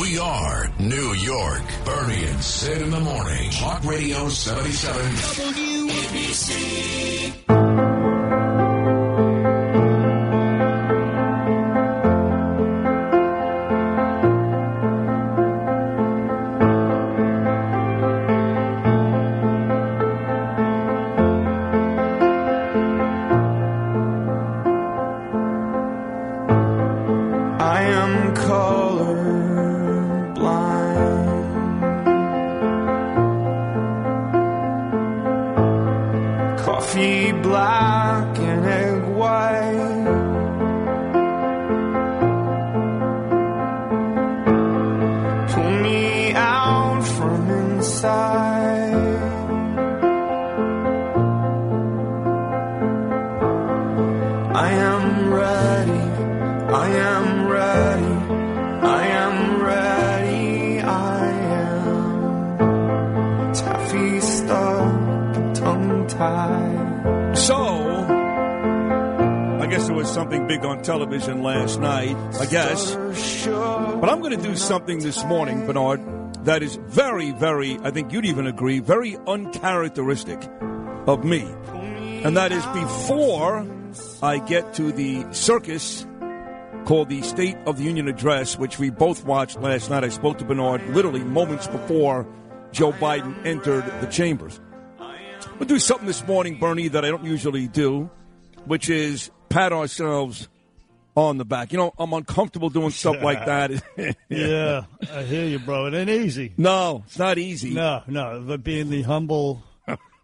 We are New York. Bernie and Sid in the morning. Talk Radio 77. WABC. Black and egg white. Pull me out from inside. I am ready. I am ready. I am ready. I am taffy stuck, tongue tied. Guess there was something big on television last night, I guess. But I'm going to do something this morning, Bernard, that is very, very, I think you'd even agree, very uncharacteristic of me. And that is before I get to the circus called the State of the Union Address, which we both watched last night. I spoke to Bernard literally moments before Joe Biden entered the chambers. We'll do something this morning, Bernie, that I don't usually do, which is pat ourselves on the back. You know, I'm uncomfortable doing stuff like that. Yeah, I hear you, bro. It ain't easy. No, it's not easy. No, no. But being the humble,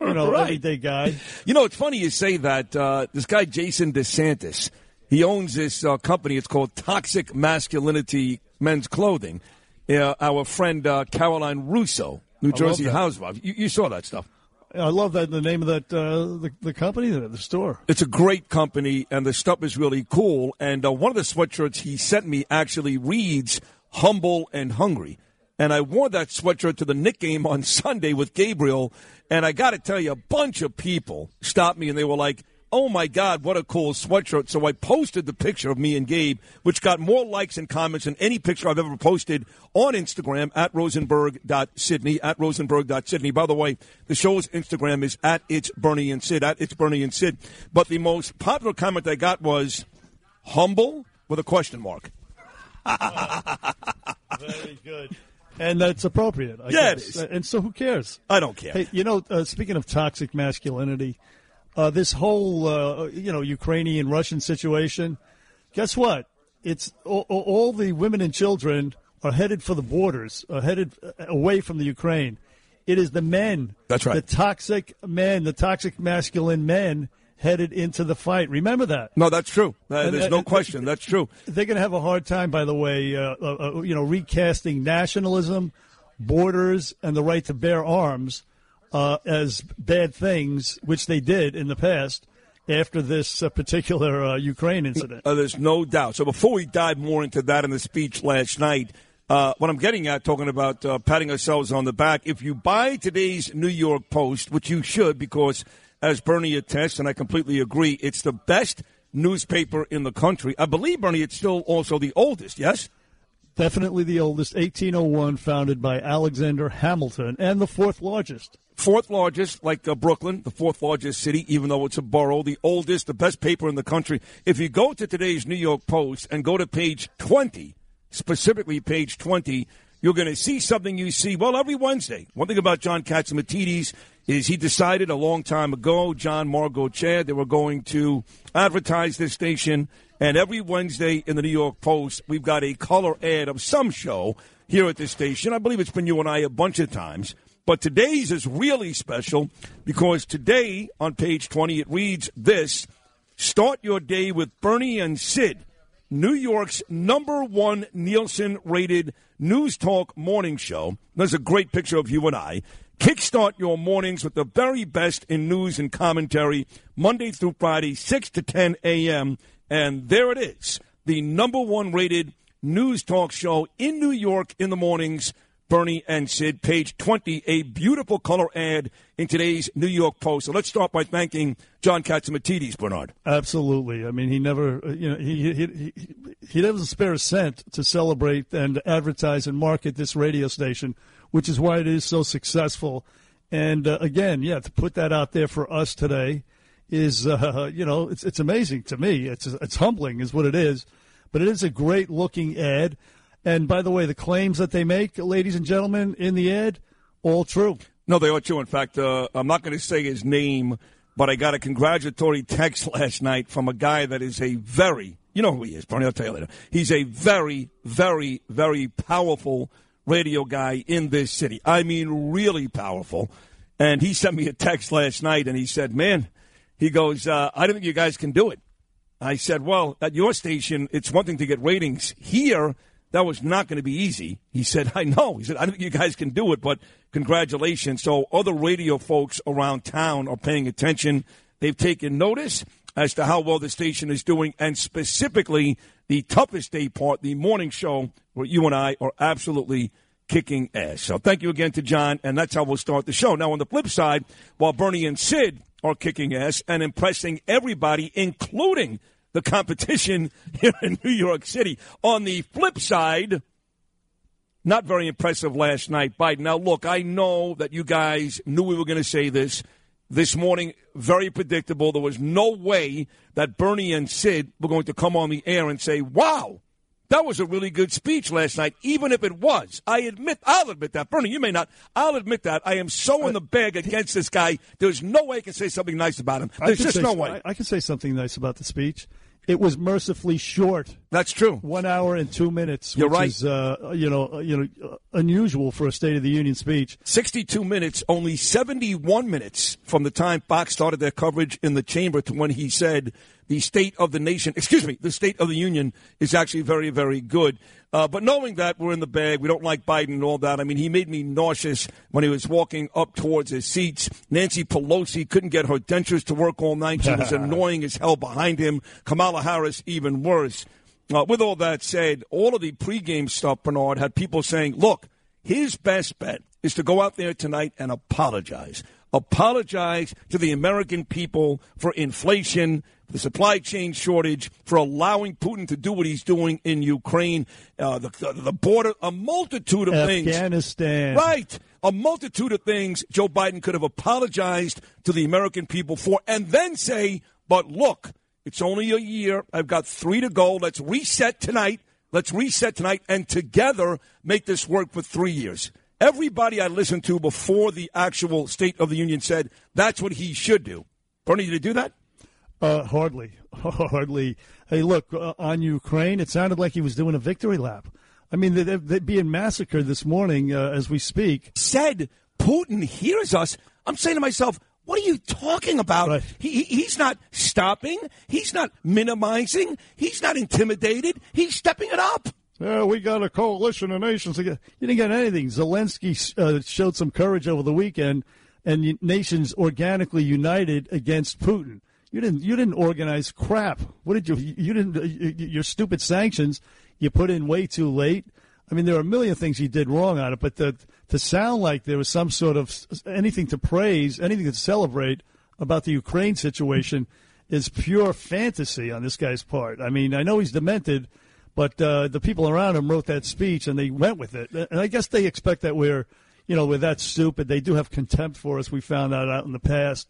you know, Right. everyday guy. You know, it's funny you say that. Uh, this guy, Jason DeSantis, he owns this uh, company. It's called Toxic Masculinity Men's Clothing. Uh, our friend uh, Caroline Russo, New Jersey housewife. You, you saw that stuff. I love that the name of that uh, the, the company, the, the store. It's a great company, and the stuff is really cool. And uh, one of the sweatshirts he sent me actually reads "Humble and Hungry," and I wore that sweatshirt to the Knick game on Sunday with Gabriel. And I got to tell you, a bunch of people stopped me, and they were like, "Oh my God, what a cool sweatshirt!" So I posted the picture of me and Gabe, which got more likes and comments than any picture I've ever posted on Instagram at rosenberg.sydney at rosenberg.sydney. By the way, the show's Instagram is at it's Bernie and Sid at it's Bernie and Sid. But the most popular comment I got was humble with a question mark. Very good. And that's appropriate. I Yeah, guess. is. And so who cares? I don't care. Hey, you know, uh, speaking of toxic masculinity, uh, this whole uh, you know Ukrainian Russian situation. Guess what? It's all, all the women and children are headed for the borders, are headed uh, away from the Ukraine. It is the men. That's right. The toxic men, the toxic masculine men headed into the fight. Remember that. No, that's true. Uh, there's no question. That's true. They're going to have a hard time, by the way, uh, uh, uh, you know, recasting nationalism, borders, and the right to bear arms uh, as bad things, which they did in the past after this uh, particular uh, Ukraine incident. Uh, there's no doubt. So before we dive more into that in the speech last night, uh, what I'm getting at, talking about uh, patting ourselves on the back, if you buy today's New York Post, which you should, because as Bernie attests, and I completely agree, it's the best newspaper in the country. I believe, Bernie, it's still also the oldest, yes? Definitely the oldest, 1801, founded by Alexander Hamilton, and the fourth largest. Fourth largest, like uh, Brooklyn, the fourth largest city, even though it's a borough, the oldest, the best paper in the country. If you go to today's New York Post and go to page 20, specifically page 20, you're going to see something you see, well, every Wednesday. One thing about John Catsimatidis is he decided a long time ago, John Margot Chad, they were going to advertise this station. And every Wednesday in the New York Post, we've got a color ad of some show here at this station. I believe it's been you and I a bunch of times. But today's is really special because today on page 20 it reads this Start your day with Bernie and Sid. New York's number one Nielsen rated news talk morning show. There's a great picture of you and I. Kickstart your mornings with the very best in news and commentary, Monday through Friday, 6 to 10 a.m. And there it is, the number one rated news talk show in New York in the mornings. Bernie and Sid, page 20, a beautiful color ad in today's New York Post. So let's start by thanking John Catsimatidis, Bernard. Absolutely. I mean, he never, uh, you know, he, he, he, he doesn't spare a cent to celebrate and advertise and market this radio station, which is why it is so successful. And uh, again, yeah, to put that out there for us today is, uh, you know, it's, it's amazing to me. It's, it's humbling, is what it is. But it is a great looking ad. And by the way, the claims that they make, ladies and gentlemen, in the ad, all true. No, they are true. In fact, uh, I'm not going to say his name, but I got a congratulatory text last night from a guy that is a very, you know who he is, Bernie, I'll tell you later. He's a very, very, very powerful radio guy in this city. I mean, really powerful. And he sent me a text last night and he said, man, he goes, uh, I don't think you guys can do it. I said, well, at your station, it's one thing to get ratings. Here, that was not going to be easy. He said, I know. He said, I don't think you guys can do it, but congratulations. So other radio folks around town are paying attention. They've taken notice as to how well the station is doing, and specifically the toughest day part, the morning show, where you and I are absolutely kicking ass. So thank you again to John, and that's how we'll start the show. Now, on the flip side, while Bernie and Sid are kicking ass and impressing everybody, including – the competition here in New York City. On the flip side, not very impressive last night, Biden. Now, look, I know that you guys knew we were going to say this this morning. Very predictable. There was no way that Bernie and Sid were going to come on the air and say, wow, that was a really good speech last night, even if it was. I admit, I'll admit that. Bernie, you may not. I'll admit that. I am so in uh, the bag against this guy. There's no way I can say something nice about him. There's just say, no way. I, I can say something nice about the speech. It was mercifully short. That's true. One hour and two minutes. You're which right. Is, uh, you know, uh, you know, uh, unusual for a State of the Union speech. 62 minutes, only 71 minutes from the time Fox started their coverage in the chamber to when he said the state of the nation, excuse me, the state of the union is actually very, very good. Uh, but knowing that we're in the bag, we don't like Biden and all that. I mean, he made me nauseous when he was walking up towards his seats. Nancy Pelosi couldn't get her dentures to work all night. She was annoying as hell behind him. Kamala Harris, even worse. Uh, with all that said, all of the pregame stuff, Bernard, had people saying, look, his best bet is to go out there tonight and apologize. Apologize to the American people for inflation, the supply chain shortage, for allowing Putin to do what he's doing in Ukraine, uh, the, the border, a multitude of things. Afghanistan. Right. A multitude of things Joe Biden could have apologized to the American people for and then say, but look, it's only a year. I've got three to go. Let's reset tonight. Let's reset tonight and together make this work for three years. Everybody I listened to before the actual State of the Union said that's what he should do. Bernie, did he do that? Uh, hardly. Hardly. Hey, look, uh, on Ukraine, it sounded like he was doing a victory lap. I mean, they're, they're being massacred this morning uh, as we speak. Said Putin hears us. I'm saying to myself, what are you talking about? Right. He, he- he's not stopping. He's not minimizing. He's not intimidated. He's stepping it up. Yeah, we got a coalition of nations. You didn't get anything. Zelensky uh, showed some courage over the weekend, and nations organically united against Putin. You didn't. You didn't organize crap. What did you? You didn't. Your stupid sanctions you put in way too late. I mean, there are a million things you did wrong on it, but the, to sound like there was some sort of anything to praise, anything to celebrate about the Ukraine situation is pure fantasy on this guy's part. I mean, I know he's demented, but uh, the people around him wrote that speech and they went with it. And I guess they expect that we're, you know, we're that stupid. They do have contempt for us. We found that out in the past.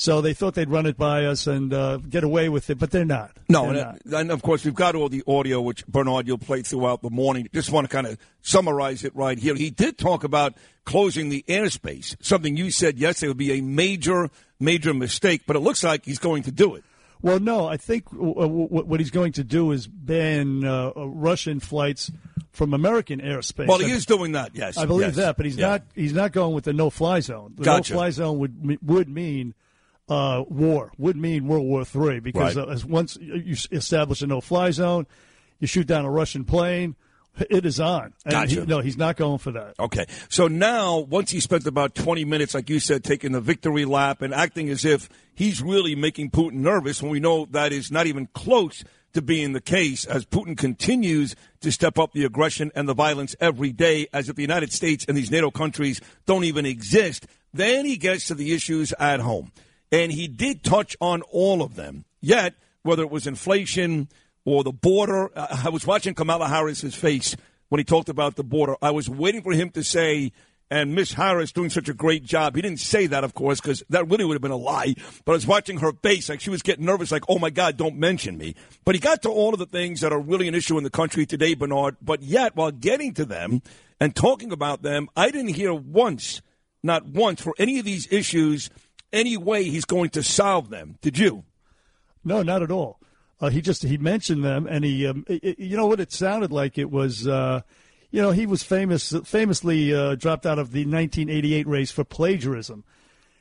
So they thought they'd run it by us and uh, get away with it, but they're not. No, They're and, not. and of course we've got all the audio, which Bernard you'll play throughout the morning. Just want to kind of summarize it right here. He did talk about closing the airspace, something you said yesterday would be a major, major mistake, but it looks like he's going to do it. Well, no, I think w- w- what he's going to do is ban uh, Russian flights from American airspace. Well, he is doing that. Yes, I believe yes. that, but he's Yeah. not. He's not going with the no-fly zone. The Gotcha. no-fly zone would would mean uh, war. Would mean World War Three because Right. uh, as once you establish a no-fly zone, you shoot down a Russian plane. It is on. And Gotcha. he- no, he's not going for that. Okay. So now, once he spent about 20 minutes, like you said, taking the victory lap and acting as if he's really making Putin nervous when we know that is not even close to being the case as Putin continues to step up the aggression and the violence every day as if the United States and these NATO countries don't even exist. Then he gets to the issues at home. And he did touch on all of them. Yet, whether it was inflation or the border, I I was watching Kamala Harris's face when he talked about the border. I was waiting for him to say, and Miss Harris doing such a great job. He didn't say that, of course, because that really would have been a lie. But I was watching her face, like she was getting nervous, like, oh my God, don't mention me. But he got to all of the things that are really an issue in the country today, Bernard. But yet, while getting to them and talking about them, I didn't hear once, not once, for any of these issues, any way he's going to solve them. Did you? No, not at all. Uh, he just he mentioned them, and he, um, i i- you know what it sounded like. It was, uh, you know, he was famous, famously uh, dropped out of the 1988 race for plagiarism.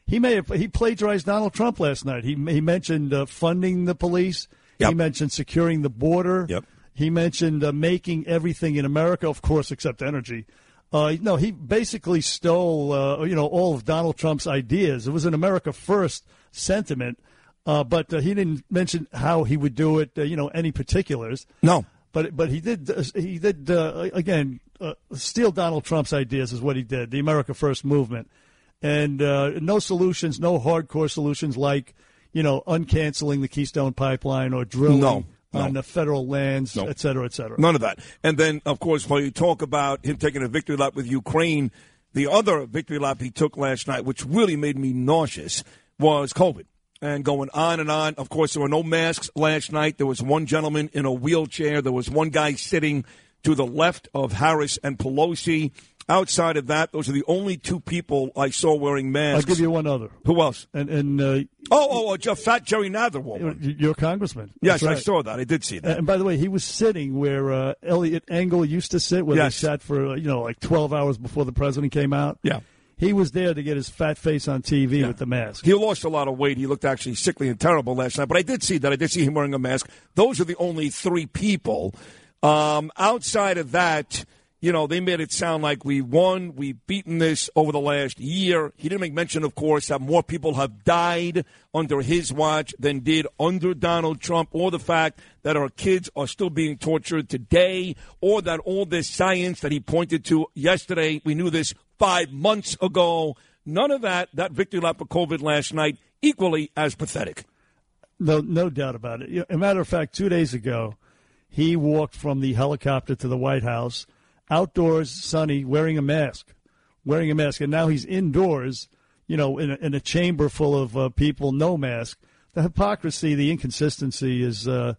He may have he plagiarized Donald Trump last night. He he mentioned uh, funding the police. Yep. He mentioned securing the border. Yep. He mentioned uh, making everything in America, of course, except energy. Uh, no, he basically stole, uh, you know, all of Donald Trump's ideas. It was an America First sentiment, uh, but uh, he didn't mention how he would do it. Uh, you know, any particulars. No. But but he did uh, he did uh, again uh, steal Donald Trump's ideas is what he did. The America First movement, and uh, no solutions, no hardcore solutions like you know uncanceling the Keystone Pipeline or drilling No, no. on the federal lands, No. et cetera, et cetera. None of that. And then, of course, when you talk about him taking a victory lap with Ukraine, the other victory lap he took last night, which really made me nauseous, was COVID. And going on and on. Of course, there were no masks last night. There was one gentleman in a wheelchair. There was one guy sitting to the left of Harris and Pelosi. Outside of that, those are the only two people I saw wearing masks. I'll give you one other, Who else? and and uh, Oh, oh, oh, Jeff Fat Jerry Nadler woman. your congressman. Yes, That's I saw that. I did see that. And by the way, he was sitting where uh, Eliot Engel used to sit, where Yes. they sat for uh, you know like twelve hours before the president came out. Yeah. he was there to get his fat face on TV with the mask. He lost a lot of weight. He looked actually sickly and terrible last night. But I did see that. I did see him wearing a mask. Those are the only three people. Um, outside of that, you know, they made it sound like we won. We've beaten this over the last year. He didn't make mention, of course, that more people have died under his watch than did under Donald Trump, or the fact that our kids are still being tortured today, or that all this science that he pointed to yesterday, we knew this five months ago. None of that, that victory lap for COVID last night, equally as pathetic. No, no doubt about it. A matter of fact, two days ago, he walked from the helicopter to the White House, outdoors, sunny, wearing a mask, wearing a mask, and now he's indoors, you know, in a, in a chamber full of uh, people, no mask. The hypocrisy, the inconsistency is, uh,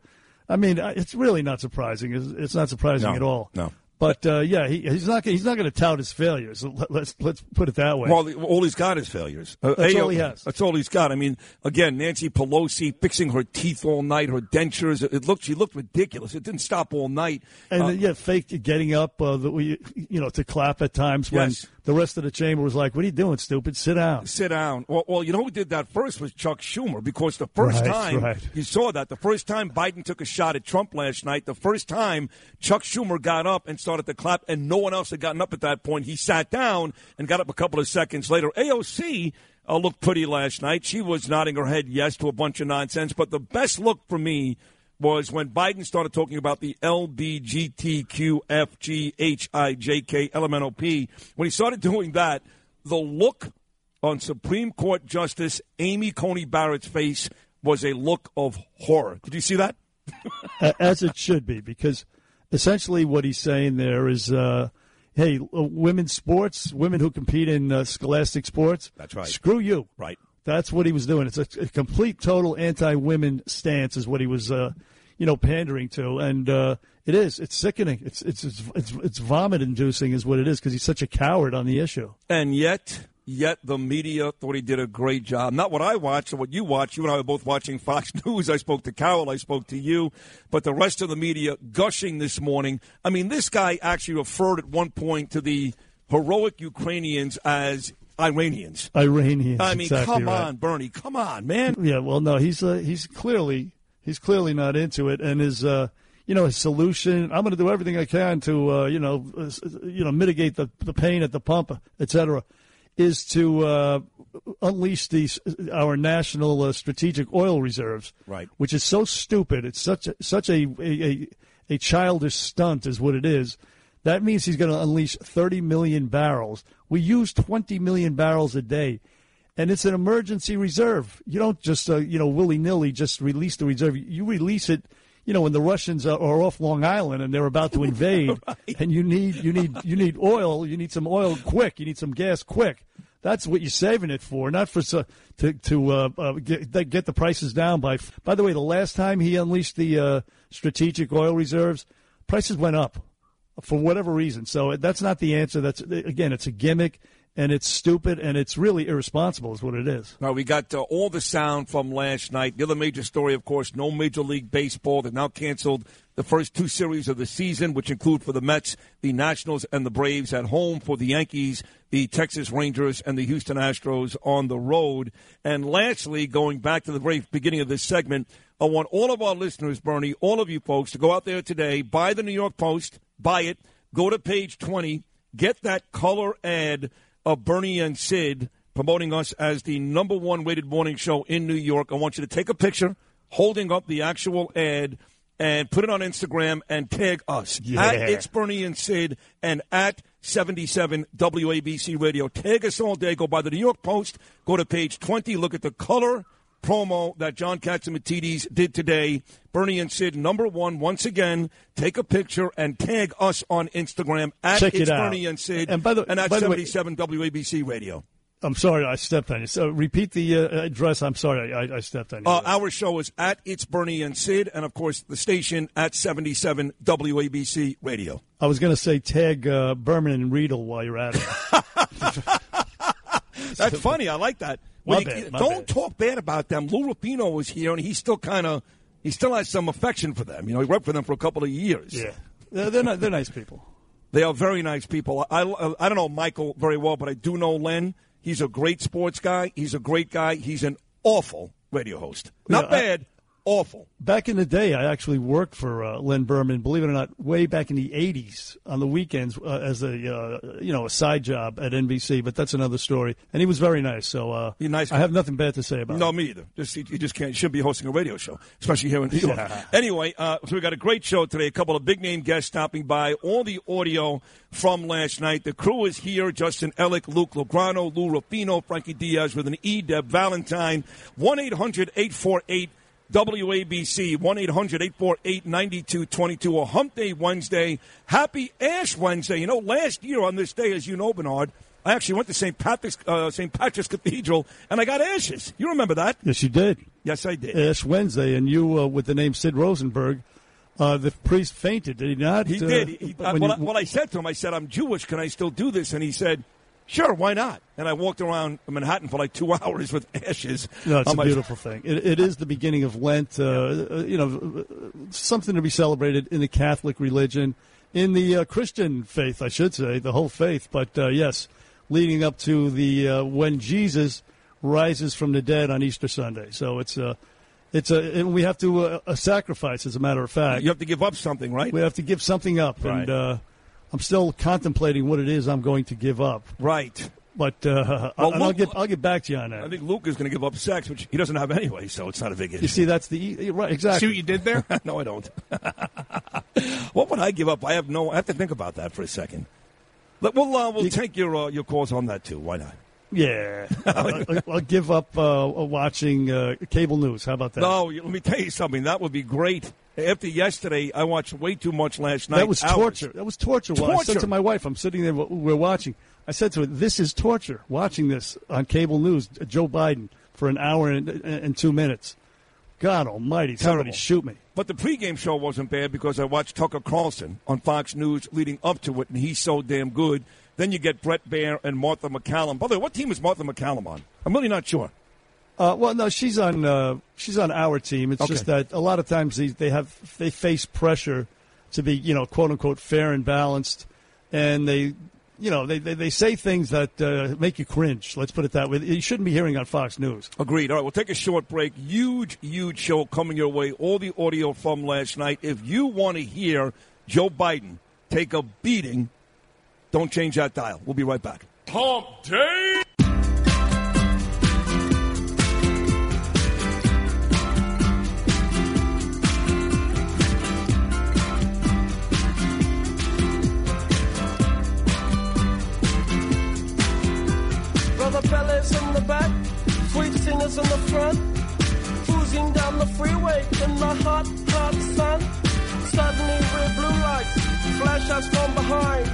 I mean, uh, it's really not surprising. It's, it's not surprising No, at all. no. But uh, yeah, he, he's not. He's not going to tout his failures. Let- Let's let's put it that way. Well, all he's got is failures. Uh, That's all he has. That's all he's got. I mean, again, Nancy Pelosi fixing her teeth all night, her dentures. It looked, she looked ridiculous. It didn't stop all night. And Uh, uh, yeah, fake getting up, uh, the, we- you know, to clap at times when Yes. The rest of the chamber was like, "What are you doing, stupid? Sit down." sit down. Well, well, you know who did that first was Chuck Schumer because the first Right, time right. you saw that, the first time Biden took a shot at Trump last night, the first time Chuck Schumer got up and started to clap, and no one else had gotten up at that point. He sat down and got up a couple of seconds later. AOC uh, looked pretty last night. She was nodding her head yes to a bunch of nonsense, but the best look for me was when Biden started talking about the LBGTQFGHIJK When he started doing that, the look on Supreme Court Justice Amy Coney Barrett's face was a look of horror. Did you see that? As it should be, because essentially what he's saying there is, uh, hey, uh, women's sports, women who compete in uh, scholastic sports, That's right. Screw you. Right. That's what he was doing. It's a, a complete, total anti-women stance, is what he was, uh, you know, pandering to, and uh, it is. It's sickening. It's it's it's it's, it's vomit-inducing, is what it is, because he's such a coward on the issue. And yet, yet the media thought he did a great job. Not what I watched or what you watched. You and I were both watching Fox News. I spoke to Carol. I spoke to you. But the rest of the media gushing this morning. I mean, this guy actually referred at one point to the heroic Ukrainians as Iranians. Iranians. I mean, exactly come right. on, Bernie. Come on, man. Yeah, well, no, he's uh, he's clearly he's clearly not into it, and is uh, you know, his solution. I'm going to do everything I can to, uh, you know, uh, you know, mitigate the, the pain at the pump, etc. is to uh, unleash these our national uh, strategic oil reserves, Right. Which is so stupid. It's such a, such a, a a a childish stunt, is what it is. That means he's going to unleash 30 million barrels. We use 20 million barrels a day and it's an emergency reserve. You don't just uh, you know willy nilly just release the reserve. You release it, you know, when the Russians are, are off Long Island and they're about to invade, and you need you need you need oil. You need some oil quick. You need some gas quick. That's what you're saving it for, not for to to uh, uh, get get the prices down by. By the way, the last time he unleashed the uh, strategic oil reserves, prices went up for whatever reason. So that's not the answer. That's again, it's a gimmick and it's stupid and it's really irresponsible, is what it is. All right, we got uh, all the sound from last night. The other major story, of course, no Major League Baseball. They've now canceled the first two series of the season, which include for the Mets, the Nationals, and the Braves at home, for the Yankees, the Texas Rangers, and the Houston Astros on the road. And lastly, going back to the very beginning of this segment, I want all of our listeners, Bernie, all of you folks, to go out there today, buy the New York Post, buy it, go to page 20, get that color ad of Bernie and Sid promoting us as the number one rated morning show in New York. I want you to take a picture holding up the actual ad and put it on Instagram and tag us Yeah. at It's Bernie and Sid and at 77 WABC Radio. Tag us all day. Go by the New York Post. Go to page 20. Look at the color promo that John Catsimatidis did today. Bernie and Sid, number one, once again, take a picture and tag us on Instagram at Check it It's out. Bernie and Sid And by the- at by the way- 77 WABC Radio. I'm sorry, I stepped on you. So repeat the uh, address. I'm sorry, I, I stepped on you. Uh, our show is at It's Bernie and Sid, and of course the station at 77 WABC Radio. I was going to say tag uh, Berman and Riedel while you're at it. That's funny. I like that. My When you- bad, my don't bad. talk bad about them. Lou Rapino was here, and he still kind of he still has some affection for them. You know, he worked for them for a couple of years. yeah, they're, they're, not, they're nice people. They are very nice people. I, I, I don't know Michael very well, but I do know Len. He's a great sports guy. He's a great guy. He's an awful radio host. Not Yeah, bad, awful. Back in the day, I actually worked for uh, Len Berman. Believe it or not, way back in the '80s on the weekends uh, as a uh, you know a side job at NBC. But that's another story. And he was very nice. So uh, He's a nice I have nothing bad to say about No, him. me either. Just you just can't. You should be hosting a radio show, especially here in New York. Yeah. Anyway, uh, so we got a great show today. A couple of big name guests stopping by. All the audio from last night. The crew is here: Justin Ellick, Luke Lograno, Lou Rufino, Frankie Diaz with an E. Deb Valentine. One 848 WABC, 1 800 848 9222, a hump day Wednesday. Happy Ash Wednesday. You know, last year on this day, as you know, Bernard, I actually went to St. Patrick's, uh, St. Patrick's Cathedral and I got ashes. You remember that? Yes, you did. Yes, I did. Ash Wednesday, and you uh, with the name Sid Rosenberg. Uh, the priest fainted, did he not? He Uh, did. He, when well, you- I, well, I said to him, I said, I'm Jewish. Can I still do this? And he said, Sure, why not? And I walked around Manhattan for like two hours with ashes. No, it's a my- beautiful thing. It, it is the beginning of Lent. Uh, uh, you know, uh, something to be celebrated in the Catholic religion, in the uh, Christian faith, I should say, the whole faith. But uh, yes, leading up to the uh, when Jesus rises from the dead on Easter Sunday. So it's a, it's a, and we have to uh, a sacrifice. As a matter of fact, You have to give up something, right? we have to give something up, Right. and uh, I'm still contemplating what it is I'm going to give up. Right. But uh, Well, and I'll get I'll get back to you on that. I think Luke is going to give up sex, which he doesn't have anyway, so it's not a big issue. you see, that's the you're right exactly. See what you did there? no, I don't. what would I give up? I have no. I have to think about that for a second. Let- We'll uh, we'll take your uh, your calls on that too. Why not? Yeah, I'll, I'll give up uh, watching uh, cable news. How about that? No, let me tell you something. That would be great. After yesterday, I watched way too much last night. that was Hours. torture. That was torture. Well, I said to my wife, "I'm sitting there. We're watching." I said to her, "This is torture. Watching this on cable news, Joe Biden for an hour and, and two minutes. God Almighty! Somebody Terrible. shoot me." But the pregame show wasn't bad because I watched Tucker Carlson on Fox News leading up to it, and he's so damn good. Then you get Bret Baier and Martha MacCallum. By the way, what team is Martha MacCallum on? I'm really not sure. Uh, well, no, she's on. Uh, she's on our team. It's Okay. just that a lot of times they, they have they face pressure to be, you know, quote unquote fair and balanced, and they you know, they, they, they say things that uh, make you cringe. Let's put it that way. You shouldn't be hearing on Fox News. Agreed. All right, we'll take a short break. Huge, huge show coming your way. All the audio from last night. If you want to hear Joe Biden take a beating, don't change that dial. We'll be right back. Hump Day! Fellas in the back, sweet singers in the front, cruising down the freeway in the hot, hot sun. Suddenly red blue lights flash us from behind.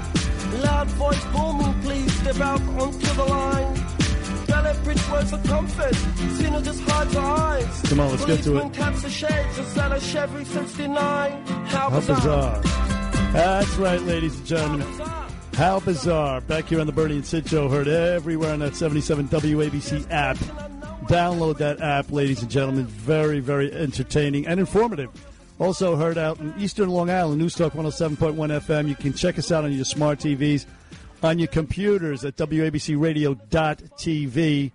Loud voice booming, please step out onto the line. Ballet bridge words of comfort, Cena just hides her eyes. Come on, let's get to it. taps the shades, is that a Chevy 69? How, How bizarre. That's right, ladies and gentlemen. How bizarre. Back here on the Bernie and Sid Show, heard everywhere on that 77 WABC app. Download that app, ladies and gentlemen. Very, very entertaining and informative. Also heard out in Eastern Long Island, News Talk 107.1 FM. You can check us out on your smart TVs, on your computers at WABCRadio.tv.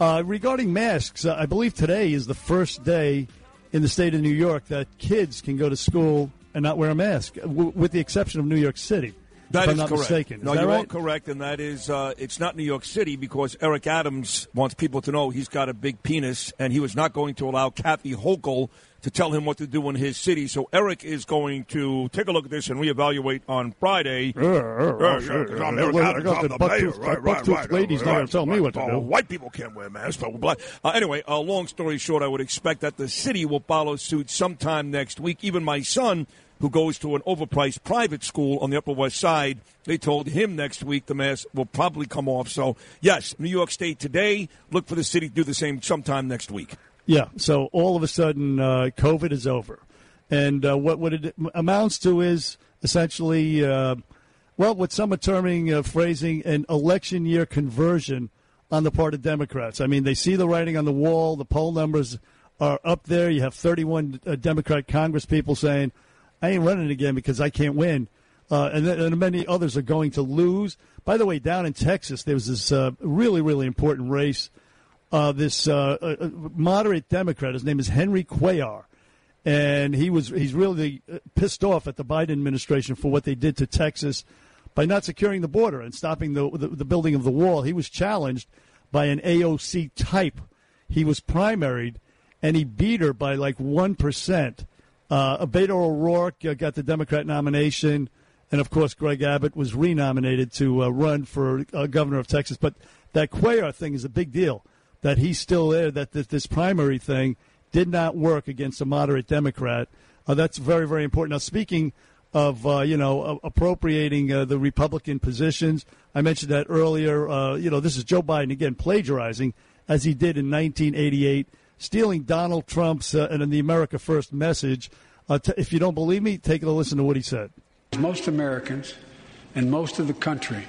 Uh, regarding masks, uh, I believe today is the first day in the state of New York that kids can go to school and not wear a mask, w- with the exception of New York City. That is correct. mistaken. Is no, that you're all right? correct, and that is uh, it's not New York City because Eric Adams wants people to know he's got a big penis, and he was not going to allow Kathy Hochul to tell him what to do in his city. So Eric is going to take a look at this and reevaluate on Friday. Yeah, yeah, because I'm Eric Adams, I'm the the buck-toothed- mayor. Right, right, right, lady's not gonna tell me what to Oh, do. White people can't wear masks, but black. Uh, anyway, uh, long story short, I would expect that the city will follow suit sometime next week. Even my son, who goes to an overpriced private school on the Upper West Side, they told him next week the mask will probably come off. So, yes, New York State today. Look for the city to do the same sometime next week. Yeah. So all of a sudden, uh, COVID is over, and uh, what what it amounts to is essentially, uh, well, what some are terming, uh, phrasing, an election year conversion on the part of Democrats. I mean, they see the writing on the wall. The poll numbers are up there. You have 31 uh, Democrat Congress people saying, "I ain't running again because I can't win." Uh, and, then, and many others are going to lose. By the way, down in Texas, there was this uh, really, really important race uh, this uh, uh, moderate Democrat. His name is Henry Cuellar, and he was he's really uh, pissed off at the Biden administration for what they did to Texas by not securing the border and stopping the the, the building of the wall. He was challenged by an AOC type. He was primaried, and he beat her by like one percent. Uh, Beto O'Rourke uh, got the Democrat nomination, and of course Greg Abbott was renominated to uh, run for uh, governor of Texas. But that Cuellar thing is a big deal. That he's still there. That this, primary thing did not work against a moderate Democrat. Uh, that's very very important. Now speaking of uh, you know uh, appropriating the Republican positions, I mentioned that earlier. Uh, you know this is Joe Biden again plagiarizing as he did in 1988 stealing Donald Trump's uh, and in the America First message. Uh, t- if you don't believe me, take a listen to what he said. Most Americans and most of the country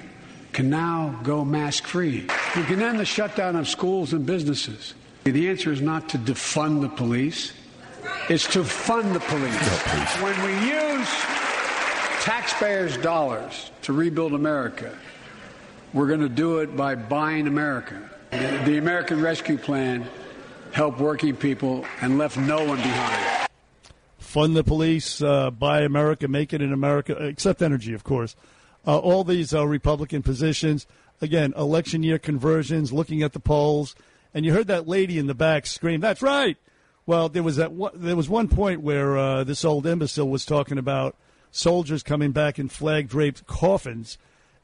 can now go mask free. We can end the shutdown of schools and businesses. The answer is not to defund the police, it's to fund the police. When we use taxpayers' dollars to rebuild America, we're going to do it by buying America. The American Rescue Plan helped working people and left no one behind. Fund the police, uh, buy America, make it in America, except energy, of course. Uh, all these Republican positions. Again, election year conversions, looking at the polls. And you heard that lady in the back scream, "That's right." Well, there was that. One, there was one point where uh, this old imbecile was talking about soldiers coming back in flag draped coffins.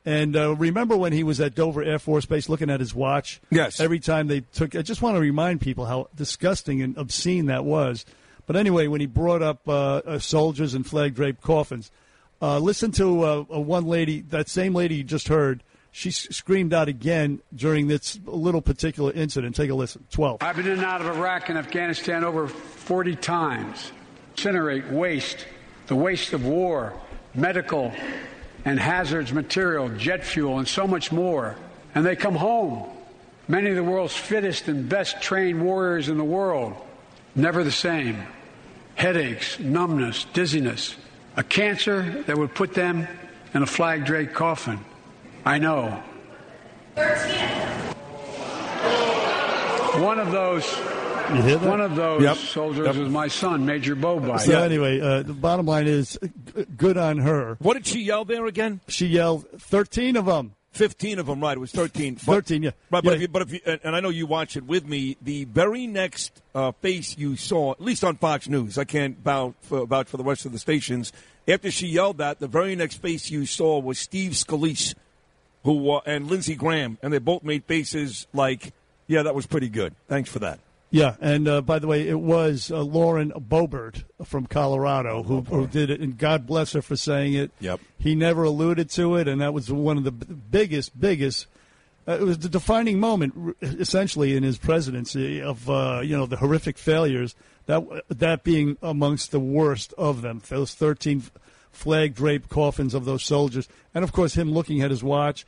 And uh, remember when he was at Dover Air Force Base looking at his watch? Yes. Every time they took, I just want to remind people how disgusting and obscene that was. But anyway, when he brought up uh, uh, soldiers in flag draped coffins, uh, listen to uh, uh, one lady, that same lady you just heard. She screamed out again during this little particular incident. Take a listen. 12. I've been in and out of Iraq and Afghanistan over 40 times. Incinerate waste, the waste of war, medical and hazards material, jet fuel, and so much more. And they come home. Many of the world's fittest and best trained warriors in the world. Never the same. Headaches, numbness, dizziness, a cancer that would put them in a flag draped coffin. I know. One of those. You hear that? One of those Yep. soldiers Yep. was my son, Major Beau Biden. So anyway, uh, the bottom line is, g- good on her. What did she yell there again? She yelled, 13 of them. 15 of them, right. It was 13. But- 13, yeah. Right, but, Yeah. if you, but if you, and and I know you watch it with me, the very next uh, face you saw, at least on Fox News, I can't vouch for, vouch for the rest of the stations, after she yelled that, the very next face you saw was Steve Scalise who uh, and Lindsey Graham, and they both made faces like, yeah, that was pretty good. Thanks for that. Yeah, and uh, by the way, it was uh, Lauren Boebert from Colorado who, who did it, and God bless her for saying it. Yep. He never alluded to it, and that was one of the b- biggest, biggest. Uh, it was the defining moment, r- essentially, in his presidency of uh, you know the horrific failures. That that being amongst the worst of them. Those thirteen flag draped coffins of those soldiers, and of course him looking at his watch.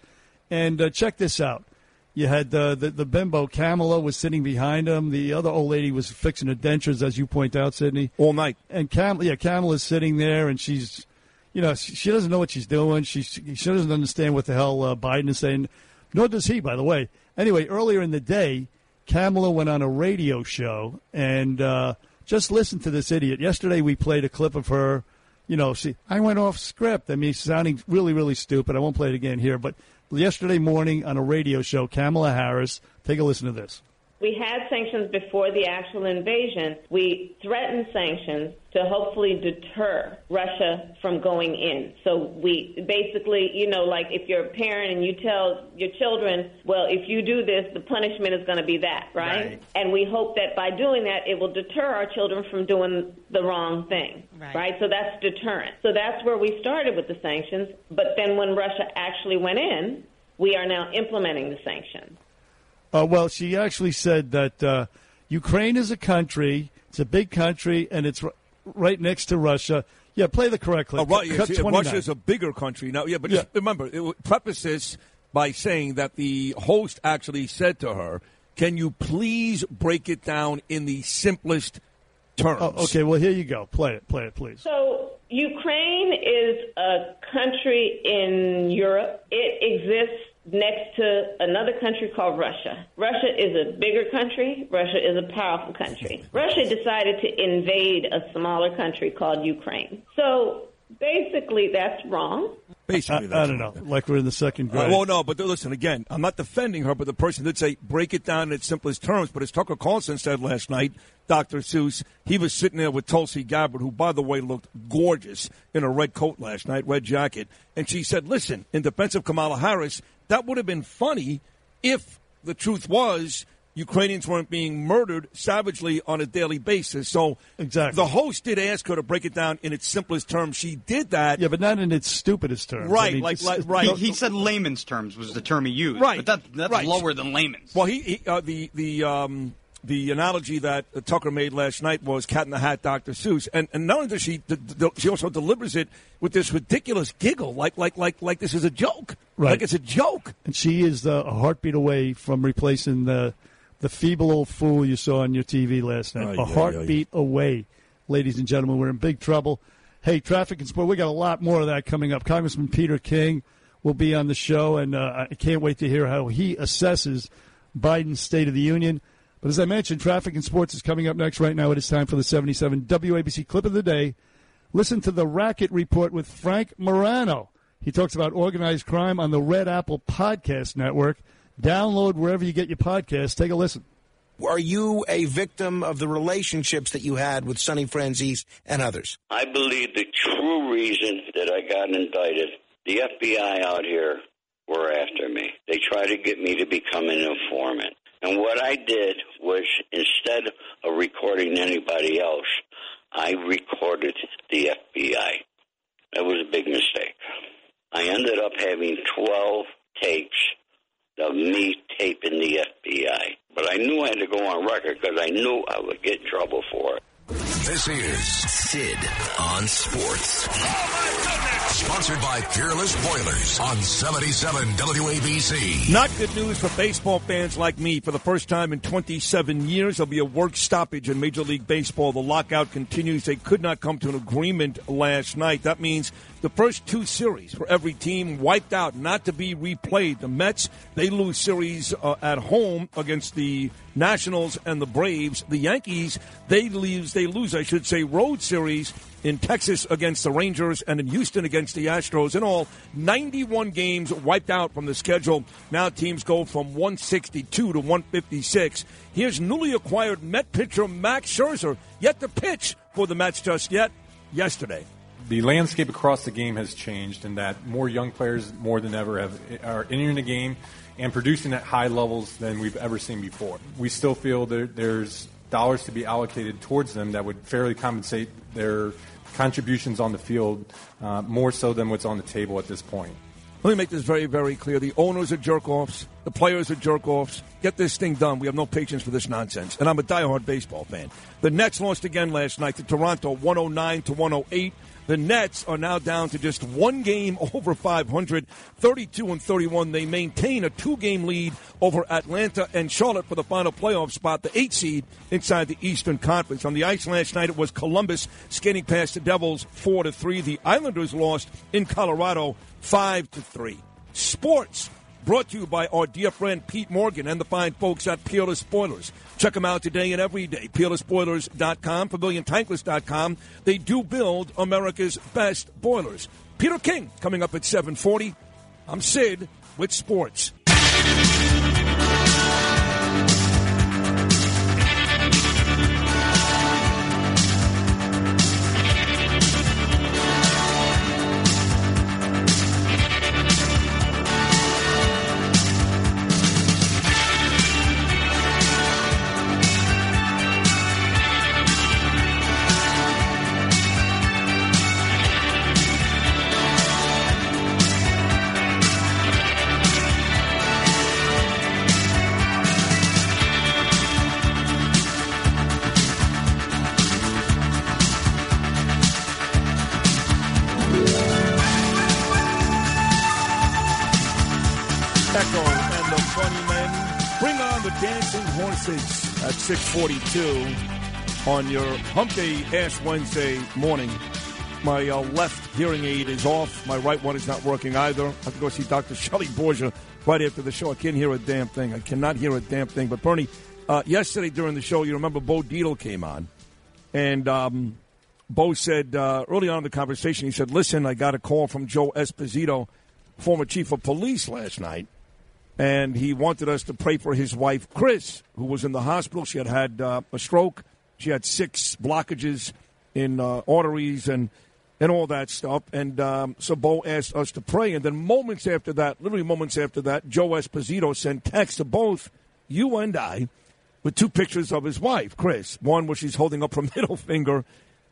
And uh, check this out. You had uh, the the bimbo Kamala was sitting behind him. The other old lady was fixing her dentures, as you point out, Sydney. All night. And Cam, yeah, Kamala's sitting there, and she's, you know, she, she doesn't know what she's doing. She she doesn't understand what the hell uh, Biden is saying. Nor does he, by the way. Anyway, earlier in the day, Kamala went on a radio show and uh, just listen to this idiot. Yesterday, we played a clip of her. You know, she I went off script. I mean, sounding really, really stupid. I won't play it again here, but yesterday morning on a radio show, Kamala Harris. Take a listen to this. We had sanctions before the actual invasion. We threatened sanctions to hopefully deter Russia from going in. So we basically, you know, like if you're a parent and you tell your children, well, if you do this, the punishment is going to be that, right? Right. And we hope that by doing that, it will deter our children from doing the wrong thing, Right. So that's deterrent. So that's where we started with the sanctions. But then when Russia actually went in, we are now implementing the sanctions. Uh, well, she actually said that uh, Ukraine is a country. It's a big country, and it's r- right next to Russia. Yeah, play the correct clip. Uh, Ru- Cut yeah, 29. Russia's a bigger country now. Yeah, but Yeah. just remember, it, preface this by saying that the host actually said to her, "Can you please break it down in the simplest terms?" Oh, okay, well, here you go. Play it. Play it, please. So Ukraine is a country in Europe. It exists next to another country called Russia. Russia is a bigger country. Russia is a powerful country. Russia decided to invade a smaller country called Ukraine. So basically, that's wrong. Basically, I, that's I don't know. Like we're in the second Uh, grade. well, no, but listen again. I'm not defending her, but the person did say break it down in its simplest terms. But as Tucker Carlson said last night, Dr. Seuss, he was sitting there with Tulsi Gabbard, who, by the way, looked gorgeous in a red coat last night, red jacket, and she said, "Listen, in defense of Kamala Harris, that would have been funny if the truth was." Ukrainians weren't being murdered savagely on a daily basis. So Exactly. the host did ask her to break it down in its simplest terms. She did that. yeah, but not in its stupidest terms. Right, I mean, like- like- right. He, he said layman's terms was the term he used. Right, But that, that's right. lower than layman's. Well, he, he uh, the the um, the analogy that uh, Tucker made last night was Cat in the Hat, Dr. Seuss, and and not only does she d- d- she also delivers it with this ridiculous giggle, like like like like this is a joke, Right. Like it's a joke. and she is uh, a heartbeat away from replacing the the feeble old fool you saw on your TV last night. A heartbeat away, ladies and gentlemen. We're in big trouble. Hey, traffic and sport. We got a lot more of that coming up. Congressman Peter King will be on the show, and uh, I can't wait to hear how he assesses Biden's State of the Union. But as I mentioned, traffic and sports is coming up next. Right now, it is time for the 77 WABC clip of the day. Listen to the Racket Report with Frank Morano. He talks about organized crime on the Red Apple Podcast Network. Download wherever you get your podcasts. Take a listen. Are you a victim of the relationships that you had with Sonny Franzese and others? I believe the true reason that I got indicted, the FBI out here were after me. They tried to get me to become an informant. And what I did was instead of recording anybody else, I recorded the FBI. That was a big mistake. I ended up having 12 takes of me taping the FBI. But I knew I had to go on record because I knew I would get in trouble for it. This is Sid on Sports. Oh, sponsored by Fearless Boilers on 77 WABC. Not good news for baseball fans like me. For the first time in 27 years, there'll be a work stoppage in Major League Baseball. The lockout continues. They could not come to an agreement last night. That means The first two series for every team wiped out, not to be replayed. The Mets, they lose series uh, at home against the Nationals and the Braves. The Yankees, they lose, they lose, I should say, road series in Texas against the Rangers and in Houston against the Astros. In all, 91 games wiped out from the schedule. Now teams go from 162 to 156. Here's newly acquired Met pitcher Max Scherzer, yet to pitch for the Mets just yet yesterday the landscape across the game has changed in that more young players more than ever have are entering the game and producing at high levels than we've ever seen before. We still feel that there's dollars to be allocated towards them that would fairly compensate their contributions on the field uh, more so than what's on the table at this point. Let me make this very, very clear. The owners are jerk offs. The players are jerk offs. Get this thing done. We have no patience for this nonsense. And I'm a diehard baseball fan. The Nets lost again last night to Toronto, 109 to 108. The Nets are now down to just one game over 500, 32 and 31. They maintain a two game lead over Atlanta and Charlotte for the final playoff spot, the eight seed inside the Eastern Conference. On the ice last night, it was Columbus skating past the Devils 4 to 3. The Islanders lost in Colorado 5 to 3. Sports. Brought to you by our dear friend Pete Morgan and the fine folks at Peerless Boilers. Check them out today and every day. PeerlessBoilers.com, PavilionTankless.com. They do build America's best boilers. Peter King coming up at 740. I'm Sid with sports. 642 on your Hump Day Ash Wednesday morning. My uh, left hearing aid is off. My right one is not working either. I have to go see Dr. Shelley Borgia right after the show. I can't hear a damn thing. I cannot hear a damn thing. But Bernie, uh, yesterday during the show, you remember Bo Dietl came on, and um, Bo said uh, early on in the conversation, he said, "Listen, I got a call from Joe Esposito, former chief of police, last night." And he wanted us to pray for his wife, Chris, who was in the hospital. She had had uh, a stroke. She had six blockages in uh, arteries and and all that stuff. And um, so Bo asked us to pray. And then moments after that, literally moments after that, Joe Esposito sent text to both you and I with two pictures of his wife, Chris. One where she's holding up her middle finger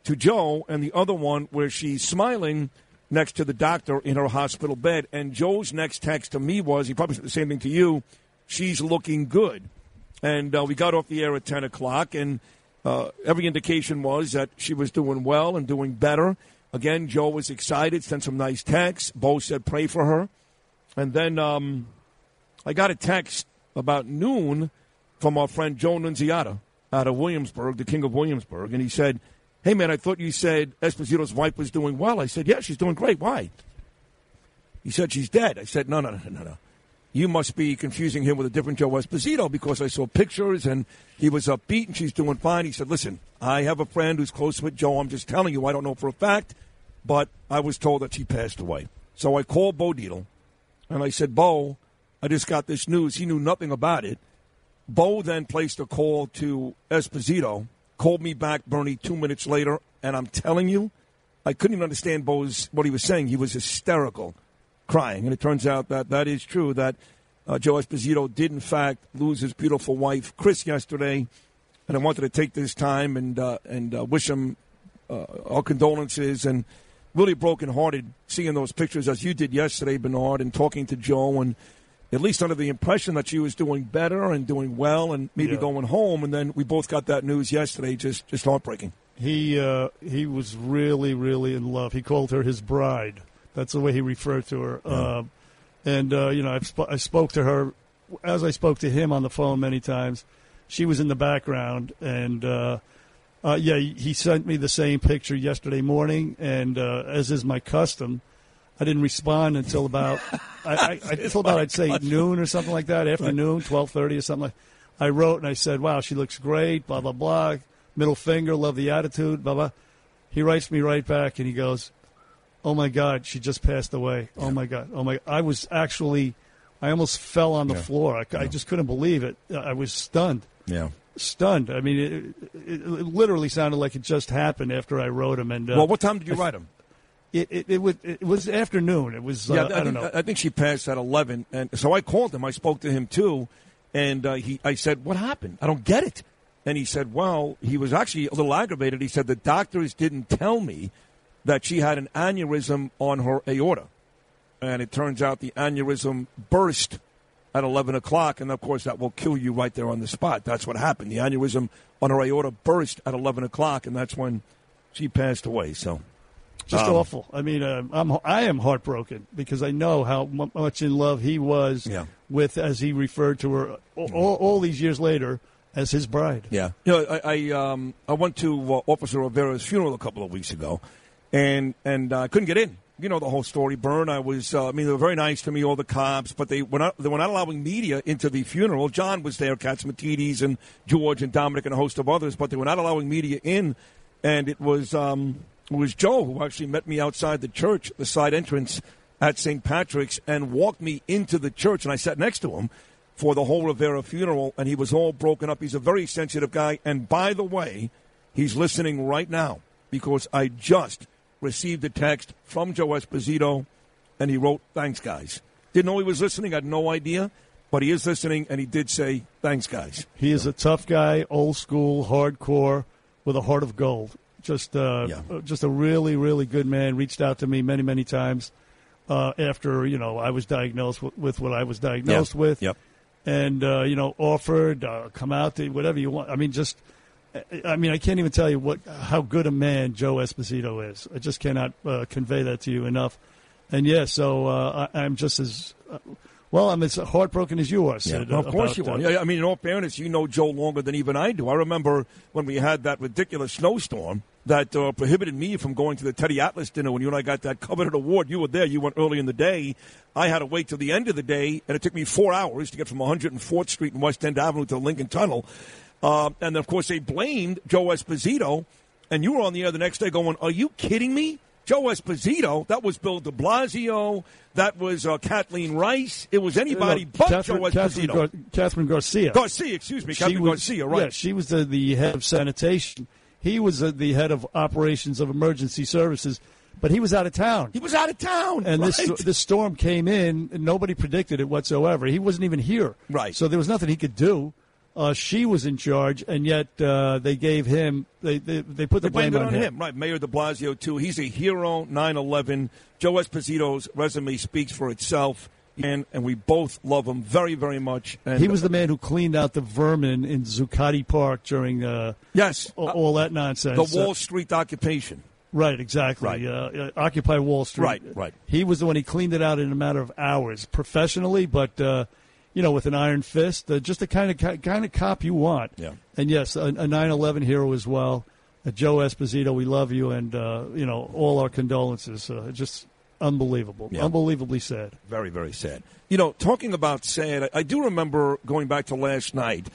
to Joe, and the other one where she's smiling next to the doctor in her hospital bed. And Joe's next text to me was, he probably said the same thing to you, she's looking good. And uh, we got off the air at 10 o'clock, and uh, every indication was that she was doing well and doing better. Again, Joe was excited, sent some nice texts. Bo said, pray for her. And then um, I got a text about noon from our friend Joe Nunziata out of Williamsburg, the king of Williamsburg, and he said, Hey, man, I thought you said Esposito's wife was doing well. I said, Yeah, she's doing great. Why? He said, She's dead. I said, No, no, no, no, no. You must be confusing him with a different Joe Esposito because I saw pictures and he was upbeat and she's doing fine. He said, Listen, I have a friend who's close with Joe. I'm just telling you, I don't know for a fact, but I was told that she passed away. So I called Bo Dietl and I said, Bo, I just got this news. He knew nothing about it. Bo then placed a call to Esposito called me back, Bernie, two minutes later, and I'm telling you, I couldn't even understand Bo's, what he was saying. He was hysterical, crying. And it turns out that that is true, that uh, Joe Esposito did, in fact, lose his beautiful wife, Chris, yesterday. And I wanted to take this time and, uh, and uh, wish him uh, our condolences and really brokenhearted seeing those pictures as you did yesterday, Bernard, and talking to Joe and – at least under the impression that she was doing better and doing well and maybe yeah. going home. And then we both got that news yesterday, just just heartbreaking. He uh, he was really really in love. He called her his bride. That's the way he referred to her. Yeah. Uh, and uh, you know, I've sp- I spoke to her as I spoke to him on the phone many times. She was in the background, and uh, Uh, yeah, he he sent me the same picture yesterday morning, and uh, as is my custom, I didn't respond until about I, I, I until about I'd say noon or something like that, afternoon, twelve thirty or something. like I wrote and I said, "Wow, she looks great." Blah blah blah. Middle finger, love the attitude. Blah blah. He writes me right back and he goes, "Oh my God, she just passed away. Oh my God. Oh my." I was actually, I almost fell on the Yeah. floor. I, I just couldn't believe it. I was stunned Yeah. stunned. I mean, it, it, it literally sounded like it just happened after I wrote him. And uh, well, what time did you write him? It, it, it, was, it was afternoon. It was uh, yeah, I, don't think, know. I think she passed at eleven, and so I called him. I spoke to him too, and uh, he. I said, "What happened? I don't get it." And he said, "Well, he was actually a little aggravated." He said the doctors didn't tell me that she had an aneurysm on her aorta, and it turns out the aneurysm burst at eleven o'clock, and of course that will kill you right there on the spot. That's what happened. The aneurysm on her aorta burst at eleven o'clock, and that's when she passed away. So. Just um, awful. I mean, uh, I'm I am heartbroken because I know how mu- much in love he was Yeah. with, as he referred to her all, all, these years later as his bride. Yeah. You know, I I, um, I went to uh, Officer Rivera's funeral a couple of weeks ago, and and uh, I couldn't get in. You know the whole story. Burn. I was. Uh, I mean, they were very nice to me, all the cops, but they were not. They were not allowing media into the funeral. John was there, Catsimatidis and George and Dominic and a host of others, but they were not allowing media in. And it was um, it was Joe who actually met me outside the church, the side entrance at St. Patrick's, and walked me into the church, and I sat next to him for the whole Rivera funeral, and he was all broken up. He's a very sensitive guy. And by the way, he's listening right now because I just received a text from Joe Esposito, and he wrote, Thanks, guys. Didn't know he was listening, I had no idea, but he is listening, and he did say, Thanks, guys. He is a tough guy, old school, hardcore, with a heart of gold. Just, uh, just a really, really good man. Reached out to me many, many times uh, after you know I was diagnosed with, with what I was diagnosed with. Yep. And uh, you know, offered uh, come out to whatever you want. I mean, just. I mean, I can't even tell you what how good a man Joe Esposito is. I just cannot uh, convey that to you enough. And yeah, so uh, I, I'm just as uh, well. I'm as heartbroken as you are. Sid, of course you are. Yeah, I mean, in all fairness, you know Joe longer than even I do. I remember when we had that ridiculous snowstorm that uh, prohibited me from going to the Teddy Atlas dinner when you and I got that coveted award. You were there. You went early in the day. I had to wait till the end of the day, and it took me four hours to get from 104th Street and West End Avenue to the Lincoln Tunnel. Uh, and of course, they blamed Joe Esposito. And you were on the air the next day going, Are you kidding me? Joe Esposito, that was Bill de Blasio, that was uh, Kathleen Rice. It was anybody No, but Catherine, Joe Catherine, Esposito. Gar- Catherine Garcia. Garcia, excuse me, Catherine was, Garcia, right. Yeah, she was the, the head of sanitation. He was uh, the head of operations of emergency services, but he was out of town. He was out of town. And right. this this storm came in, and nobody predicted it whatsoever. He wasn't even here. Right. So there was nothing he could do. Uh, she was in charge, and yet uh, they gave him they they, they put the They blame it on him. him. Right. Mayor de Blasio, too. He's a hero, 9 11. Joe Esposito's resume speaks for itself, and, and we both love him very, very much. And He was the man who cleaned out the vermin in Zuccotti Park during uh, yes all, all that nonsense. the Wall Uh, Street occupation. Right, exactly. Right. Uh, uh, Occupy Wall Street. Right, right. He was the one he cleaned it out in a matter of hours, professionally, but uh, you know, with an iron fist. Uh, just the kind of kind of cop you want. Yeah. And yes, a, a 9/11 hero as well. Uh, Joe Esposito, we love you, and uh, you know, all our condolences. Uh, just unbelievable, Yeah. unbelievably sad. Very, very sad. You know, talking about sad, I, I do remember going back to last night,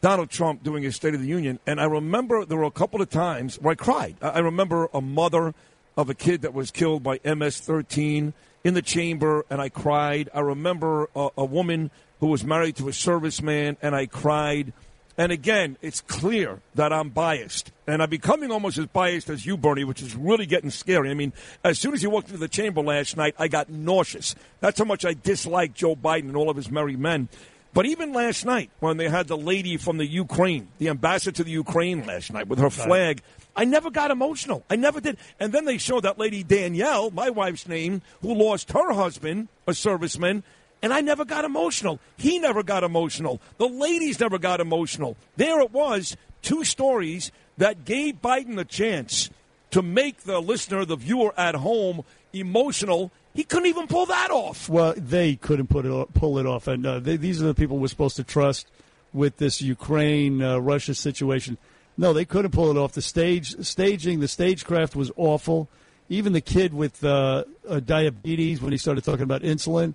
Donald Trump doing his State of the Union, and I remember there were a couple of times where I cried. I, I remember a mother of a kid that was killed by MS 13 in the chamber, and I cried. I remember a, a woman who was married to a serviceman, and I cried. And again, it's clear that I'm biased. And I'm becoming almost as biased as you, Bernie, which is really getting scary. I mean, as soon as you walked into the chamber last night, I got nauseous. That's how much I dislike Joe Biden and all of his merry men. But even last night, when they had the lady from the Ukraine, the ambassador to the Ukraine last night with her flag, I never got emotional. I never did. And then they showed that lady Danielle, my wife's name, who lost her husband, a serviceman, and I never got emotional. He never got emotional. The ladies never got emotional. There it was, two stories that gave Biden a chance to make the listener, the viewer at home, emotional. He couldn't even pull that off. Well, they couldn't put it pull it off, and uh, they, these are the people we're supposed to trust with this Ukraine uh, Russia situation. No, they couldn't pull it off. The stage staging, the stagecraft was awful. Even the kid with uh, diabetes, when he started talking about insulin,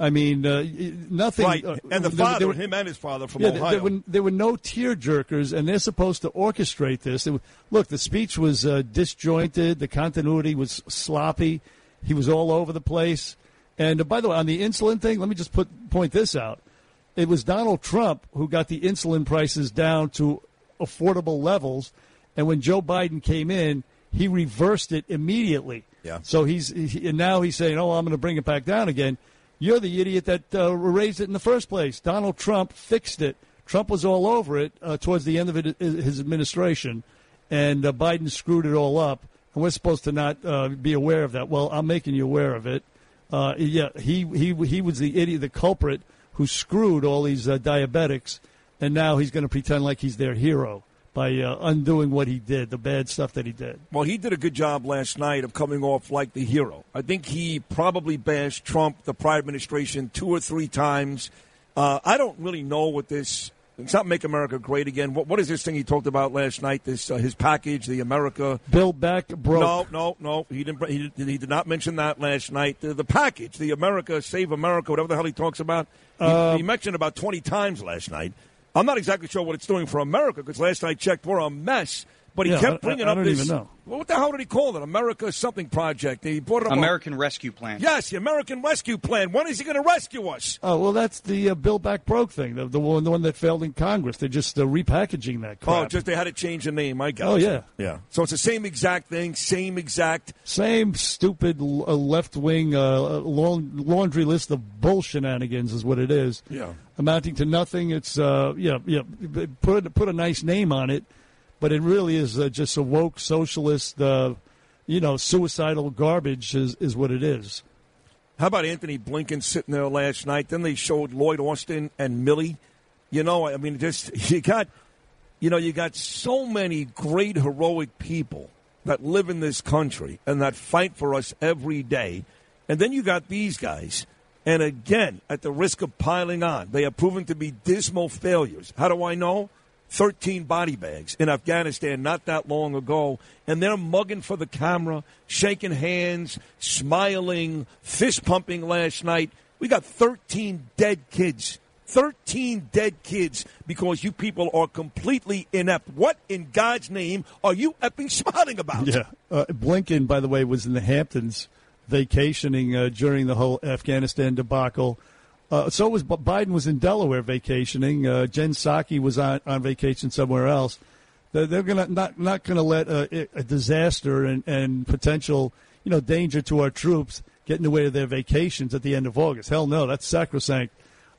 I mean, uh, nothing. Right, uh, and the father, there were- him and his father from yeah, there- Ohio. There, were, there were no tear jerkers, and they're supposed to orchestrate this. Look, the speech was uh, disjointed. The continuity was sloppy. He was all over the place. And uh, by the way, on the insulin thing, let me just put point this out. It was Donald Trump who got the insulin prices down to affordable levels, and when Joe Biden came in, he reversed it immediately. Yeah. So he's he, and now he's saying, "Oh, I'm going to bring it back down again." You're the idiot that uh, raised it in the first place. Donald Trump fixed it. Trump was all over it uh, towards the end of it, his administration, and uh, Biden screwed it all up. And we're supposed to not uh, be aware of that. Well, I'm making you aware of it. Uh, yeah, he he he was the idiot, the culprit who screwed all these uh, diabetics, and now he's going to pretend like he's their hero by uh, undoing what he did, the bad stuff that he did. Well, he did a good job last night of coming off like the hero. I think he probably bashed Trump, the prior administration, two or three times. Uh, I don't really know what this. It's not make America great again. What, what is this thing he talked about last night? This uh, his package, the America. Build back broke. No, no, no. He didn't. He, did- he did not mention that last night. The, the package, the America Save America, whatever the hell he talks about. He, Uh, he mentioned about twenty times last night. I'm not exactly sure what it's doing for America because last I checked, we're a mess. But he Yeah, kept bringing I up don't this. even know. Well, what the hell did he call it? America something project. He brought it up. on- American Rescue Plan. Yes, the American Rescue Plan. When is he going to rescue us? Oh well, that's the uh, Build Back Broke thing, the, the one the one that failed in Congress. They're just uh, repackaging that crap. Oh, just they had to change the name. I got Oh, yeah. yeah. So it's the same exact thing, same exact. Same stupid uh, left wing uh, long, laundry list of bull shenanigans is what it is. Yeah. Amounting to nothing. It's uh, yeah, yeah. Put put a nice name on it, but it really is uh, just a woke socialist, uh, you know, suicidal garbage is is what it is. How about Anthony Blinken sitting there last night? Then they showed Lloyd Austin and Milley. You know, I mean, just you got, you know, you got so many great heroic people that live in this country and that fight for us every day, and then you got these guys. And again, at the risk of piling on, they have proven to be dismal failures. How do I know? 13 body bags in Afghanistan not that long ago, and they're mugging for the camera, shaking hands, smiling, fist pumping last night. We got 13 dead kids. 13 dead kids because you people are completely inept. What in God's name are you effing smiling about? Yeah. Uh, Blinken, by the way, was in the Hamptons vacationing uh, during the whole Afghanistan debacle. Uh, so was Biden was in Delaware vacationing. Uh, Jen Psaki was on, on vacation somewhere else. They're, they're gonna not not to let a, a disaster and, and potential you know danger to our troops get in the way of their vacations at the end of August. Hell no, that's sacrosanct.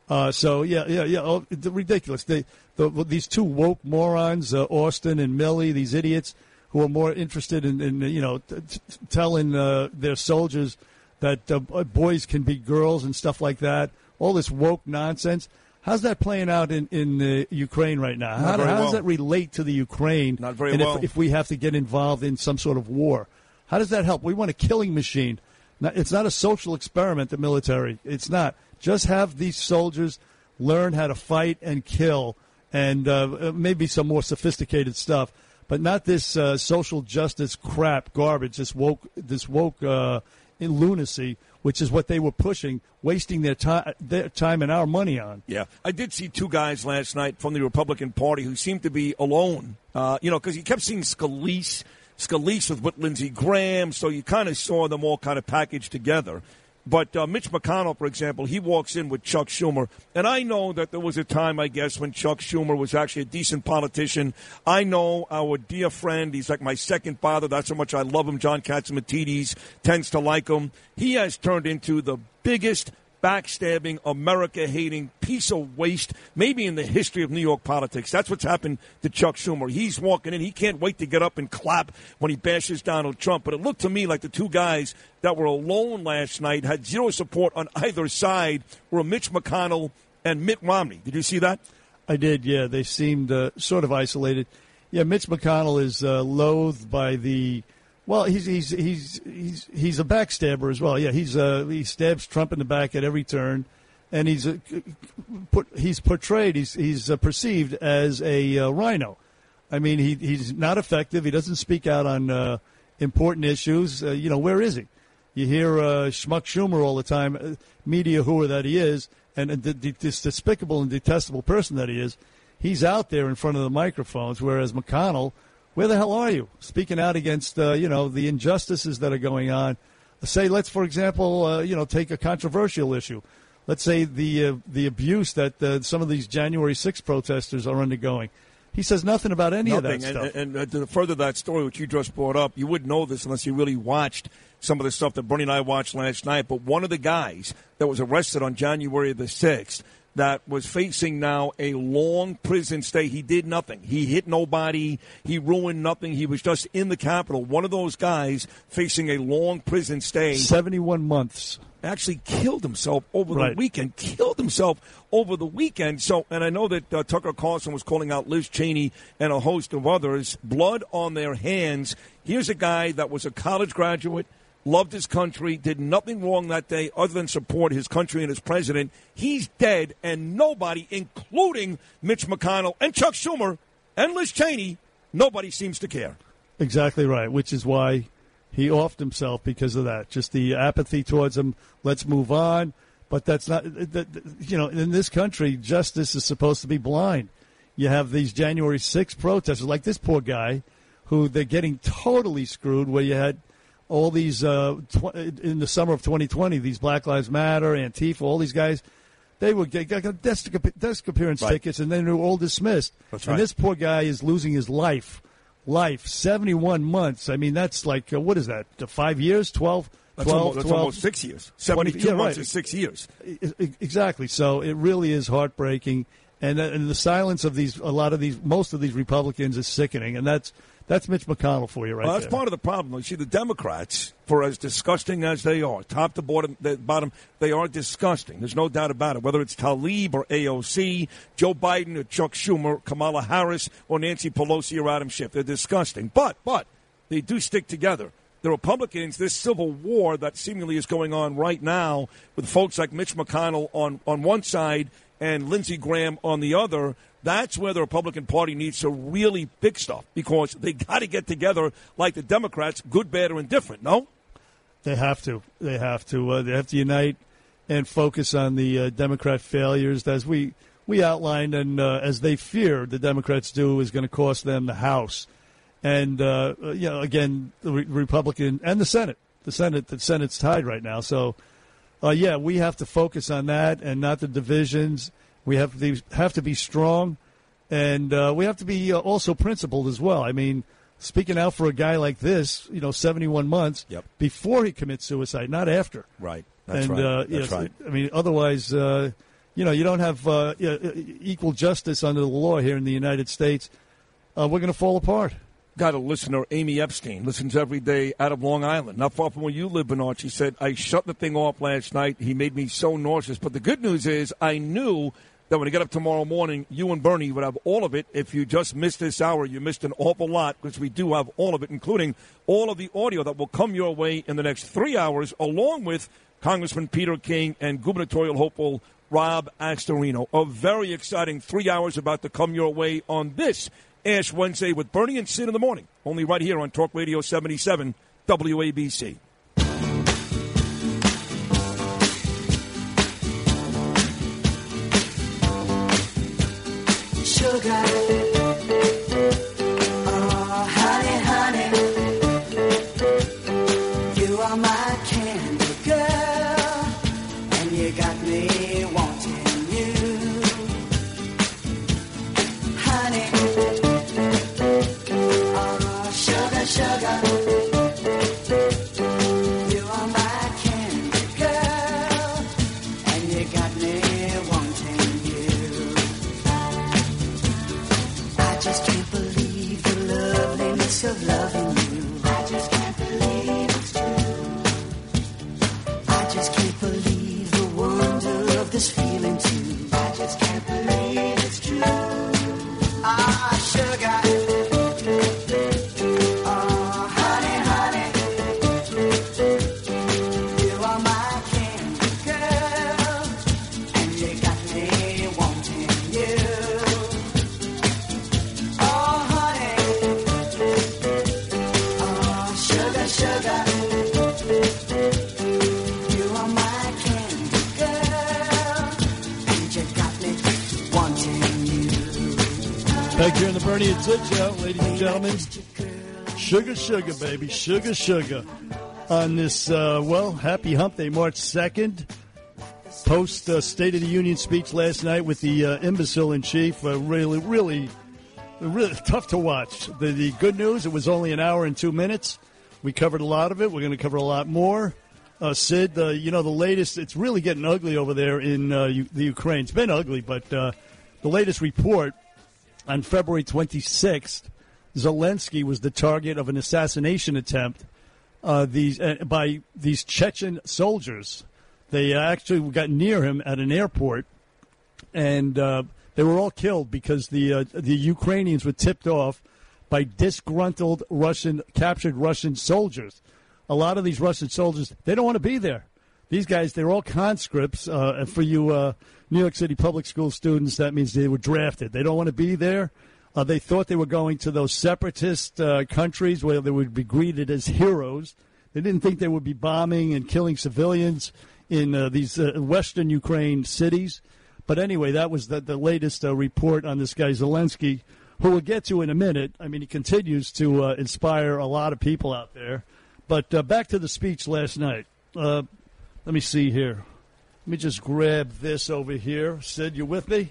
Uh, so yeah, yeah, yeah. Oh, ridiculous. They, the, these two woke morons, uh, Austin and Milley, these idiots who are more interested in, in you know, t- t- telling uh, their soldiers that uh, boys can be girls and stuff like that. All this woke nonsense. How's that playing out in in uh, Ukraine right now? How, how well. does that relate to the Ukraine? Not very and well. If, if we have to get involved in some sort of war, how does that help? We want a killing machine. It's not a social experiment. The military. It's not. Just have these soldiers learn how to fight and kill, and uh, maybe some more sophisticated stuff, but not this uh, social justice crap, garbage. This woke, this woke uh, in lunacy, which is what they were pushing, wasting their time, their time and our money on. Yeah, I did see two guys last night from the Republican Party who seemed to be alone. Uh, you know, because you kept seeing Scalise, Scalise with, with Lindsey Graham, so you kind of saw them all kind of packaged together. But uh, Mitch McConnell, for example, he walks in with Chuck Schumer. And I know that there was a time, I guess, when Chuck Schumer was actually a decent politician. I know our dear friend, he's like my second father. That's how much I love him. John Catsimatidis tends to like him. He has turned into the biggest backstabbing, America hating piece of waste, maybe in the history of New York politics. That's what's happened to Chuck Schumer. He's walking in. He can't wait to get up and clap when he bashes Donald Trump. But it looked to me like the two guys that were alone last night had zero support on either side were Mitch McConnell and Mitt Romney. Did you see that? I did, yeah. They seemed uh, sort of isolated. Yeah, Mitch McConnell is uh, loathed by the. Well, he's he's he's he's he's a backstabber as well. Yeah, he's uh, he stabs Trump in the back at every turn, and he's uh, put he's portrayed he's he's uh, perceived as a uh, rhino. I mean, he, he's not effective. He doesn't speak out on uh, important issues. Uh, you know, where is he? You hear uh, Schmuck Schumer all the time, uh, media whore that he is, and, and the, the, this despicable and detestable person that he is. He's out there in front of the microphones, whereas McConnell, where the hell are you? Speaking out against, uh, you know, the injustices that are going on. Say, let's, for example, uh, you know, take a controversial issue. Let's say the uh, the abuse that uh, some of these January 6 protesters are undergoing. He says nothing about any Nothing. of that stuff. And, and, and to further that story, which you just brought up, you wouldn't know this unless you really watched some of the stuff that Bernie and I watched last night. But one of the guys that was arrested on January the 6th that was facing now a long prison stay. He did nothing. He hit nobody. He ruined nothing. He was just in the Capitol. One of those guys facing a long prison stay. 71 months. Actually killed himself over Right. the weekend. Killed himself over the weekend. So, and I know that uh, Tucker Carlson was calling out Liz Cheney and a host of others. Blood on their hands. Here's a guy that was a college graduate loved his country, did nothing wrong that day other than support his country and his president. He's dead, and nobody, including Mitch McConnell and Chuck Schumer and Liz Cheney, nobody seems to care. Exactly right, which is why he offed himself because of that. Just the apathy towards him. Let's move on. But that's not, you know, in this country, justice is supposed to be blind. You have these January 6 protesters, like this poor guy, who they're getting totally screwed, where you had all these, uh, tw- in the summer of 2020, these Black Lives Matter, Antifa, all these guys, they were get, got desk, desk appearance Right. tickets, and then they were all dismissed. That's and right. this poor guy is losing his life. Life, 71 months. I mean, that's like, uh, what is that, uh, five years, 12? That's, 12, almost, that's 12, almost six years. 20 yeah, months right. is six years. Exactly. So it really is heartbreaking, and, uh, and the silence of these, a lot of these, most of these Republicans is sickening, and that's that's Mitch McConnell for you right well, that's there. part of the problem. You see, the Democrats, for as disgusting as they are, top to bottom, the bottom, they are disgusting. There's no doubt about it. Whether it's Tlaib or AOC, Joe Biden or Chuck Schumer, Kamala Harris or Nancy Pelosi or Adam Schiff, they're disgusting. But, but, they do stick together. The Republicans, this civil war that seemingly is going on right now with folks like Mitch McConnell on, on one side and Lindsey Graham on the other, that's where the Republican Party needs to really big stuff because they got to get together like the Democrats, good, bad, or indifferent. No, They have to. They have to. Uh, they have to unite and focus on the uh, Democrat failures, as we we outlined, and uh, as they fear the Democrats do, is going to cost them the House, and uh, uh, you know, again, the Re- Republican and the Senate. The Senate, the Senate's tied right now. So, uh, yeah, we have to focus on that and not the divisions. We have to be, have to be strong, and uh, we have to be uh, also principled as well. I mean, speaking out for a guy like this, you know, seventy-one months Yep. before he commits suicide, not after. Right. That's and, right. Uh, That's yes, right. I mean, otherwise, uh, you know, you don't have uh, equal justice under the law here in the United States. Uh, we're going to fall apart. got a listener, Amy Epstein, listens every day out of Long Island, not far from where you live, Bernard. She said, I shut the thing off last night. He made me so nauseous. But the good news is, I knew that when I get up tomorrow morning, you and Bernie would have all of it. If you just missed this hour, you missed an awful lot because we do have all of it, including all of the audio that will come your way in the next three hours, along with Congressman Peter King and gubernatorial hopeful Rob Astorino. A very exciting three hours about to come your way on this Ash Wednesday with Bernie and Sid in the morning. Only right here on Talk Radio 77 WABC. Feeling Bernie and Sid show, ladies and gentlemen. Sugar, sugar, baby. Sugar, sugar. On this, uh, well, happy hump day, March 2nd. Post uh, State of the Union speech last night with the uh, imbecile in chief. Uh, really, really, really tough to watch. The, the good news, it was only an hour and two minutes. We covered a lot of it. We're going to cover a lot more. Uh, Sid, uh, you know, the latest, it's really getting ugly over there in uh, U- the Ukraine. It's been ugly, but uh, the latest report on February 26th, Zelensky was the target of an assassination attempt uh, these, uh, by these Chechen soldiers. They uh, actually got near him at an airport, and uh, they were all killed because the uh, the Ukrainians were tipped off by disgruntled Russian captured Russian soldiers. A lot of these Russian soldiers they don't want to be there. These guys they're all conscripts. Uh, for you New York City public school students, that means they were drafted. They don't want to be there. Uh, they thought they were going to those separatist uh, countries where they would be greeted as heroes. They didn't think they would be bombing and killing civilians in uh, these uh, western Ukraine cities. But anyway, that was the, the latest uh, report on this guy Zelensky, who we'll get to in a minute. I mean, he continues to uh, inspire a lot of people out there. But back to the speech last night. Let me see here. Let me just grab this over here. Sid, you with me?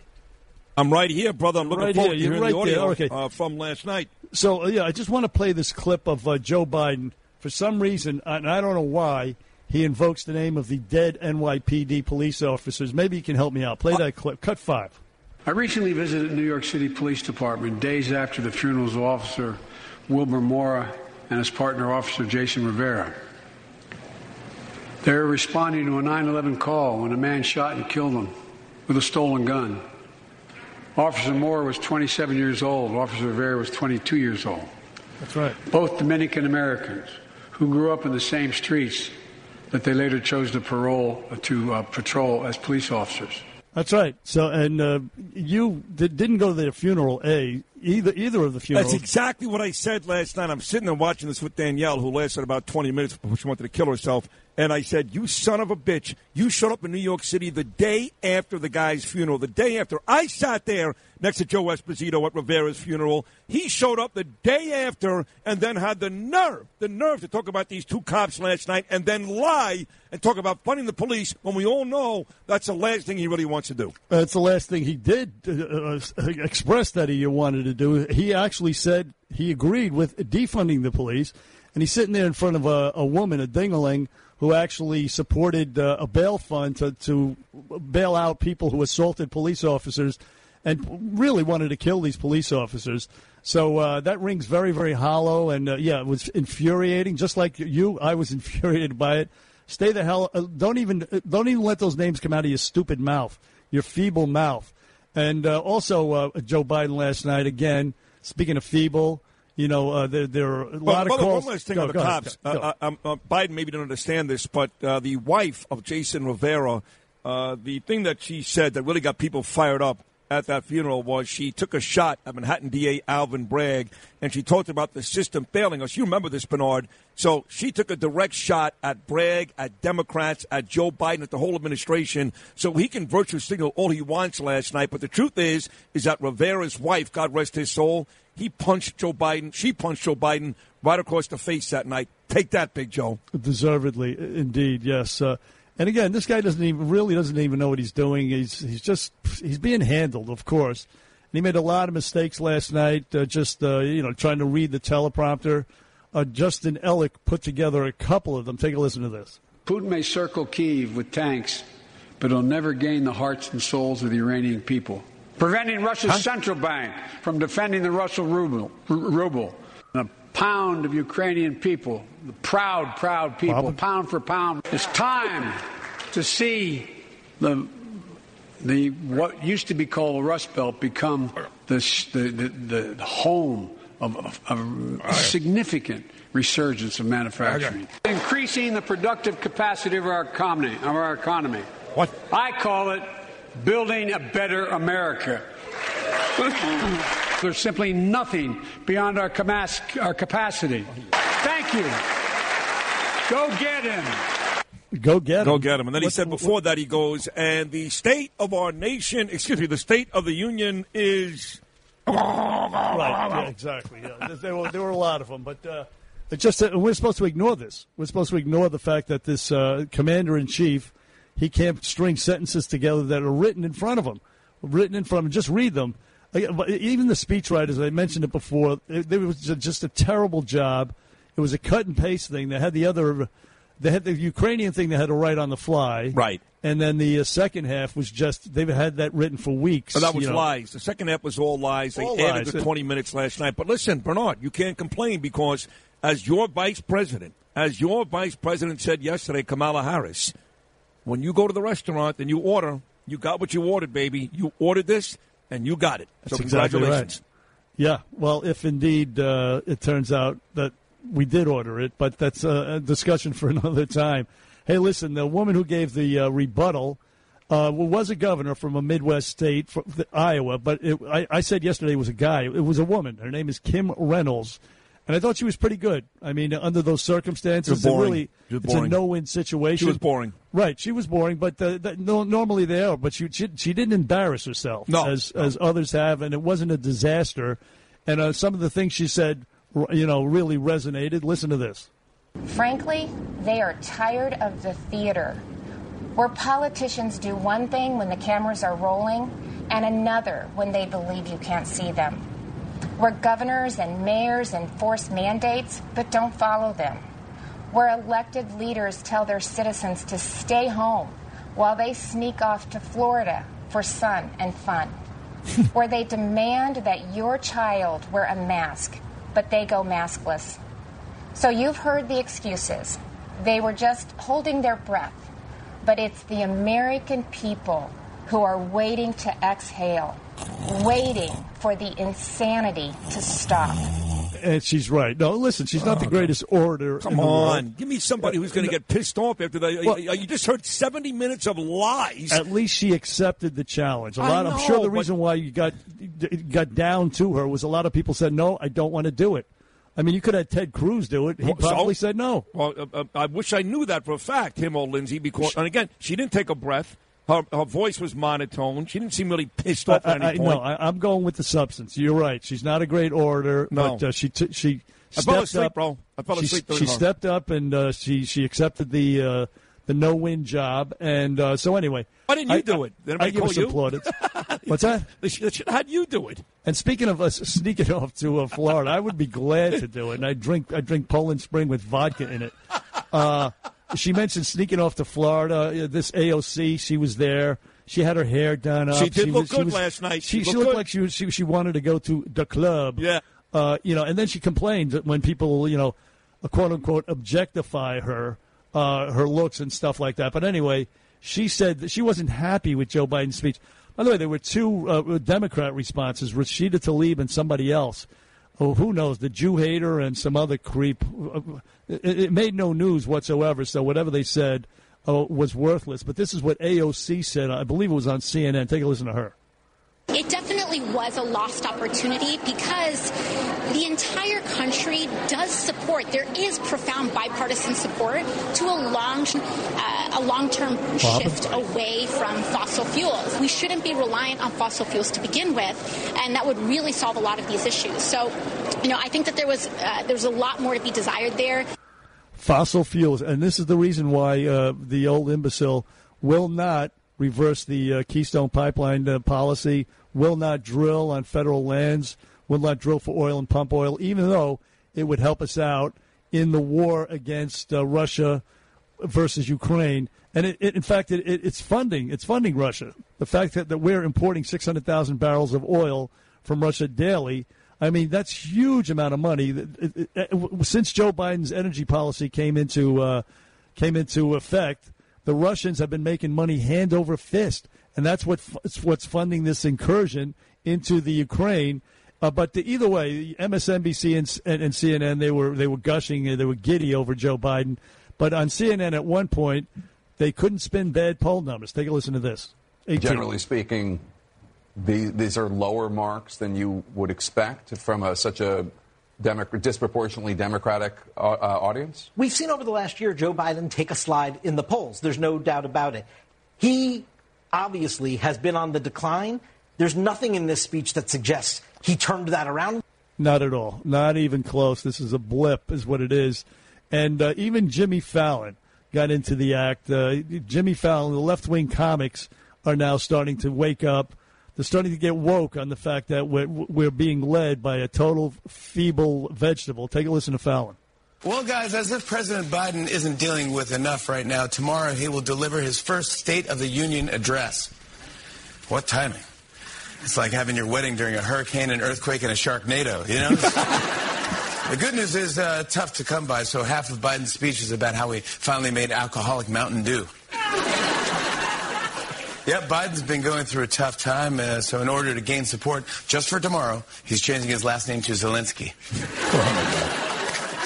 I'm right here, brother. I'm looking Right forward here. to You're hearing right the audio. Okay. uh, from last night. So uh, yeah, I just want to play this clip of uh, Joe Biden. For some reason, and I don't know why, he invokes the name of the dead NYPD police officers. Maybe you can help me out. Play that clip. Cut five. I recently visited New York City Police Department days after the funerals of Officer Wilbert Mora and his partner, Officer Jason Rivera. They were responding to a 9 11 call when a man shot and killed them with a stolen gun. Officer Moore was 27 years old, Officer Rivera was 22 years old. That's right. Both Dominican Americans who grew up in the same streets that they later chose to parole to uh, patrol as police officers. That's right. So, and uh, you did, didn't go to their funeral, A, either either of the funerals. That's exactly what I said last night. I'm sitting there watching this with Danielle, who lasted about 20 minutes before she wanted to kill herself. And I said, You son of a bitch, you showed up in New York City the day after the guy's funeral. The day after. I sat there next to Joe Esposito at Rivera's funeral. He showed up the day after and then had the nerve, the nerve to talk about these two cops last night and then lie and talk about funding the police when we all know that's the last thing he really wants to do. That's the last thing he did uh, uh, express that he wanted to do. He actually said he agreed with defunding the police, and he's sitting there in front of a, a woman, a dingaling, who actually supported uh, a bail fund to, to bail out people who assaulted police officers and really wanted to kill these police officers. So uh, that rings very, very hollow, and uh, yeah, it was infuriating. Just like you, I was infuriated by it. Stay the hell! Uh, don't even uh, don't even let those names come out of your stupid mouth, your feeble mouth. And uh, also, uh, Joe Biden last night again. Speaking of feeble, you know, uh, there, there are a lot of calls. One last thing Go- on the cops. Uh, uh, um, uh, Biden maybe didn't understand this, but uh, the wife of Jason Rivera, uh, the thing that she said that really got people fired up at that funeral was she took a shot at Manhattan DA Alvin Bragg, and she talked about the system failing us. You remember this, Bernard. So she took a direct shot at Bragg, at Democrats, at Joe Biden, at the whole administration. So he can virtue signal all he wants last night. But the truth is, is that Rivera's wife, God rest his soul, he punched Joe Biden. She punched Joe Biden right across the face that night. Take that, Big Joe. Deservedly, indeed, yes. Uh, and again, this guy doesn't even really doesn't even know what he's doing. He's he's just he's being handled, of course. And he made a lot of mistakes last night, uh, just uh, you know trying to read the teleprompter. Uh, Justin Ellick put together a couple of them. Take a listen to this. Putin may circle Kiev with tanks, but he'll never gain the hearts and souls of the Iranian people. Preventing Russia's central bank from defending the Russian ruble, ruble. A pound of Ukrainian people, the proud, proud people, pound for pound. It's time to see the the what used to be called the Rust Belt become the the, the, the home of, of, of a significant resurgence of manufacturing, increasing the productive capacity of our economy. Of our economy. What I call it building a better America. There's simply nothing beyond our, camas- our capacity. Thank you. Go get him. Go get him. Go get him. And then he What- said before that, he goes, and the state of our nation, excuse me, the state of the union is right. Yeah, exactly. Yeah. There, there were, there were a lot of them, but uh, it just uh, we're supposed to ignore this. We're supposed to ignore the fact that this uh, commander in chief he can't string sentences together that are written in front of him, written in front of him. Just read them. Even the speechwriters, I mentioned it before, it, it was just a terrible job. It was a cut and paste thing. They had the other, they had the Ukrainian thing they had to write on the fly, Right. And then the uh, second half was just they've had that written for weeks. So that was you know. lies. The second half was all lies. They All added lies. the 20 minutes last night. But listen, Bernard, you can't complain because as your vice president, as your vice president said yesterday, Kamala Harris, when you go to the restaurant and you order, you got what you ordered, baby. You ordered this and you got it. so That's exactly congratulations. right. Yeah, well, if indeed uh, it turns out that we did order it, but that's a, a discussion for another time. Hey, listen, the woman who gave the uh, rebuttal uh, was a governor from a Midwest state, Iowa, but it, I, I said yesterday it was a guy. It was a woman. Her name is Kim Reynolds. And I thought she was pretty good. I mean, under those circumstances, She was boring. it really, was it's a no-win situation. She was boring. Right, she was boring, but uh, that, no, normally they are. But she, she she didn't embarrass herself No, as as others have, and it wasn't a disaster. And uh, some of the things she said, you know, really resonated. Listen to this. Frankly, they are tired of the theater, where politicians do one thing when the cameras are rolling and another when they believe you can't see them. Where governors and mayors enforce mandates but don't follow them. Where elected leaders tell their citizens to stay home while they sneak off to Florida for sun and fun. where they demand that your child wear a mask, but they go maskless. So you've heard the excuses. They were just holding their breath. But it's the American people who are waiting to exhale, waiting for the insanity to stop. And she's right. No, listen, she's not the greatest orator. Come in the world. on. Give me somebody who's going to get pissed off after that. Well- you just heard 70 minutes of lies. At least she accepted the challenge. A I lot. I'm sure the but- reason why you got got down to her was a lot of people said no, I don't want to do it. I mean, you could have Ted Cruz do it. He Well, so- probably said no. Well, uh, uh, I wish I knew that for a fact, him or Lindsey, because, and again, she didn't take a breath. Her, her voice was monotone. She didn't seem really pissed off I, at any I, point. no, I, I'm going with the substance. You're right. She's not a great orator, No. but uh, she t- she I fell stepped asleep, up, bro. I fell she, asleep during She stepped up and uh, she she accepted the uh, the no win job, and uh, so anyway. Why didn't you I- do it? Did I give you? plaudits. What's that? They should- they should- How'd you do it? And speaking of us sneaking off to uh, Florida, I would be glad to do it. And I drink I drink Poland Spring with vodka in it. Uh, she mentioned sneaking off to Florida. Uh, This AOC, she was there. She had her hair done up. She did look was, good was- last night. She, She she looked looked like she was she, she wanted to go to the club. Yeah. Uh, you know, and then she complained that when people, you know, quote unquote objectify her, uh, her looks and stuff like that. But anyway, she said that she wasn't happy with Joe Biden's speech. By the way, there were two uh, Democrat responses: Rashida Tlaib and somebody else. Oh, who knows? The Jew hater and some other creep. It, it made no news whatsoever. So whatever they said uh, was worthless. But this is what AOC said. I believe it was on CNN. Take a listen to her. It definitely was a lost opportunity because the entire country does support. There is profound bipartisan support to a long, uh, a long-term shift away from fossil fuels. We shouldn't be reliant on fossil fuels to begin with, and that would really solve a lot of these issues. So, you know, I think that there was uh, there was a lot more to be desired there. Fossil fuels, and this is the reason why uh, the old imbecile will not reverse the uh, Keystone Pipeline uh, policy, will not drill on federal lands, will not drill for oil and pump oil, even though it would help us out in the war against uh, Russia versus Ukraine. And it, it, in fact, it, it, it's funding. It's funding Russia. The fact that, that we're importing 600,000 barrels of oil from Russia daily. I mean, that's huge amount of money. It- Since Joe Biden's energy policy came into uh, came into effect, the Russians have been making money hand over fist, and that's what what's funding this incursion into the Ukraine. Uh, but the, either way, MSNBC and, and, and CNN they were they were gushing, uh, they were giddy over Joe Biden. But on CNN at one point, they couldn't spin bad poll numbers. Take a listen to this. 18. Generally speaking, the, these are lower marks than you would expect from a, such a Demo- disproportionately Democratic uh, uh, audience. We've seen over the last year Joe Biden take a slide in the polls. There's no doubt about it. He obviously has been on the decline. There's nothing in this speech that suggests he turned that around. Not at all. Not even close. This is a blip, is what it is. And uh, even Jimmy Fallon got into the act. Uh, Jimmy Fallon, the left wing comics are now starting to wake up. They're starting to get woke on the fact that we're, we're being led by a total feeble vegetable. Take a listen to Fallon. Well, guys, as if President Biden isn't dealing with enough right now, tomorrow he will deliver his first State of the Union address. What timing? It's like having your wedding during a hurricane, an earthquake, and a sharknado, you know? the good news is uh, tough to come by, so half of Biden's speech is about how he finally made alcoholic Mountain Dew. Yep, Biden's been going through a tough time, uh, so in order to gain support just for tomorrow, he's changing his last name to Zelensky.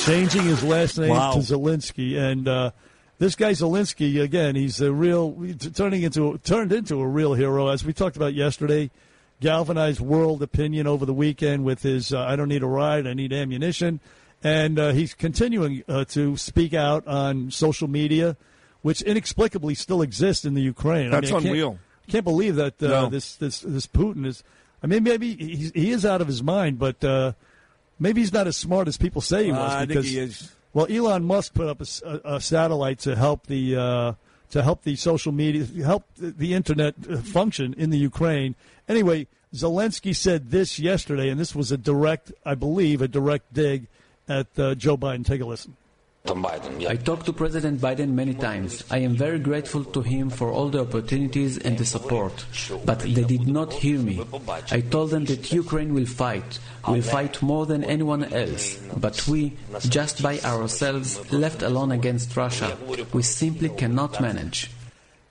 changing his last name Wow. to Zelensky, and uh, this guy Zelensky again, he's a real turning into turned into a real hero, as we talked about yesterday. Galvanized world opinion over the weekend with his uh, "I don't need a ride, I need ammunition," and uh, he's continuing uh, to speak out on social media, which inexplicably still exists in the Ukraine. That's I can't- unreal. Can't believe that uh, No. this this this Putin is. I mean, maybe he's, he is out of his mind, but uh, maybe he's not as smart as people say he was. Uh, I think because, he is. Well, Elon Musk put up a satellite to help the uh, to help the social media help the, the internet uh, function in the Ukraine. Anyway, Zelensky said this yesterday, and this was a direct, I believe, a direct dig at uh, Joe Biden. Take a listen. I talked to President Biden many times. I am very grateful to him for all the opportunities and the support. But they did not hear me. I told them that Ukraine will fight, will fight more than anyone else. But we, just by ourselves, left alone against Russia, we simply cannot manage.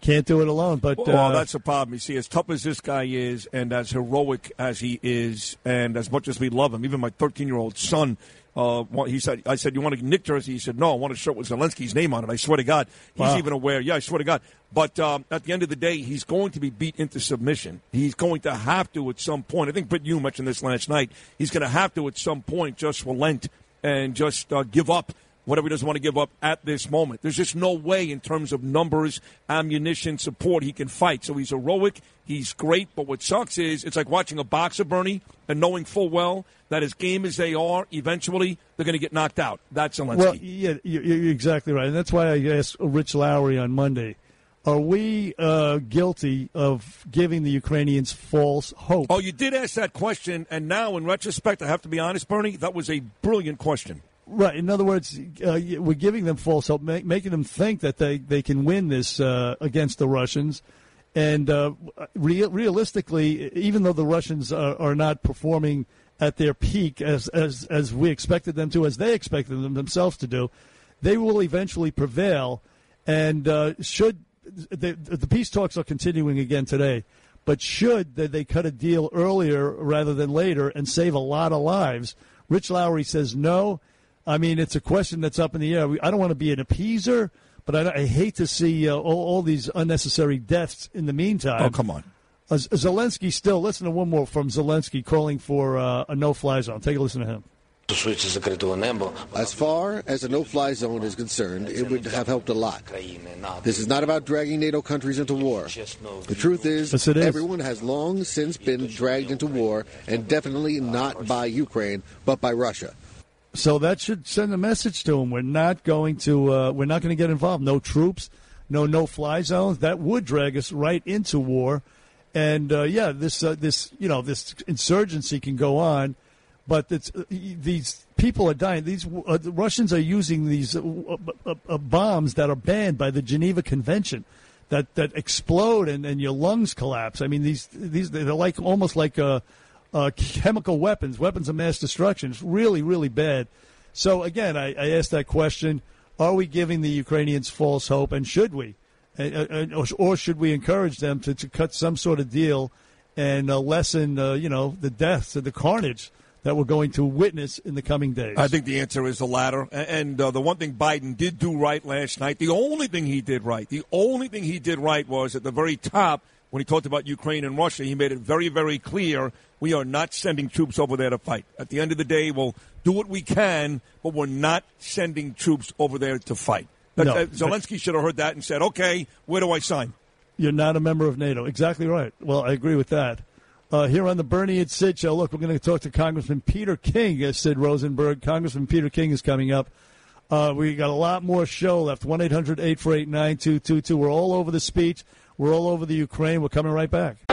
Can't do it alone, but uh, well, that's the problem. You see, as tough as this guy is, and as heroic as he is, and as much as we love him, even my 13 year old son, uh, he said, "I said you want a Knick jersey?" He said, "No, I want a shirt with Zelensky's name on it." I swear to God, he's Wow. even aware. Yeah, I swear to God. But um, at the end of the day, he's going to be beat into submission. He's going to have to at some point. I think Britt, you mentioned this last night. He's going to have to at some point just relent and just uh, give up whatever he doesn't want to give up at this moment. There's just no way in terms of numbers, ammunition, support he can fight. So he's heroic. He's great. But what sucks is it's like watching a boxer, Bernie, and knowing full well that as game as they are, eventually they're going to get knocked out. That's Zelensky. Well, yeah, you- you're exactly right, and that's why I asked Rich Lowry on Monday: Are we uh, guilty of giving the Ukrainians false hope? oh, you did ask that question, and now in retrospect, I have to be honest, Bernie, that was a brilliant question. Right. In other words, uh, we're giving them false hope, make, making them think that they, they can win this uh, against the Russians. And uh, real, realistically, even though the Russians are, are not performing at their peak as, as, as we expected them to, as they expected them themselves to do, they will eventually prevail. And uh, should the, the peace talks are continuing again today, but should they cut a deal earlier rather than later and save a lot of lives? Rich Lowry says no. I mean, it's a question that's up in the air. I don't want to be an appeaser, but I, I hate to see uh, all, all these unnecessary deaths in the meantime. Oh, come on. Uh, Zelensky still, listen to one more from Zelensky calling for uh, a no fly zone. Take a listen to him. As far as a no-fly zone is concerned, it would have helped a lot. This is not about dragging NATO countries into war. The truth is, Yes, it is. everyone has long since been dragged into war, and definitely not by Ukraine, but by Russia. So that should send a message to them. We're not going to. Uh, we're not going to get involved. No troops. No no-fly zones. That would drag us right into war. And uh, yeah, this uh, this you know this insurgency can go on, but it's, uh, these people are dying. These uh, the Russians are using these uh, bombs that are banned by the Geneva Convention. That, that explode and, and your lungs collapse. I mean, these these they're like almost like uh, uh, chemical weapons, weapons of mass destruction. It's really, really bad. So again, I, I asked that question: Are we giving the Ukrainians false hope, and should we, or, or should we encourage them to, to cut some sort of deal and uh, lessen, uh, you know, the deaths and the carnage that we're going to witness in the coming days? I think the answer is the latter. And uh, the one thing Biden did do right last night, the only thing he did right, the only thing he did right was at the very top when he talked about Ukraine and Russia, he made it very, very clear we are not sending troops over there to fight. At the end of the day, we'll do what we can, but we're not sending troops over there to fight. That, No. uh, Zelensky should have heard that and said, okay, where do I sign? You're not a member of NATO. Exactly right. Well, I agree with that. Uh, here on the Bernie and Sid show, look, we're going to talk to Congressman Peter King, as Sid Rosenberg. Congressman Peter King is coming up. Uh, we got a lot more show left. 1 800 848 9222. We're all over the speech. We're all over the Ukraine. We're coming right back.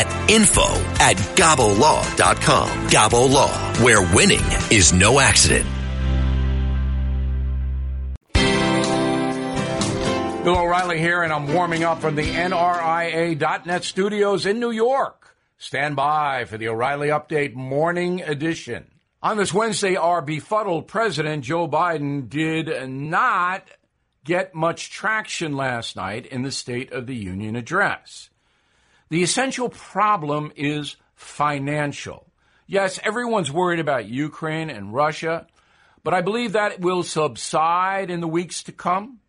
info at gabolaw.com. Gabo Law, where winning is no accident. Bill O'Reilly here, and I'm warming up from the NRIA.net studios in New York. Stand by for the O'Reilly Update Morning Edition. On this Wednesday, our befuddled President Joe Biden did not get much traction last night in the State of the Union address. The essential problem is financial. Yes, everyone's worried about Ukraine and Russia, but I believe that will subside in the weeks to come.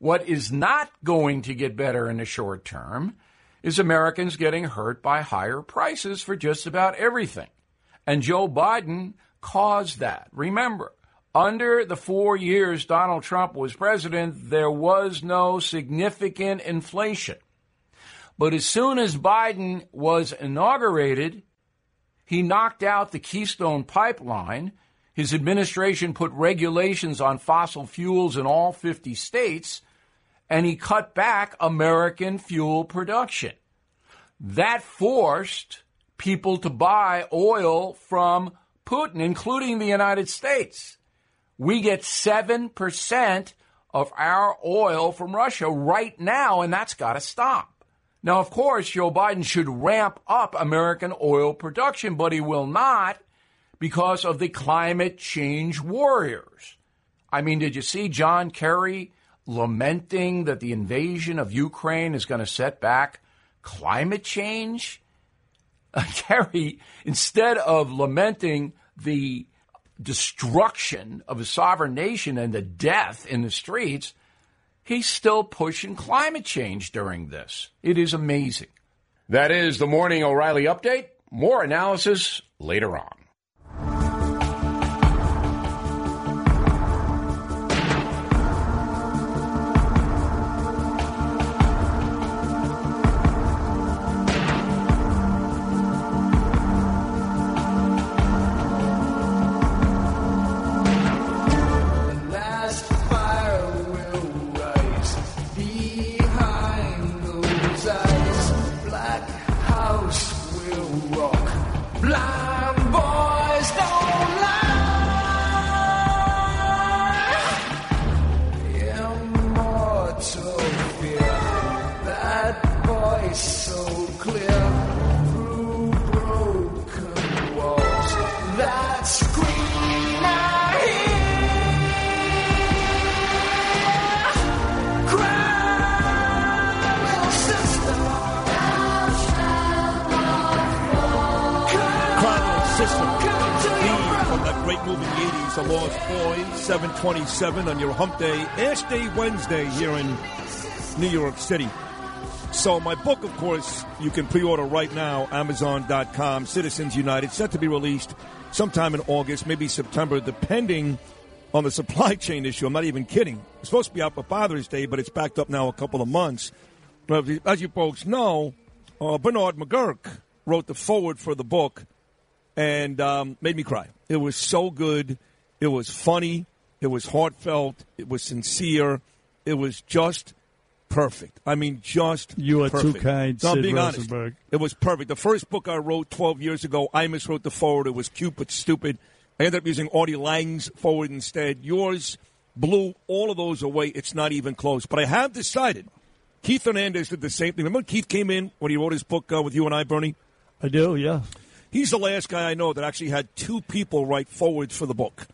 What is not going to get better in the short term is Americans getting hurt by higher prices for just about everything. And Joe Biden caused that. Remember, under the four years Donald Trump was president, there was no significant inflation. But as soon as Biden was inaugurated, he knocked out the Keystone Pipeline. His administration put regulations on fossil fuels in all 50 states, and he cut back American fuel production. That forced people to buy oil from Putin, including the United States. We get 7% of our oil from Russia right now, and that's got to stop. Now, of course, Joe Biden should ramp up American oil production, but he will not because of the climate change warriors. I mean, did you see John Kerry lamenting that the invasion of Ukraine is going to set back climate change? Kerry, instead of lamenting the destruction of a sovereign nation and the death in the streets, he's still pushing climate change during this. It is amazing. That is the Morning O'Reilly Update. More analysis later on. 727 on your hump day, Ash Day Wednesday here in New York City. So my book, of course, you can pre-order right now, Amazon.com, Citizens United, set to be released sometime in August, maybe September, depending on the supply chain issue. I'm not even kidding. It's supposed to be out for Father's Day, but it's backed up now a couple of months. But as you folks know, uh, Bernard McGuirk wrote the forward for the book and um, made me cry. It was so good. It was funny. It was heartfelt. It was sincere. It was just perfect. I mean, just You are too perfect. kind, No, I'm being honest. Rosenberg. It was perfect. The first book I wrote 12 years ago, I miswrote the forward. It was cute but stupid. I ended up using Artie Lange's forward instead. Yours blew all of those away. It's not even close. But I have decided. Keith Hernandez did the same thing. Remember when Keith came in when he wrote his book uh, with you and I, Bernie? I do, yeah. He's the last guy I know that actually had two people write forwards for the book.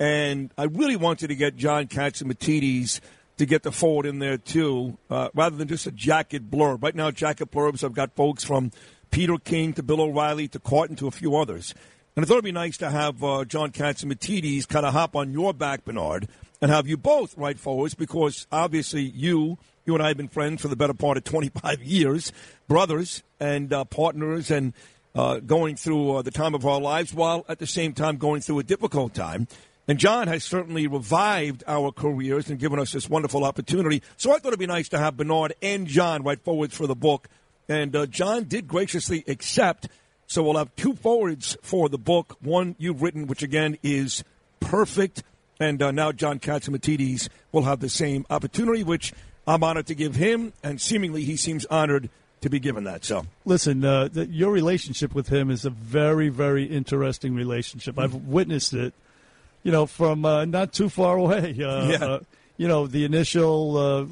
And I really wanted to get John Catsimatidis to get the forward in there too, uh, rather than just a jacket blurb. Right now, jacket blurbs, I've got folks from Peter King to Bill O'Reilly to Carton to a few others. And I thought it'd be nice to have uh, John Catsimatidis kind of hop on your back, Bernard, and have you both write forwards because obviously you, you and I have been friends for the better part of 25 years, brothers and uh, partners, and uh, going through uh, the time of our lives while at the same time going through a difficult time. And John has certainly revived our careers and given us this wonderful opportunity. So I thought it'd be nice to have Bernard and John write forwards for the book. And uh, John did graciously accept. So we'll have two forwards for the book. One you've written, which again is perfect. And uh, now John Catsimatidis will have the same opportunity, which I'm honored to give him. And seemingly he seems honored to be given that. So Listen, uh, th- your relationship with him is a very, very interesting relationship. I've witnessed it, you know, from uh, not too far away. Uh, Yeah. uh, you know, the initial uh,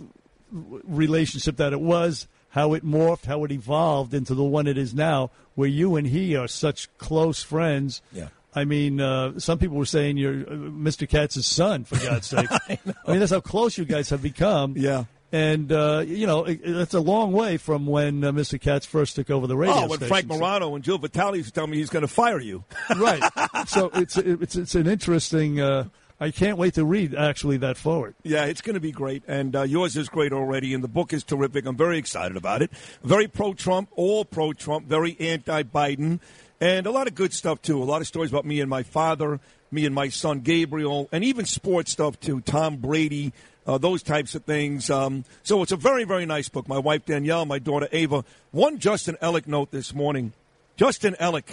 relationship that it was, how it morphed, how it evolved into the one it is now, where you and he are such close friends. Yeah. I mean, uh, some people were saying you're uh, Mr. Katz's son, for God's sake. I, mean, that's how close you guys have become. Yeah. And, uh, you know, it, it's a long way from when uh, Mr. Katz first took over the radio Oh, when station. Frank Morano and Joe Vitale used to tell me he's going to fire you. right. So it's it's it's an interesting. Uh, I can't wait to read actually that forward. Yeah, it's going to be great, and uh, yours is great already, and the book is terrific. I'm very excited about it. Very pro-Trump, all pro-Trump, very anti-Biden, and a lot of good stuff too. A lot of stories about me and my father, me and my son Gabriel, and even sports stuff too. Tom Brady, uh, those types of things. Um, so it's a very, very nice book. My wife Danielle, my daughter Ava. One Justin Ellick note this morning. Justin Ellick,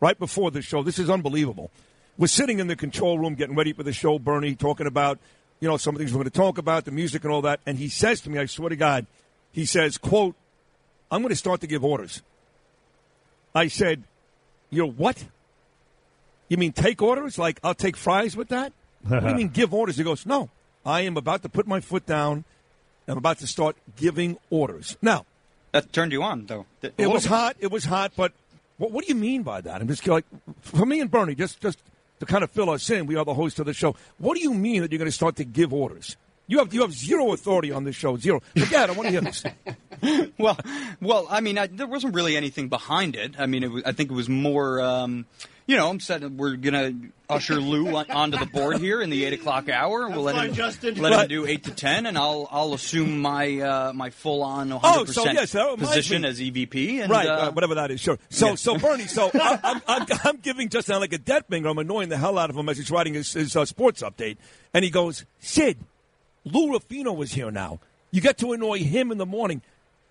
right before the show. This is unbelievable. Was sitting in the control room getting ready for the show, Bernie, talking about, you know, some of the things we're going to talk about, the music and all that. And he says to me, I swear to God, he says, quote, I'm going to start to give orders. I said, you're what? You mean take orders? Like I'll take fries with that? what do you mean give orders? He goes, no, I am about to put my foot down. I'm about to start giving orders. Now, That turned you on, though. A it was bit. hot. It was hot. But what, what do you mean by that? I'm just like, for me and Bernie, just just to kind of fill us in. We are the host of the show. What do you mean that you're going to start to give orders? You have you have zero authority on this show. Zero. Forget. I want to hear this. well, well, I mean, I, there wasn't really anything behind it. I mean, it was, I think it was more, um, you know, I'm said we're gonna usher Lou on, onto the board here in the eight o'clock hour. We'll let fine, him Justin. let Right. him do eight to ten, and I'll I'll assume my uh, my full on 100 Oh, so yes, position me. as EVP. And, right, uh, uh, whatever that is, sure. So, yeah. so Bernie, so I, I'm, I'm, I'm giving Justin like a death finger. I'm annoying the hell out of him as he's writing his, his uh, sports update, and he goes, "Sid, Lou Rafino is here now. You get to annoy him in the morning.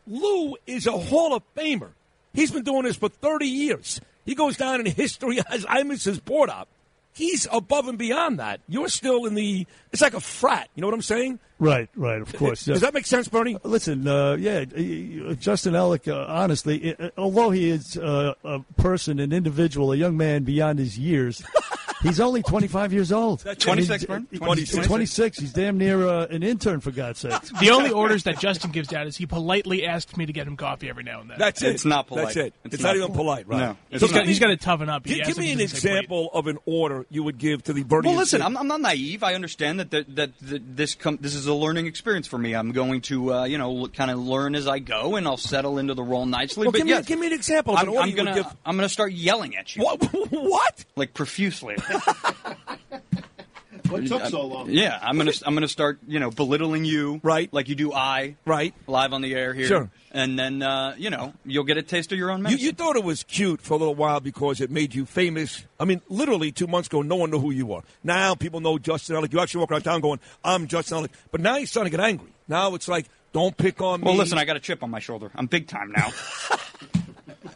Lou is a Hall of Famer. He's been doing this for 30 years. He goes down in history as I miss his board up. He's above and beyond that. You're still in the. It's like a frat. You know what I'm saying? Right, right, of course. Does that make sense, Bernie? Listen, uh, yeah, uh, Justin Ellick, uh, honestly, uh, although he is uh, a person, an individual, a young man beyond his years, he's only 25 years old. 26, I 26. 26. 26. He's damn near uh, an intern, for God's sake. The only orders that Justin gives out is he politely asks me to get him coffee every now and then. That's it. It's not polite. That's it. It's It's, not not, even polite, right? No, he's it's got, he's got to toughen up. He Give, give me an to say, "Wait." example of an order you would give to the Bernie. Well, listen, I'm, I'm not naive. I understand that that, that, that this com- this is a learning experience for me. I'm going to uh, you know kind of learn as I go, and I'll settle into the role nicely. Well, but give, me, give me an example of I'm, an I'm you gonna give. I'm gonna start yelling at you. What? what? Like profusely. What took so long? Yeah, I'm gonna I'm gonna start you know belittling you right like you do I right live on the air here Sure. and then uh, you know you'll get a taste of your own You, medicine. you thought it was cute for a little while because it made you famous. I mean, literally two months ago, no one knew who you were. Now people know Justin Ellick. You actually walk around town going, "I'm Justin Ellick," but now you're starting to get angry. Now it's like, "Don't pick on me." well, listen, I got a chip on my shoulder. I'm big time now.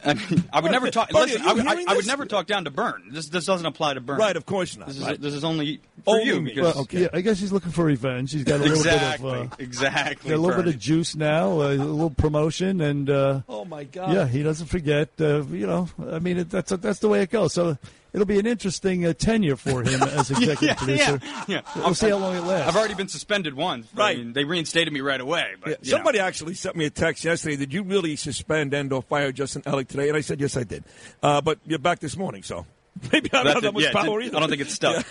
I, mean, I would never talk. Bernie, listen, I, would- I, I would never talk down to Burn. This this doesn't apply to Burn. Right, of course not. This is Right. this is only for Only you. me. Because, Well, yeah, I guess he's looking for revenge. He's got a little exactly, bit of uh, exactly. a little bit of juice now, a little promotion, and uh, Oh my God! yeah, he doesn't forget. Uh, you know, I mean, it, that's that's the way it goes. So it'll be an interesting uh, tenure for him as executive yeah, producer. yeah, yeah. We'll see how long it lasts. I've already been suspended once. I Right. mean, they reinstated me right away. But Yeah, you know. somebody actually sent me a text yesterday. Did you really suspend and or fire Justin Ellick today? And I said, yes, I did. Uh, but you're back this morning, so maybe I don't have that much Yeah, power didn't- either. I don't think it's stuck.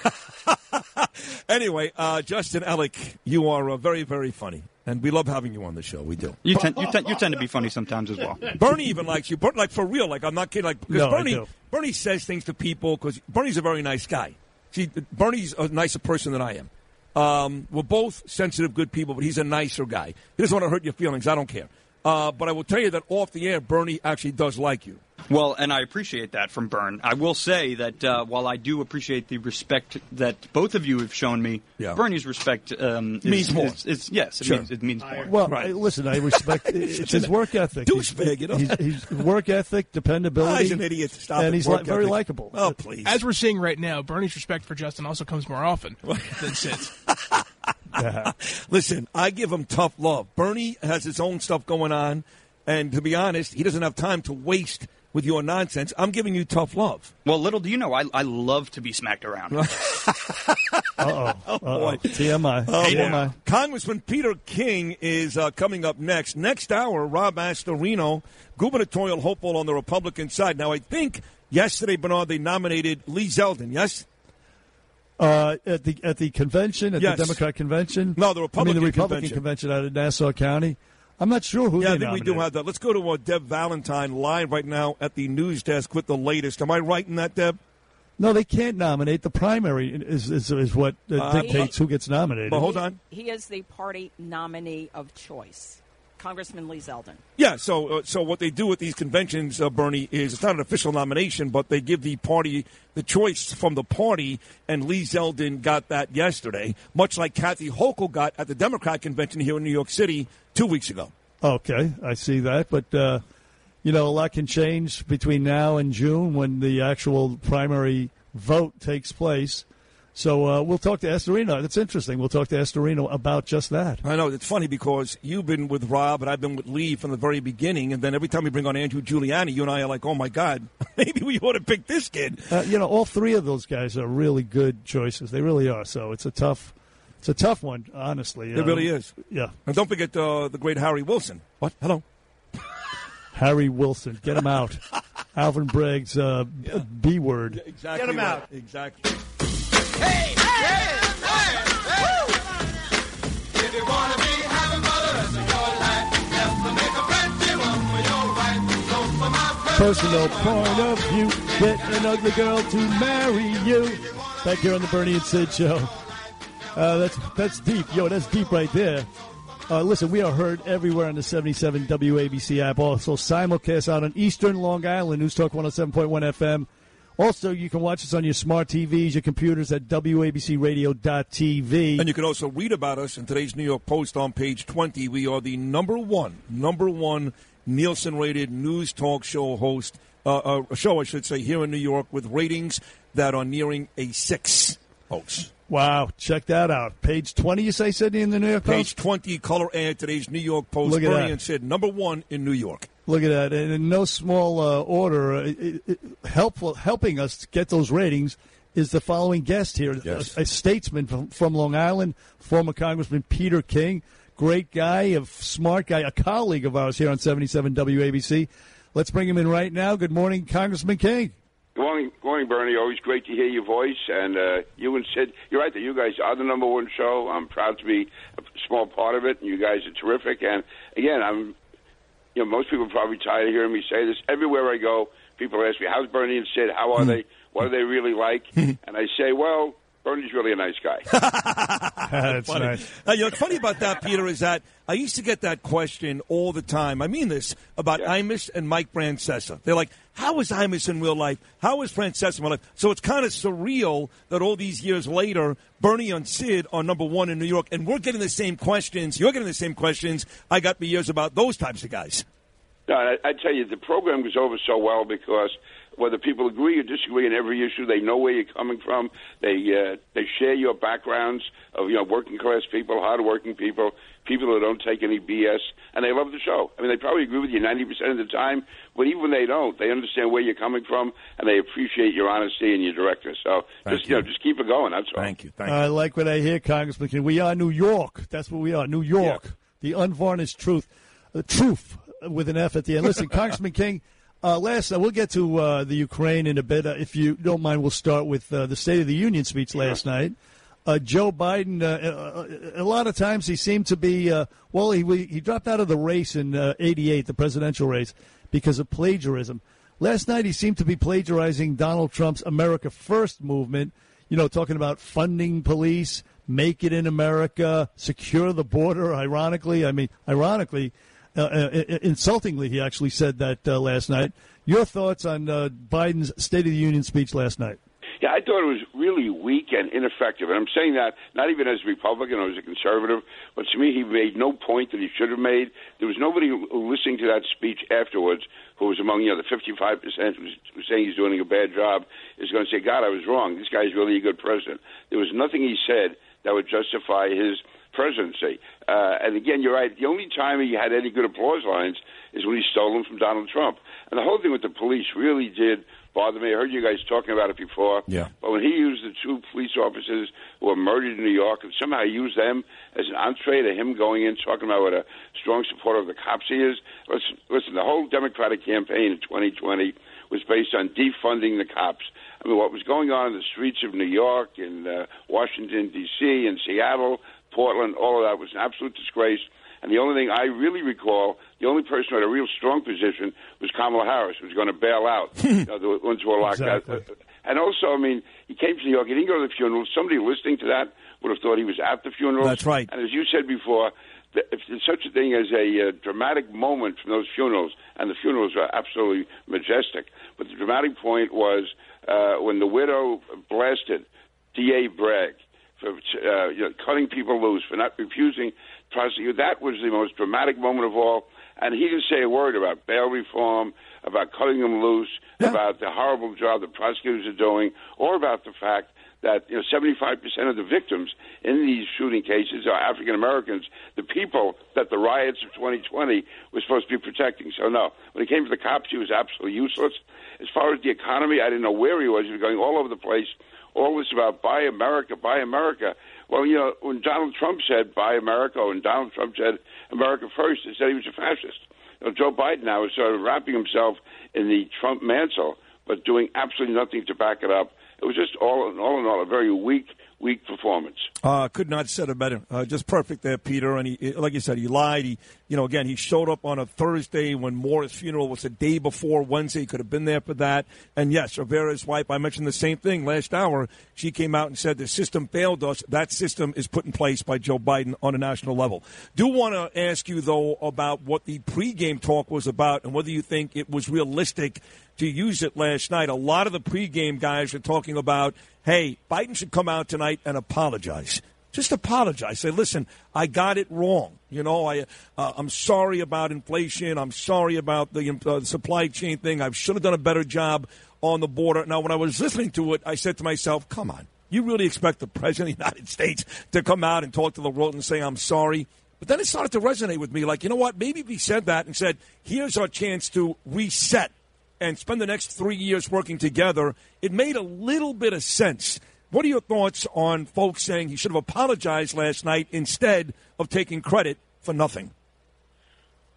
anyway, uh, Justin Ellick, you are uh, very, very funny. And we love having you on the show. We do. You tend, you, tend, you tend to be funny sometimes as well. Bernie even likes you, Ber- like for real. Like I'm not kidding. Like because No, Bernie. Bernie says things to people because Bernie's a very nice guy. See, Bernie's a nicer person than I am. Um, we're both sensitive, good people, but he's a nicer guy. He doesn't want to hurt your feelings. I don't care. Uh, but I will tell you that off the air, Bernie actually does like you. Well, and I appreciate that from Byrne. I will say that uh, while I do appreciate the respect that both of you have shown me, Yeah. Bernie's respect um, is, Means more. Is, is- yes, it Sure. means it means more. Well, I- listen, I respect it's his work ethic. Douchebag, you know? He's, he's work ethic, dependability. Ah, he's an idiot. Stop and it. he's Work li- very likable. Oh, please. As we're seeing right now, Bernie's respect for Justin also comes more often than Sid's. Listen, I give him tough love. Bernie has his own stuff going on, and to be honest, he doesn't have time to waste with your nonsense. I'm giving you tough love. Well, little do you know, I, I love to be smacked around. Uh-oh. Uh-oh. TMI. Oh, TMI. boy. Congressman Peter King is uh, coming up next. Next hour, Rob Astorino, gubernatorial hopeful on the Republican side. Now, I think yesterday, Bernard, they nominated Lee Zeldin, yes? Uh, at the at the convention, at Yes. the Democrat convention. No, the Republican. I mean, Republican the Republican convention. convention out of Nassau County. I'm not sure who. Yeah, they I think we do have that. Let's go to uh, Deb Valentine live right now at the news desk with the latest. Am I right in that, Deb? No, they can't nominate. The primary is is, is what uh, Uh, dictates who gets nominated. But hold on. He is the party nominee of choice, Congressman Lee Zeldin. Yeah, so uh, so what they do at these conventions, uh, Bernie, is it's not an official nomination, but they give the party the choice from the party, and Lee Zeldin got that yesterday, much like Kathy Hochul got at the Democrat convention here in New York City two weeks ago. Okay, I see that, but uh, you know, a lot can change between now and June when the actual primary vote takes place. So uh, we'll talk to Astorino. That's interesting. We'll talk to Astorino about just that. I know it's funny because you've been with Rob and I've been with Lee from the very beginning, and then every time we bring on Andrew Giuliani, you and I are like, "Oh my God, maybe we ought to pick this kid." Uh, you know, all three of those guys are really good choices. They really are. So it's a tough, it's a tough one, honestly. It Uh, really is. Yeah. And don't forget uh, the great Harry Wilson. What? Hello. Harry Wilson, get him out. Alvin Bragg's uh, B word. Exactly. Get him right. out. Exactly. Personal point of view. Get an ugly girl to marry you. Back here on the Bernie and Sid show. Uh, that's that's deep, yo. That's deep right there. Uh, listen, we are heard everywhere on the 77 WABC app. Also simulcast out on Eastern Long Island, News Talk 107.1 FM. Also, you can watch us on your smart TVs, your computers at WABCRadio.tv. And you can also read about us in today's New York Post on page 20. We are the number one, number one Nielsen rated news talk show host, uh, uh, show, I should say, here in New York with ratings that are nearing a six, folks. Wow, check that out. Page 20, you say, Sydney, in the New York Post? Page 20, color ad, today's New York Post. Look at Bernie that. and Sid, number one in New York. Look at that. And in no small uh, order, uh, it, it, helpful, helping us get those ratings is the following guest here Yes. a, a statesman from, from Long Island, former Congressman Peter King. Great guy, a smart guy, a colleague of ours here on 77 WABC. Let's bring him in right now. Good morning, Congressman King. Good morning, good morning, Bernie. Always great to hear your voice. And uh, you and Sid, you're right that you guys are the number one show. I'm proud to be a small part of it, and you guys are terrific. And again, I'm, you know, most people are probably tired of hearing me say this. Everywhere I go, people ask me, "How's Bernie and Sid? How are they? What are they really like?" and I say, "Well, Bernie's really a nice guy." That's funny. nice. Uh, you know, what's funny about that, Peter, is that I used to get that question all the time. I mean this about Imus and Mike Francesa. They're like, how is Imus in real life? How is Francesa in real life? So it's kind of surreal that all these years later, Bernie and Sid are number one in New York, and we're getting the same questions. You're getting the same questions I got for years about those types of guys. No, I, I tell you, the program goes over so well because whether people agree or disagree in every issue, they know where you're coming from. They uh, they share your backgrounds of you know working class people, hardworking people, people who don't take any BS, and they love the show. I mean, they probably agree with you 90% of the time, but even when they don't, they understand where you're coming from, and they appreciate your honesty and your directness. So just you. know, just keep it going. That's all. Thank you. Thank I like what I hear, Congressman We are New York. That's what we are, New York. The unvarnished truth. The truth with an F at the end. Listen, Congressman King, uh, last, uh, we'll get to uh, the Ukraine in a bit. Uh, if you don't mind, we'll start with uh, the State of the Union speech last night. Uh, Joe Biden, uh, a, lot of times he seemed to be, uh, well, he, he dropped out of the race in uh, 88, the presidential race, because of plagiarism. Last night he seemed to be plagiarizing Donald Trump's America First movement, you know, talking about funding police, make it in America, secure the border, ironically. I mean, ironically, insultingly, he actually said that uh, last night. Your thoughts on uh, Biden's State of the Union speech last night? Yeah, I thought it was really weak and ineffective. And I'm saying that not even as a Republican or as a conservative, but to me, he made no point that he should have made. There was nobody who, who listening to that speech afterwards who was among, you know, the 55% who's, who's saying he's doing a bad job is going to say, God, I was wrong. This guy's really a good president. There was nothing he said that would justify his presidency. Uh, and again, you're right. The only time he had any good applause lines is when he stole them from Donald Trump. And the whole thing with the police really did bother me. I heard you guys talking about it before. Yeah. But when he used the two police officers who were murdered in New York and somehow used them as an entree to him going in talking about what a strong supporter of the cops he is, listen, listen, the whole Democratic campaign in 2020 was based on defunding the cops. I mean, what was going on in the streets of New York, in uh, Washington, D.C., in Seattle, Portland, all of that was an absolute disgrace. And the only thing I really recall, the only person who had a real strong position was Kamala Harris, who was going to bail out you know, the ones who were locked Exactly. out. And also, I mean, he came to New York. He didn't go to the funeral. Somebody listening to that would have thought he was at the funeral. That's right. And as you said before, if there's such a thing as a uh, dramatic moment from those funerals, and the funerals were absolutely majestic, but the dramatic point was uh, when the widow blasted D.A. Bragg for uh, you know, cutting people loose, for not refusing to prosecute. That was the most dramatic moment of all. And he didn't say a word about bail reform, about cutting them loose, about the horrible job the prosecutors are doing, or about the fact that you know 75% of the victims in these shooting cases are African Americans, the people that the riots of 2020 were supposed to be protecting. So no, when it came to the cops, he was absolutely useless. As far as the economy, I didn't know where he was. He was going all over the place. This about buy America, buy America. Well, you know, when Donald Trump said buy America, when Donald Trump said America first, they said he was a fascist. Joe Biden now is sort of wrapping himself in the Trump mantle, but doing absolutely nothing to back it up. It was just all in all, in all a very weak, weak performance. Uh, could not said it better. Uh, just perfect there, Peter. And he, like you said, he lied. He, you know, again, he showed up on a Thursday when Mora's funeral was the day before Wednesday. He could have been there for that. And yes, Rivera's wife, I mentioned the same thing last hour. She came out and said the system failed us. That system is put in place by Joe Biden on a national level. Do want to ask you though about what the pregame talk was about and whether you think it was realistic to use it last night. A lot of the pregame guys are talking about, hey, Biden should come out tonight and apologize. Just apologize. Say, listen, I got it wrong. You know, I uh, I'm sorry about inflation. I'm sorry about the uh, supply chain thing. I should have done a better job on the border. Now, when I was listening to it, I said to myself, come on. You really expect the president of the United States to come out and talk to the world and say, I'm sorry? But then it started to resonate with me like, you know what? Maybe if he said that and said, here's our chance to reset and spend the next three years working together, it made a little bit of sense. What are your thoughts on folks saying he should have apologized last night instead of taking credit for nothing?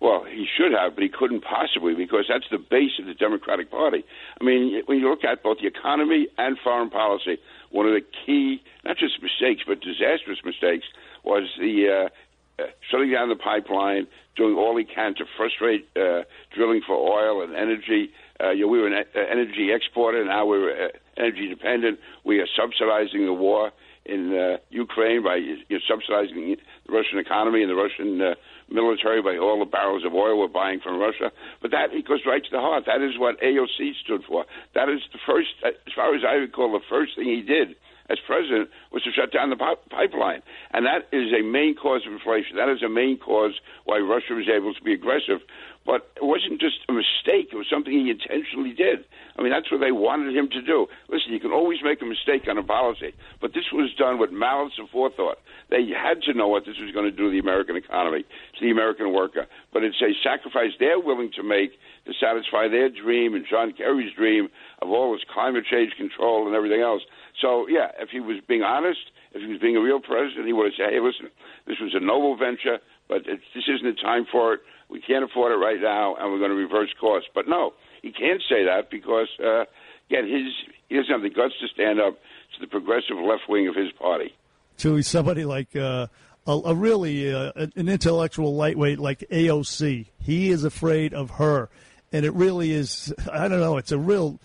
Well, he should have, but he couldn't possibly because that's the base of the Democratic Party. I mean, when you look at both the economy and foreign policy, one of the key, not just mistakes, but disastrous mistakes, was the uh, uh, shutting down the pipeline, doing all he can to frustrate uh, drilling for oil and energy. Uh, you know, we were an e- energy exporter, and now we're uh, energy dependent. We are subsidizing the war in uh, Ukraine by you know, subsidizing the Russian economy and the Russian uh, military by all the barrels of oil we're buying from Russia. But that goes right to the heart. That is what AOC stood for. That is the first, as far as I recall, the first thing he did as president was to shut down the pipeline. And that is a main cause of inflation. That is a main cause why Russia was able to be aggressive. But it wasn't just a mistake, it was something he intentionally did. I mean, that's what they wanted him to do. Listen, you can always make a mistake on a policy, but this was done with malice and forethought. They had to know what this was going to do to the American economy, to the American worker. But it's a sacrifice they're willing to make to satisfy their dream and John Kerry's dream of all this climate change control and everything else. So, yeah, if he was being honest, if he was being a real president, he would have said, hey, listen, this was a noble venture, but this isn't the time for it. We can't afford it right now, and we're going to reverse course. But no, he can't say that because, uh, again, his, he doesn't have the guts to stand up to the progressive left wing of his party. to somebody like uh, a, a really uh, an intellectual lightweight like AOC. He is afraid of her, and it really is. I don't know. It's a real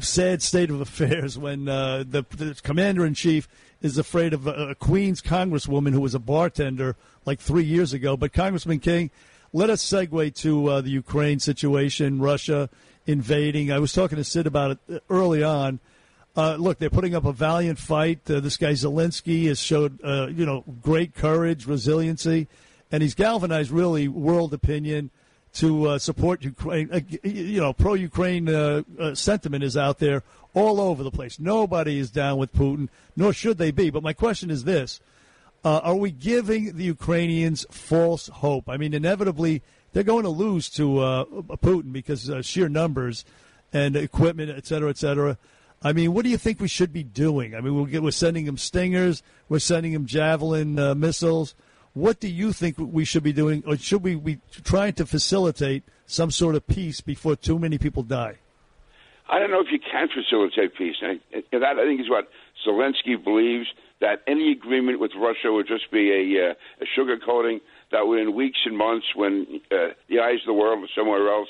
sad state of affairs when uh, the, the commander in chief is afraid of a, a Queens congresswoman who was a bartender like three years ago. But Congressman King, let us segue to uh, the Ukraine situation, Russia invading. I was talking to Sid about it early on. Uh, look, they're putting up a valiant fight. Uh, this guy Zelensky has showed, uh, you know, great courage, resiliency, and he's galvanized really world opinion to uh, support Ukraine. Uh, you know, pro-Ukraine uh, uh, sentiment is out there all over the place. Nobody is down with Putin, nor should they be. But my question is this: uh, Are we giving the Ukrainians false hope? I mean, inevitably they're going to lose to uh, Putin because sheer numbers and equipment, et cetera, et cetera. I mean, what do you think we should be doing? I mean, we'll get, we're sending them Stingers, we're sending them Javelin uh, missiles. What do you think we should be doing, or should we be trying to facilitate some sort of peace before too many people die? I don't know if you can facilitate peace. I, that I think is what Zelensky believes that any agreement with Russia would just be a, uh, a sugarcoating. That within weeks and months, when uh, the eyes of the world are somewhere else,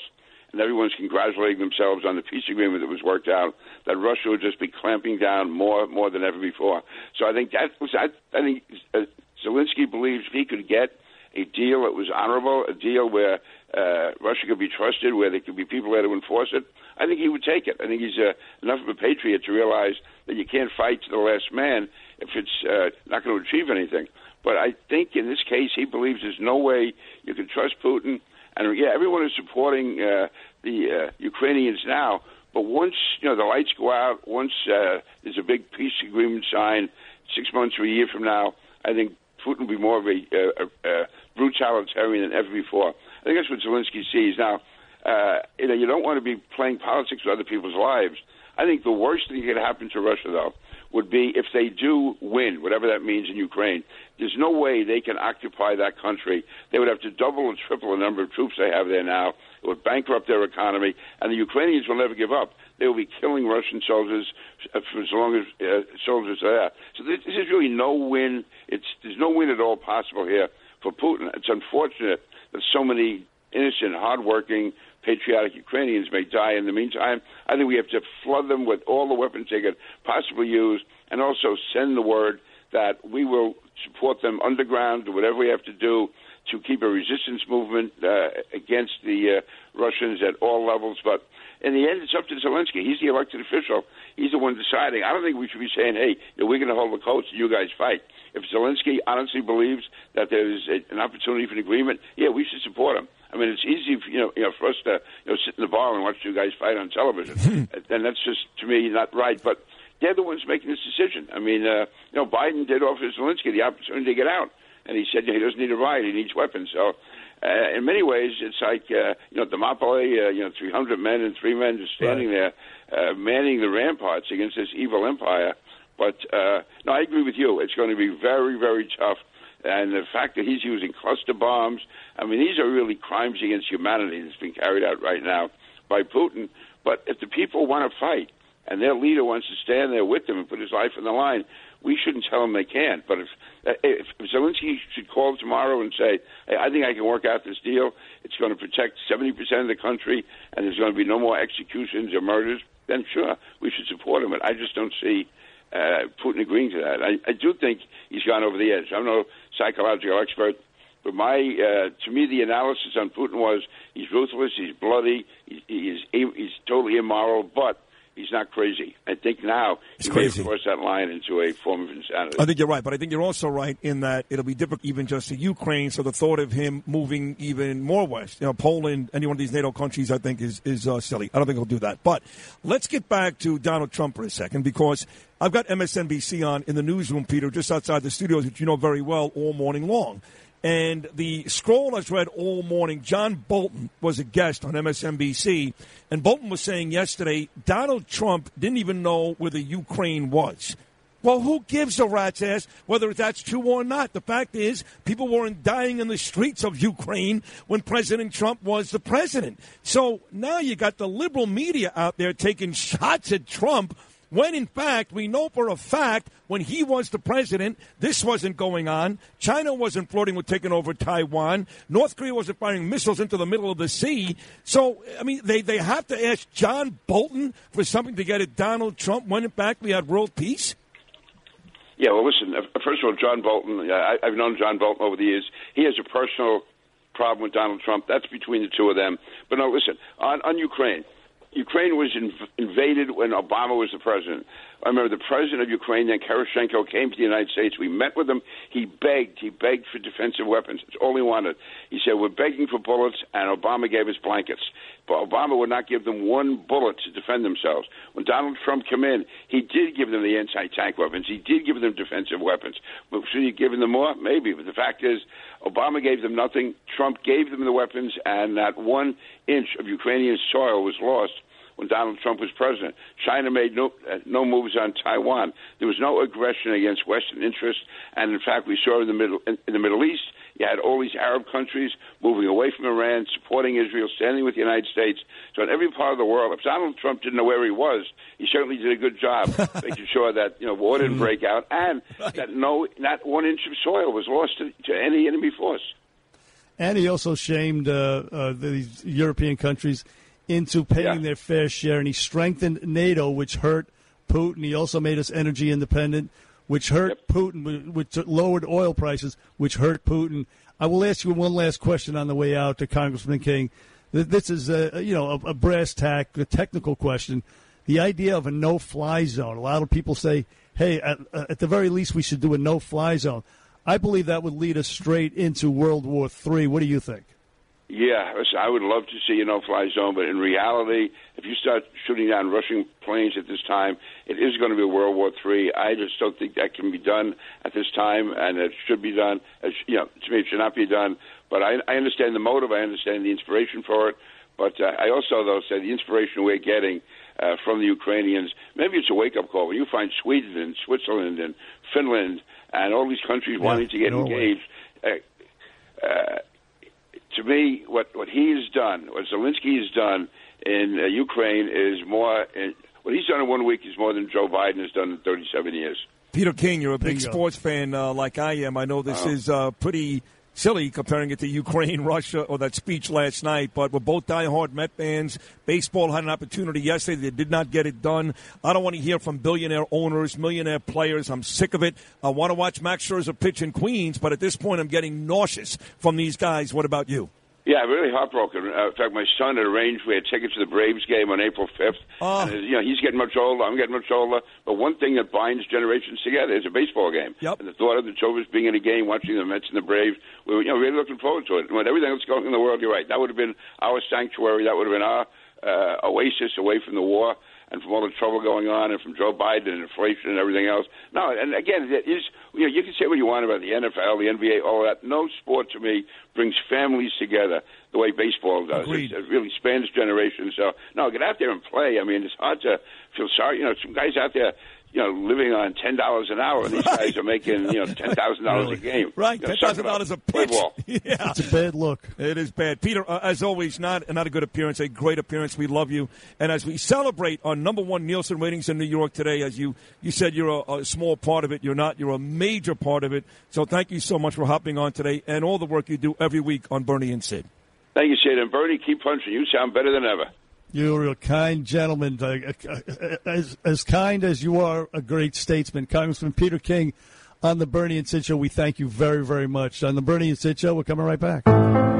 and everyone's congratulating themselves on the peace agreement that was worked out, that Russia would just be clamping down more more than ever before. So I think that was I, I think uh, Zelensky believes he could get a deal that was honorable, a deal where uh, Russia could be trusted, where there could be people there to enforce it, I think he would take it. I think he's uh, enough of a patriot to realize that you can't fight to the last man if it's uh, not going to achieve anything. But I think in this case, he believes there's no way you can trust Putin and yeah, everyone is supporting uh, the uh, Ukrainians now. But once you know the lights go out, once uh, there's a big peace agreement signed, six months or a year from now, I think Putin will be more of a, uh, a, a brutalitarian than ever before. I think that's what Zelensky sees now. Uh, you know, you don't want to be playing politics with other people's lives. I think the worst thing that could happen to Russia, though, would be if they do win, whatever that means in Ukraine. There's no way they can occupy that country. They would have to double and triple the number of troops they have there now. It would bankrupt their economy, and the Ukrainians will never give up. They will be killing Russian soldiers uh, for as long as uh, soldiers are there. So this, this is really no win. It's there's no win at all possible here for Putin. It's unfortunate that so many innocent, hardworking, patriotic Ukrainians may die in the meantime. I think we have to flood them with all the weapons they could possibly use and also send the word that we will support them underground, whatever we have to do to keep a resistance movement uh, against the uh, Russians at all levels. But in the end, it's up to Zelensky. He's the elected official. He's the one deciding. I don't think we should be saying, hey, we're going to hold the coast and you guys fight. If Zelensky honestly believes that there's a, an opportunity for an agreement, yeah, we should support him. I mean, it's easy, for, you know, you know, for us to you know sit in the bar and watch you guys fight on television, and that's just to me not right. But they're the ones making this decision. I mean, uh, you know, Biden did offer Zelensky the opportunity to get out, and he said he doesn't need a ride; he needs weapons. So, uh, in many ways, it's like uh, you know, Thermopylae, uh, you know, 300 men and three men just standing right. there, uh, manning the ramparts against this evil empire. But uh, no, I agree with you. It's going to be very, very tough and the fact that he's using cluster bombs, I mean, these are really crimes against humanity that's being carried out right now by Putin. But if the people want to fight and their leader wants to stand there with them and put his life on the line, we shouldn't tell them they can't. But if, if Zelensky should call tomorrow and say, hey, I think I can work out this deal, it's going to protect 70% of the country, and there's going to be no more executions or murders, then sure, we should support him. But I just don't see uh, Putin agreeing to that. I, I do think he's gone over the edge. I'm no psychological expert, but my uh, to me the analysis on Putin was he's ruthless, he's bloody, he, he's he's totally immoral, but he's not crazy. I think now He's he crazy. cross that line into a form of insanity. I think you're right, but I think you're also right in that it'll be difficult even just to Ukraine. So the thought of him moving even more west, you know, Poland, any one of these NATO countries, I think is is uh, silly. I don't think he'll do that. But let's get back to Donald Trump for a second because I've got MSNBC on in the newsroom, Peter, just outside the studios, which you know very well, all morning long. And the scroll I've read all morning, John Bolton was a guest on MSNBC, and Bolton was saying yesterday Donald Trump didn't even know where the Ukraine was. Well, who gives a rat's ass whether that's true or not? The fact is, people weren't dying in the streets of Ukraine when President Trump was the president. So now you got the liberal media out there taking shots at Trump When in fact, we know for a fact when he was the president, this wasn't going on. China wasn't flirting with taking over Taiwan. North Korea wasn't firing missiles into the middle of the sea. So, I mean, they, they have to ask John Bolton for something to get at Donald Trump when in fact we had world peace? Yeah, well, listen. uh, First of all, John Bolton. I, I've known John Bolton over the years. He has a personal problem with Donald Trump. That's between the two of them. But no, listen. On on Ukraine, Ukraine was inv- invaded when Obama was the president. I remember the president of Ukraine, then Poroshenko, came to the United States. We met with him. He begged. He begged for defensive weapons. It's all he wanted. He said, "We're begging for bullets," and Obama gave us blankets. But Obama would not give them one bullet to defend themselves. When Donald Trump came in, he did give them the anti-tank weapons. He did give them defensive weapons. But should he give them more? Maybe. But the fact is, Obama gave them nothing. Trump gave them the weapons, and not one inch of Ukrainian soil was lost when Donald Trump was president. China made no uh, no moves on Taiwan. There was no aggression against Western interests, and in fact, we saw in the middle in, in the Middle East. You had all these Arab countries moving away from Iran, supporting Israel, standing with the United States. So in every part of the world, if Donald Trump didn't know where he was, he certainly did a good job making sure that you know war didn't break out and that no not one inch of soil was lost to, to any enemy force. And he also shamed uh, uh, these European countries into paying their fair share, and he strengthened NATO, which hurt Putin. He also made us energy independent, which hurt Putin, which lowered oil prices, which hurt Putin. I will ask you one last question on the way out to Congressman King. This is a you know a, a brass tack, a technical question. The idea of a no-fly zone. A lot of people say, "Hey, at, uh, at the very least, we should do a no-fly zone." I believe that would lead us straight into World War III. What do you think? Yeah, I would love to see a no-fly zone, but in reality, if you start shooting down Russian planes at this time, it is going to be World War III. I just don't think that can be done at this time, and it should be done. As, you know, to me, it should not be done. But I, I understand the motive. I understand the inspiration for it. But uh, I also, though, say the inspiration we're getting uh, from the Ukrainians, maybe it's a wake-up call. When you find Sweden and Switzerland and Finland and all these countries wanting to get Norway. engaged, uh, uh, to me, what what he has done, what Zelensky has done in uh, Ukraine, is more. Uh, what he's done in one week is more than Joe Biden has done in 37 years. Peter King, you're a big Bingo. sports fan uh, like I am. I know this Oh. is uh, pretty silly comparing it to Ukraine, Russia, or that speech last night, but we're both diehard Met fans. Baseball had an opportunity yesterday. They did not get it done. I don't want to hear from billionaire owners, millionaire players. I'm sick of it. I want to watch Max Scherzer pitch in Queens, but at this point, I'm getting nauseous from these guys. What about you? Yeah, really heartbroken. Uh, in fact, my son had arranged we had tickets to the Braves game on April 5th. Oh. And, uh, you know, he's getting much older. I'm getting much older. But one thing that binds generations together is a baseball game. Yep. And the thought of the two being in a game, watching the Mets and the Braves, we were, you know, really looking forward to it. And with everything that's going on in the world, you're right. That would have been our sanctuary. That would have been our uh, oasis away from the war and from all the trouble going on and from Joe Biden and inflation and everything else. No, and again, it is, you know, you can say what you want about the NFL, the NBA, all that. No sport to me brings families together the way baseball does. Agreed. It, it really spans generations. So, no, get out there and play. I mean, it's hard to feel sorry. You know, some guys out there, you know, living on ten dollars an hour. and These guys are making, you know, ten thousand dollars a game. Right, You know, ten thousand suck it up. dollars a Play pitch. ball. yeah, It's a bad look. It is bad. Peter, uh, as always, not not a good appearance, a great appearance. We love you. And as we celebrate our number one Nielsen ratings in New York today, as you, you said, you're a, a small part of it. You're not. You're a major part of it. So thank you so much for hopping on today and all the work you do every week on Bernie and Sid. Thank you, Sid. And Bernie, keep punching. You sound better than ever. You're a kind gentleman, as as kind as you are a great statesman, Congressman Peter King. On the Bernie and Sid show, we thank you very, very much. On the Bernie and Sid show, we're coming right back.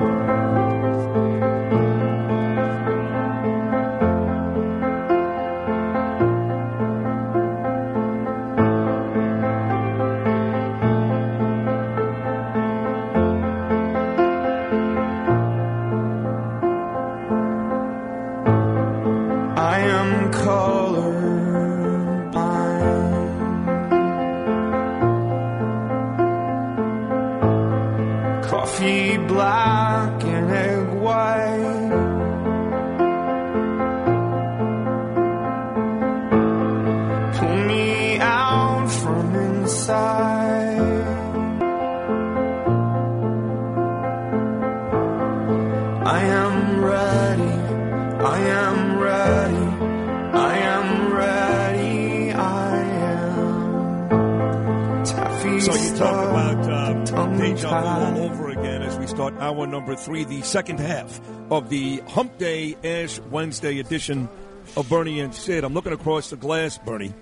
Number three, the second half of the Hump Day Ash Wednesday edition of Bernie and Sid. I'm looking across the glass, Bernie,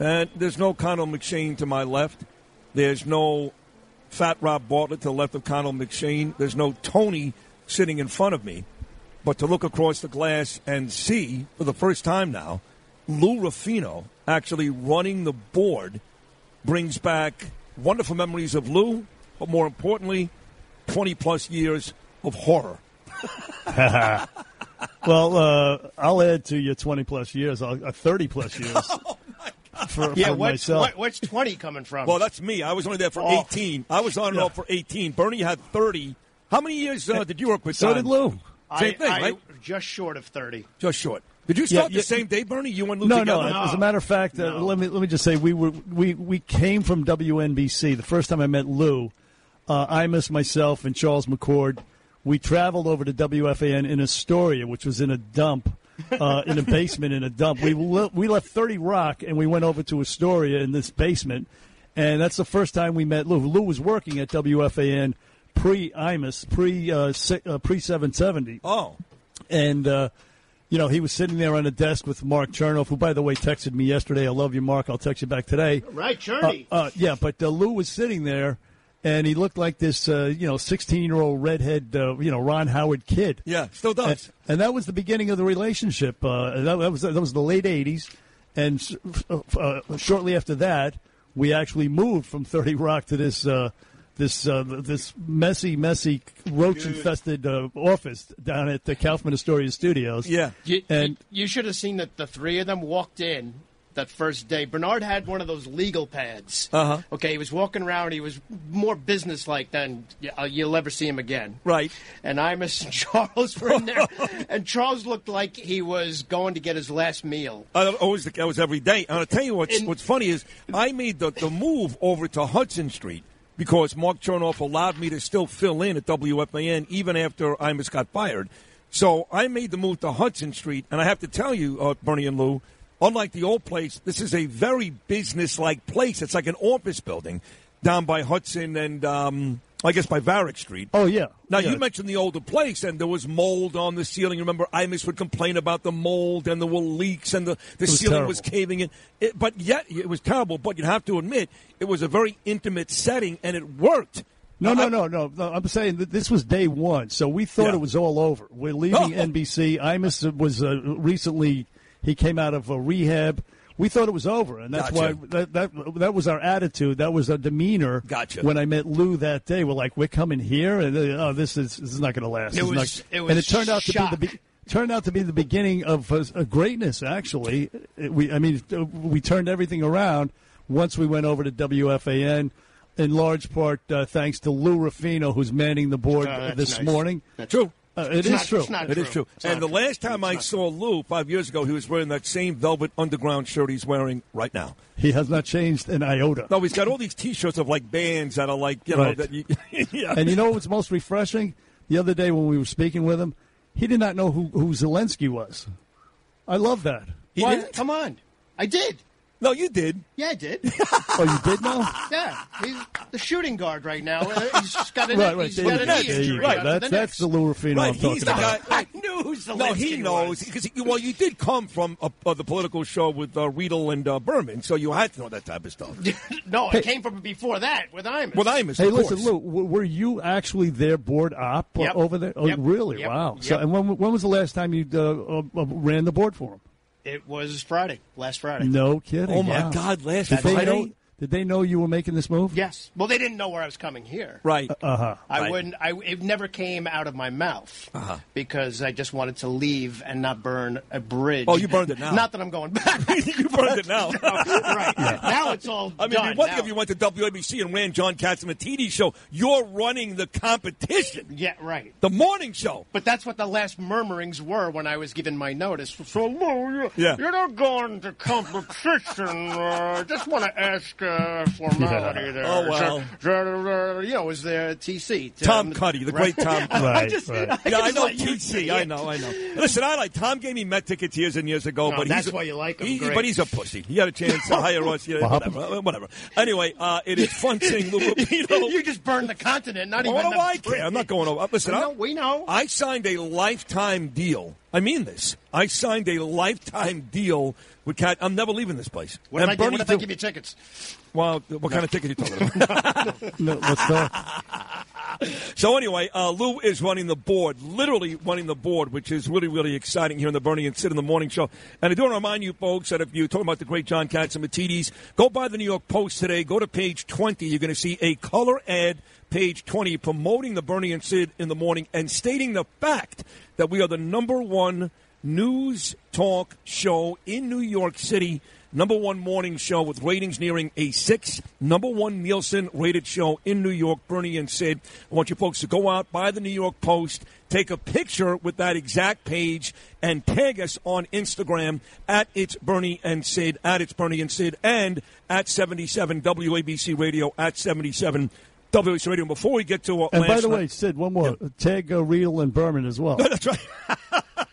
and there's no Connell McShane to my left. There's no Fat Rob Bartlett to the left of Connell McShane. There's no Tony sitting in front of me. But to look across the glass and see, for the first time now, Lou Rufino actually running the board brings back wonderful memories of Lou, but more importantly, 20 plus years of horror. well, uh, I'll add to your 20 plus years, uh, 30 plus years. For, yeah, for what's, myself. what, what's 20 coming from? Well, that's me. I was only there for Oh. 18. I was on and Yeah. off for 18. Bernie had 30. How many years uh, did you work with? So Don? did Lou. Same I, thing, I- right? Just short of 30. Just short. Did you start yeah. the same day, Bernie? You and Lou No, together? no. As a matter of fact, uh, let me let me just say we were we we came from WNBC. The first time I met Lou, uh, Imus, myself, and Charles McCord, we traveled over to WFAN in Astoria, which was in a dump. Uh, in a basement in a dump. We le- we left Thirty Rock and we went over to Astoria in this basement, and that's the first time we met Lou. Lou was working at WFAN pre Imus, pre uh, si- uh, pre seven seventy. Oh, and uh, you know he was sitting there on a desk with Mark Chernoff, who by the way texted me yesterday. I love you, Mark. I'll text you back today. Right, Cherny. Uh, uh, yeah, but uh, Lou was sitting there, and he looked like this, uh, you know, sixteen-year-old redhead, uh, you know, Ron Howard kid. Yeah, still does. And, and that was the beginning of the relationship. Uh, that, that was that was the late '80s, and uh, uh, shortly after that, we actually moved from Thirty Rock to this. Uh, this uh, this messy, messy, roach-infested uh, office down at the Kaufman Astoria Studios. Yeah, You, and you, you should have seen that the three of them walked in that first day. Bernard had one of those legal pads. Uh-huh. Okay, he was walking around. He was more businesslike than uh, you'll ever see him again. Right. And Imus and Charles were in there, and Charles looked like he was going to get his last meal. I always that was every day. And I'll tell you what's what's funny is I made the, the move over to Hudson Street because Mark Chernoff allowed me to still fill in at WFAN even after Imus got fired. So I made the move to Hudson Street, and I have to tell you, uh, Bernie and Lou, unlike the old place, this is a very business-like place. It's like an office building down by Hudson and um, I guess by Varick Street. Oh yeah. Now Yeah. you mentioned the older place, and there was mold on the ceiling. Remember, Imus would complain about the mold, and there were leaks, and the, the was ceiling was caving in. It, but yet, it was terrible. But you have to admit, it was a very intimate setting, and it worked. No, no, no, no, no. I'm saying that this was day one, so we thought Yeah. it was all over. We're leaving Oh. NBC. Imus was uh, recently he came out of a rehab. We thought it was over, and that's Gotcha. why that, that that was our attitude. That was our demeanor. Gotcha. When I met Lou that day, we're like, we're coming here, and uh, oh, this is this is not going to last. It was- not- it was and it turned out to be the. Be- Turned out to be the beginning of uh, a greatness. Actually, It- we I mean uh, we turned everything around once we went over to WFAN, in large part uh, thanks to Lou Rufino, who's manning the board Oh, uh, this nice. morning. True. Uh, it It's is not- true. it's not It is true. It's And not the last time I saw Lou five years ago, he was wearing that same velvet underground shirt he's wearing right now. He has not changed an iota. No, he's got all these T-shirts of like bands that are like you know that. You, yeah. And you know what's most refreshing? The other day when we were speaking with him, he did not know who, who Zelensky was. I love that. What? Come on. I did. No, you did. Yeah, I did. Oh, you did know? yeah, he's the shooting guard right now. Uh, He's got an, Right, right. he's There got you an go. knee There you injury. go. Right, That's, that's the Lou Rufino Right, I'm talking he's the about. guy. I knew who Zelensky No, he knows was. because well, you did come from uh, uh, the political show with uh, Riedel and uh, Berman, so you had to know that type of stuff. no, it came from before that with Imus. With Imus, Hey, of listen, course. Lou, w- were you actually their board op uh, Yep. over there? Oh, Yep. really? Yep. Wow. So, Yep. and when, when was the last time you uh, uh, uh, ran the board for him? It was Friday, last Friday. No kidding. Oh my Wow. God! Last Did Friday. Know, did they know you were making this move? Yes. Well, they didn't know where I was coming here. Right. Uh huh. I Right. wouldn't. I it never came out of my mouth Uh-huh. because I just wanted to leave and not burn a bridge. Oh, you burned it now. Not that I'm going back. you burned it now. right now, it's all I mean, done. one now. thing if you went to WABC and ran John Katz and the show, you're running the competition, yeah, right. the morning show. But that's what the last murmurings were when I was given my notice. So, Lou, you're, Yeah. you're not going to competition. Uh, I just want to ask, uh, uh, formality there. Oh, well. So, you know, was there TC? Tom Um, Cuddy, the great Tom. Cuddy. I just, I yeah, I know TC. I know, I know. Listen, I like Tom. Gave me Met tickets years and years ago, No, but that's he's why you like him. he- Great. but he's a pussy. He had a chance to hire us. Yeah, What whatever, uh, whatever. Anyway, uh, it is fun seeing Lou Rufino. you just burned the continent, not Well, even what do I care? I'm not going over. Listen, We know, I'm- we know. I signed a lifetime deal. I mean this. I signed a lifetime deal with Cat. I'm never leaving this place. What if, I, give- Bernie what if I give you tickets? Well, what kind of ticket are you talking about? no. So anyway, uh, Lou is running the board, literally running the board, which is really, really exciting here in the Bernie and Sid in the Morning Show. And I do want to remind you folks that if you're talking about the great John Catsimatidis, go by the New York Post today. Go to page 20. You're going to see a color ad, page 20, promoting the Bernie and Sid in the morning and stating the fact that we are the number one news talk show in New York City. Number one morning show with ratings nearing a six. Number one Nielsen rated show in New York, Bernie and Sid. I want you folks to go out, buy the New York Post, take a picture with that exact page, and tag us on Instagram at It's Bernie and Sid, at It's Bernie and Sid, and at 77 WABC Radio, at 77 WABC Radio. Before we get to uh, And by the night- way, Sid, one more. Tag uh, Riedel and Berman as well. That's right.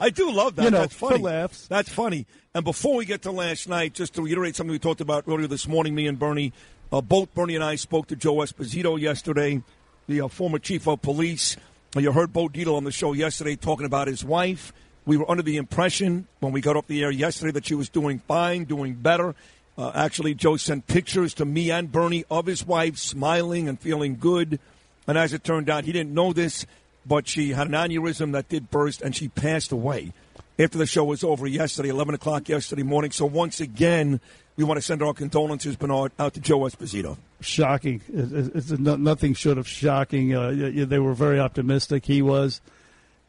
I do love that. You know, That's for funny. laughs. That's funny. And before we get to last night, just to reiterate something we talked about earlier this morning, me and Bernie, uh, both Bernie and I spoke to Joe Esposito yesterday, the uh, former chief of police. You heard Bo Dietl on the show yesterday talking about his wife. We were under the impression when we got up the air yesterday that she was doing fine, doing better. Uh, actually, Joe sent pictures to me and Bernie of his wife smiling and feeling good. And as it turned out, he didn't know this, but she had an aneurysm that did burst and she passed away after the show was over yesterday, 11 o'clock yesterday morning. So once again, we want to send our condolences, Bernard, out to Joe Esposito. shocking. It's, it's no- nothing short of shocking. Uh, they were very optimistic. He was,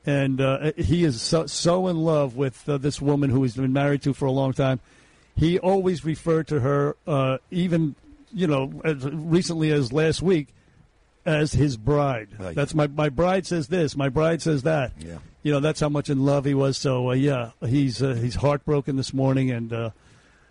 and uh, he is so, so in love with uh, this woman who he's been married to for a long time. He always referred to her, uh, even you know, as recently as last week, as his bride. Right. That's my my bride says this. My bride says that. Yeah. You know, that's how much in love he was. So uh, yeah, he's uh, he's heartbroken this morning, and uh,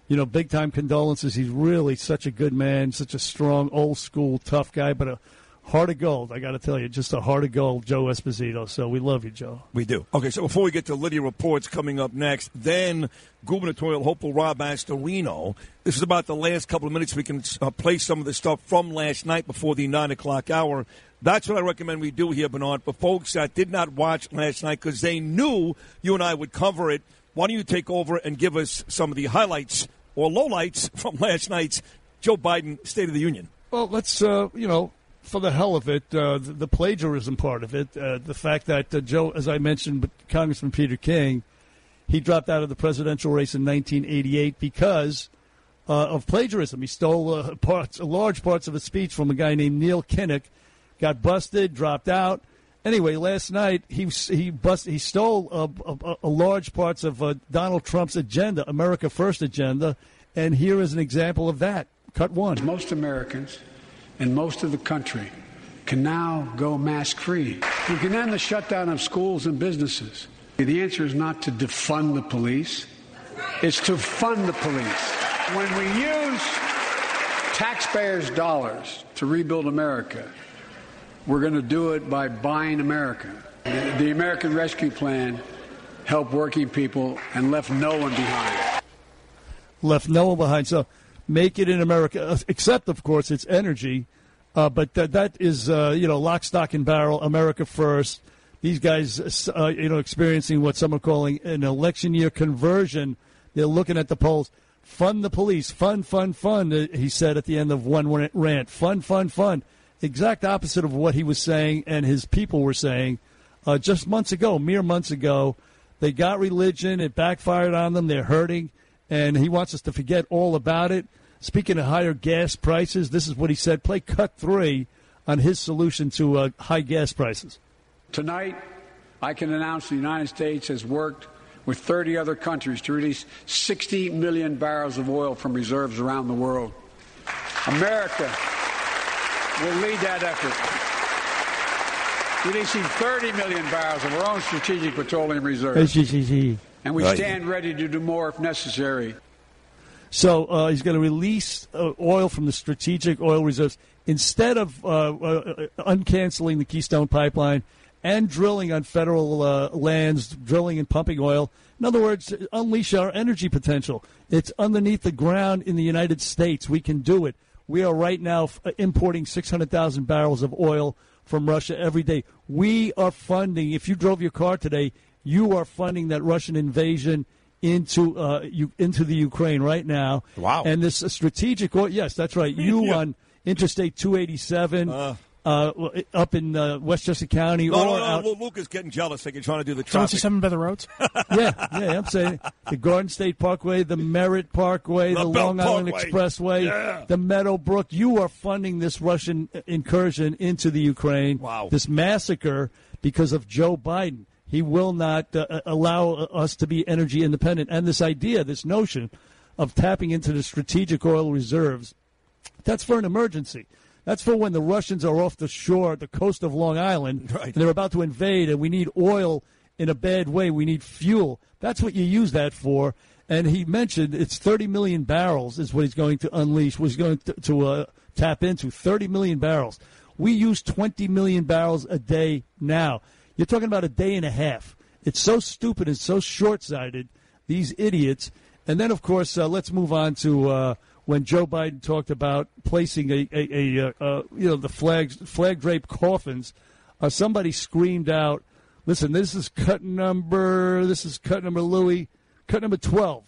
you know, big time condolences. He's really such a good man, such a strong, old school, tough guy, but a heart of gold. I got to tell you, just a heart of gold, Joe Esposito. So we love you, Joe. We do. Okay, so before we get to Lydia Reports coming up next, then gubernatorial hopeful Rob Astorino. This is about the last couple of minutes we can uh, play some of the stuff from last night before the 9 o'clock hour. That's what I recommend we do here, Bernard. For folks that did not watch last night because they knew you and I would cover it, why don't you take over and give us some of the highlights or lowlights from last night's Joe Biden State of the Union? Well, let's uh, you know, for the hell of it, uh, the, the plagiarism part of it, uh, the fact that uh, Joe, as I mentioned, Congressman Peter King, he dropped out of the presidential race in 1988 because uh, of plagiarism. He stole uh, parts, large parts of a speech from a guy named Neil Kinnock, got busted, dropped out. Anyway, last night he he bust, he stole a, a, a large parts of uh, Donald Trump's agenda, America First agenda, and here is an example of that. Cut one. Most Americans and most of the country can now go mask free. We can end the shutdown of schools and businesses. The answer is not to defund the police, it's to fund the police. When we use taxpayers' dollars to rebuild America, we're going to do it by buying America. The American Rescue Plan helped working people and left no one behind. left no one behind. So make it in America, uh, except of course it's energy. Uh, but that that is uh, you know lock, stock, and barrel, America first. These guys, uh, you know, experiencing what some are calling an election year conversion. They're looking at the polls. Fund the police. Fund, fund, fund. uh, He said at the end of one rant. Fund, fund, fund. Exact opposite of what he was saying and his people were saying uh, just months ago, mere months ago. They got religion. It backfired on them. They're hurting and he wants us to forget all about it. Speaking of higher gas prices, this is what he said. Play cut three on his solution to uh, high gas prices. Tonight, I can announce the United States has worked with 30 other countries to release 60 million barrels of oil from reserves around the world. America will lead that effort, releasing 30 million barrels of our own strategic petroleum reserves. And we Right. stand ready to do more if necessary. So uh, he's going to release uh, oil from the strategic oil reserves instead of uh, uh, uncanceling the Keystone Pipeline and drilling on federal uh, lands, drilling and pumping oil. In other words, unleash our energy potential. It's underneath the ground in the United States. We can do it. We are right now f- importing 600,000 barrels of oil from Russia every day. We are funding, if you drove your car today, you are funding that Russian invasion into uh, you, into the Ukraine right now. Wow. And this uh, strategic oil, yes, that's right. You Yeah. on Interstate 287 Uh. uh, up in uh, Westchester County No, or no, no. out Luke is getting jealous. Like you're trying to do the Don't see traffic. something by the roads? yeah, yeah, I'm saying the Garden State Parkway, the Merritt Parkway, the, The Belt Long Island Parkway. Expressway, Yeah. the Meadowbrook. You are funding this Russian incursion into the Ukraine. Wow. This massacre because of Joe Biden. He will not uh, allow us to be energy independent. And this idea, this notion of tapping into the strategic oil reserves, that's for an emergency. That's for when the Russians are off the shore, the coast of Long Island, and they're about to invade, and we need oil in a bad way. We need fuel. That's what you use that for. And he mentioned it's 30 million barrels is what he's going to unleash, was going to, to uh, tap into 30 million barrels. We use 20 million barrels a day now. You're talking about a day and a half. It's so stupid and so short sighted, these idiots. And then, of course, uh, let's move on to uh, when Joe Biden talked about placing a, a, a, uh uh, you know, the flags, flag draped coffins. Uh, somebody screamed out, listen, this is cut number, this is cut number Louis, cut number 12.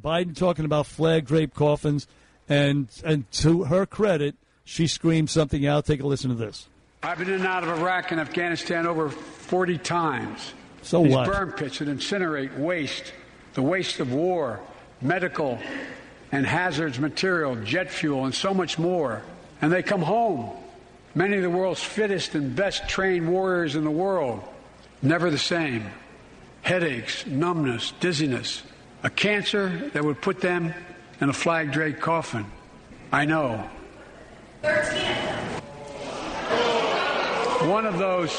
Biden talking about flag draped coffins. And, and to her credit, she screamed something out. Take a listen to this. I've been in and out of Iraq and Afghanistan over 40 times. So These what? burn pits that incinerate waste, the waste of war, medical and hazards material, jet fuel, and so much more. And they come home. Many of the world's fittest and best trained warriors in the world, never the same. Headaches, numbness, dizziness, a cancer that would put them in a flag draped coffin. I know. One of those,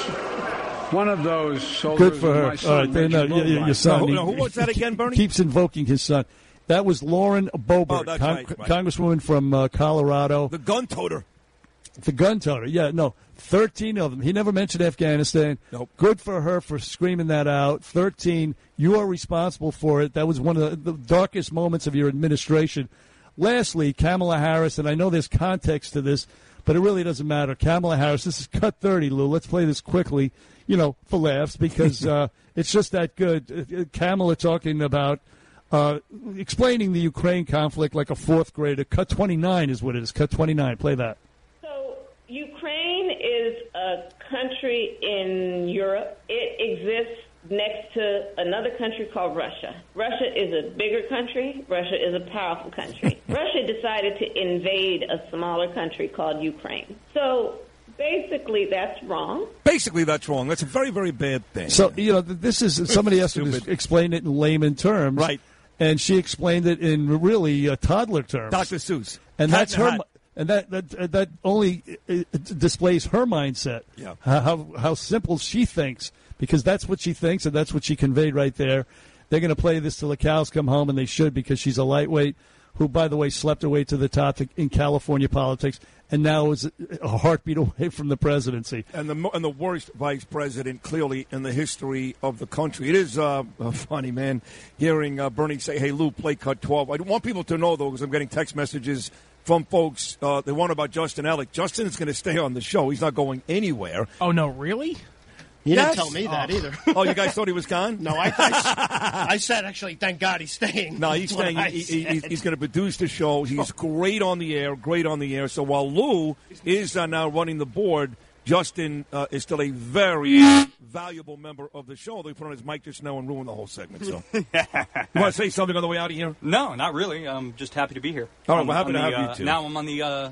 one of those soldiers. Good for her. My All son, then, uh, Major y- y- Lowline. your son. Now, who- he- now, who was that again, Bernie? Keeps invoking his son. That was Lauren Boebert, Oh, that's right, right. Congresswoman from uh, Colorado. The gun toter. The gun toter. Yeah, no, thirteen of them. He never mentioned Afghanistan. Nope. Good for her for screaming that out. Thirteen. You are responsible for it. That was one of the, the darkest moments of your administration. Lastly, Kamala Harris, and I know there's context to this, but it really doesn't matter. Kamala Harris. This is cut thirty, Lou. Let's play this quickly. You know, for laughs because uh, it's just that good. Uh, uh, Kamala talking about. Uh, explaining the Ukraine conflict like a fourth grader. Cut 29 is what it is. Cut 29. Play that. So Ukraine is a country in Europe. It exists next to another country called Russia. Russia is a bigger country. Russia is a powerful country. Russia decided to invade a smaller country called Ukraine. So basically, that's wrong. Basically, that's wrong. That's a very, very bad thing. So you know, this is somebody has to explain it in layman terms, Right. And she explained it in really uh, toddler terms. Dr. Seuss. and Hat that's in her, hat. and that that that only uh, uh, displays her mindset. Yeah. how how- how simple she thinks because that's what she thinks and that's what she conveyed right there. They're going to play this till the cows come home, and they should because she's a lightweight who, by the way, slept her way to the top in California politics, and now is a heartbeat away from the presidency. and the and the worst vice president clearly in the history of the country. It is uh, uh, funny, man, hearing uh, Bernie say, "Hey, Lou, play cut 12. I want people to know though, because I'm getting text messages from folks. Uh, they want about Justin Ellick. Justin is going to stay on the show. He's not going anywhere. Oh no, really? You Yes. didn't tell me that Oh. either. oh, you guys thought he was gone? No, I, I, I said actually, thank God he's staying. No, he's staying. I He, he, he's going to produce the show. He's great on the air. Great on the air. So while Lou is uh, now running the board, Justin uh, is still a very valuable member of the show. They put on his mic just now and ruined the whole segment. So, you want to say something on the way out of here? No, not really. I'm just happy to be here. All right, I'm we're happy to the, have you uh, too. Now I'm on the.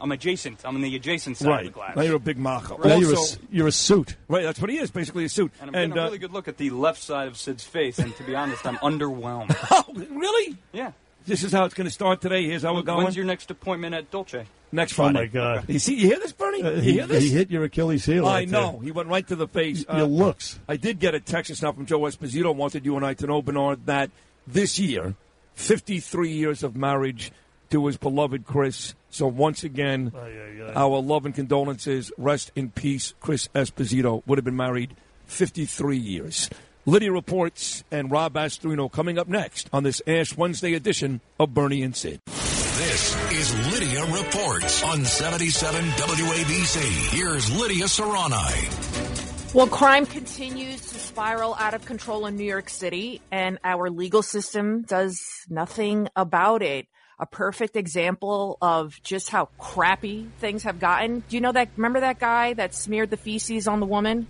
I'm adjacent. I'm in the adjacent side of the glass. Now you're a big macho. Now you're a, Also- s- you're a suit. right, that's what he is, basically a suit. And I'm getting a uh, really good look at the left side of Sid's face, and to be honest, I'm underwhelmed. oh, really? Yeah. This is how it's going to start today. Here's how we're going. When's your next appointment at Dolce? Next Friday. Oh Friday. my God! You see, you hear this, Bernie? Uh, you he, hear this? he hit your Achilles heel. I right there. know. He went right to the face. Uh, Your looks. I did get a text just now from Joe Esposito wanted you and I to know, Bernard, that this year, 53 years of marriage to his beloved Chris. So once again, oh, our love and condolences. Rest in peace, Chris Esposito. Would have been married 53 years. Lydia reports and Rob Astorino coming up next on this Ash Wednesday edition of Bernie and Sid. This is Lydia Reports on 77 WABC. Here's Lydia Serrani. Well, crime continues to spiral out of control in New York City, and our legal system does nothing about it. A perfect example of just how crappy things have gotten. Do you know that? Remember that guy that smeared the feces on the woman?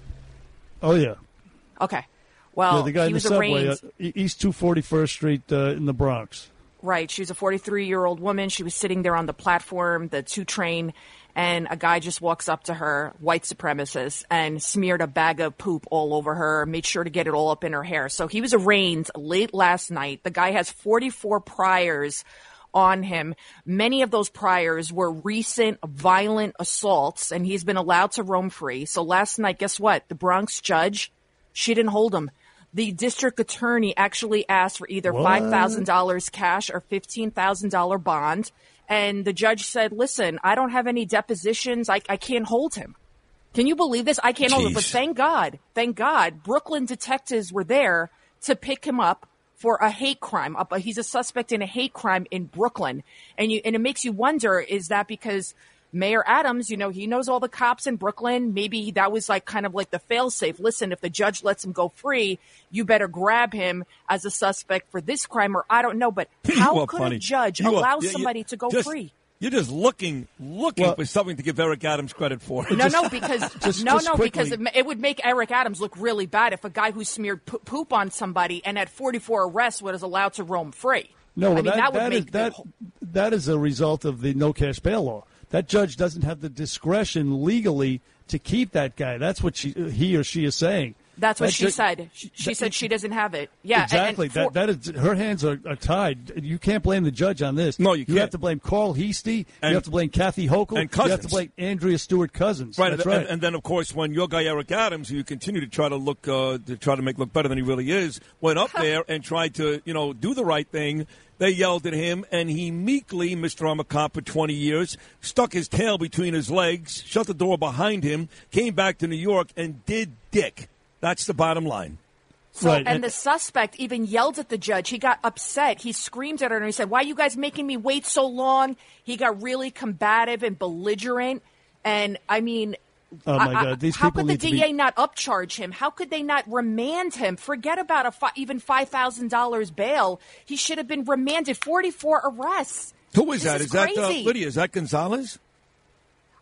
Oh yeah. Okay. Well, yeah, the guy in the was subway, arraigned. uh, East 241st Street uh, in the Bronx. Right. She was a 43 year old woman. She was sitting there on the platform, the two train, and a guy just walks up to her, white supremacist, and smeared a bag of poop all over her, made sure to get it all up in her hair. So he was arraigned late last night. The guy has 44 priors on him. Many of those priors were recent violent assaults, and he's been allowed to roam free. So last night, guess what? The Bronx judge, she didn't hold him. The district attorney actually asked for either What? five thousand dollars cash or fifteen thousand dollar bond, and the judge said, "Listen, I don't have any depositions. I, I can't hold him." Can you believe this? I can't hold him. But thank God, thank God, Brooklyn detectives were there to pick him up for a hate crime. He's a suspect in a hate crime in Brooklyn, and you and it makes you wonder: is that because Mayor Adams, you know, he knows all the cops in Brooklyn. Maybe that was like kind of like the failsafe. Listen, if the judge lets him go free, you better grab him as a suspect for this crime, or I don't know. But how could funny. a judge You are- allow you- somebody to go just- free? You're just looking, looking for something to give Eric Adams credit for. No, no, because just- no, just no, quickly. because it, would make Eric Adams look really bad if a guy who smeared po- poop on somebody and had 44 arrests was allowed to roam free. No, I mean that, that would that is- make that, that is a result of the no cash bail law. That judge doesn't have the discretion legally to keep that guy. That's what she, he or she is saying. That's what That she ju- said. She, she said she doesn't have it. Yeah, exactly. And, for- that that is her hands are, are tied. You can't blame the judge on this. No, you, can't. have to blame Carl Heastie. And- you have to blame Kathy Hochul. and Cousins. You have to blame Andrea Stewart Cousins. Right, That's and, right. and then of course when your guy Eric Adams, who you continue to try to look uh, to try to make look better than he really is, went up there and tried to you know do the right thing. They yelled at him, and he meekly, Mr. I'm a cop for 20 years, stuck his tail between his legs, shut the door behind him, came back to New York, and did dick. That's the bottom line. So, and the suspect even yelled at the judge. He got upset. He screamed at her and he said, Why are you guys making me wait so long? He got really combative and belligerent. And I mean, Oh, my I- I- God. These how could the need to be- DA not upcharge him? How could they not remand him? Forget about a fi- even five thousand dollars bail. He should have been remanded. Forty four arrests. Who is This that? is Is that uh. Lydia? Is that Gonzalez?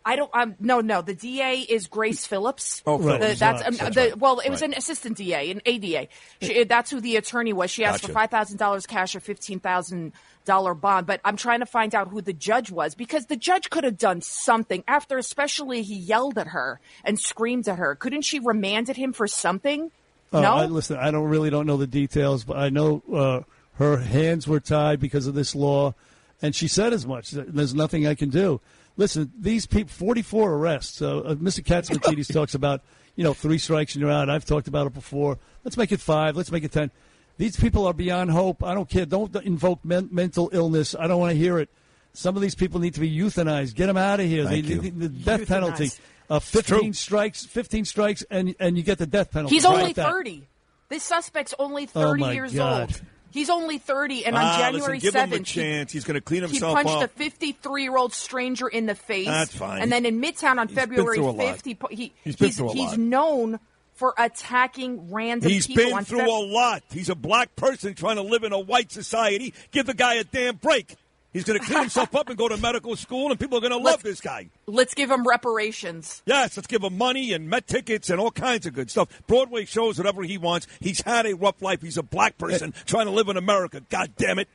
I don't. Um, no, no. The DA is Grace Phillips. Oh, The- that's um, the. right. Well, it was Right. an assistant DA, an ADA. She, that's who the attorney was. She asked Gotcha. for five thousand dollars cash or fifteen thousand dollar bond. But I'm trying to find out who the judge was because the judge could have done something after, especially he yelled at her and screamed at her. Couldn't she remanded him for something? Uh, no. I, listen, I don't really don't know the details, but I know uh, her hands were tied because of this law, and she said as much. There's nothing I can do. Listen, these people, 44 arrests. Uh, uh, Mr. Catsimatidis talks about, you know, three strikes and you're out. I've talked about it before. Let's make it five. Let's make it ten. These people are beyond hope. I don't care. Don't invoke men- mental illness. I don't want to hear it. Some of these people need to be euthanized. Get them out of here. Thank the, you. the- the death Euthanized. penalty. Uh, 15 strikes, 15 strikes, and and you get the death penalty. He's How only about that? thirty. This suspect's only Oh, thirty my years God. old. He's only thirty, and on Ah, January listen, give him a seventh, chance. He's going to clean He punched up. a 53 year old stranger in the face. That's fine. And then in Midtown on He's February through 5th, he, he, He's he's, he's known for attacking random He's been through Feb- a lot. He's a black person trying to live in a white society. Give the guy a damn break. He's going to clean himself up and go to medical school, and people are going to love this guy. Let's give him reparations. Yes, let's give him money and Met tickets and all kinds of good stuff. Broadway shows, whatever he wants. He's had a rough life. He's a black person trying to live in America. God damn it.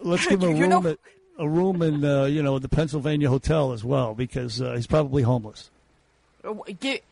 Let's give him a room know- at a room in uh, you know the Pennsylvania hotel as well because uh, he's probably homeless. Uh, gi-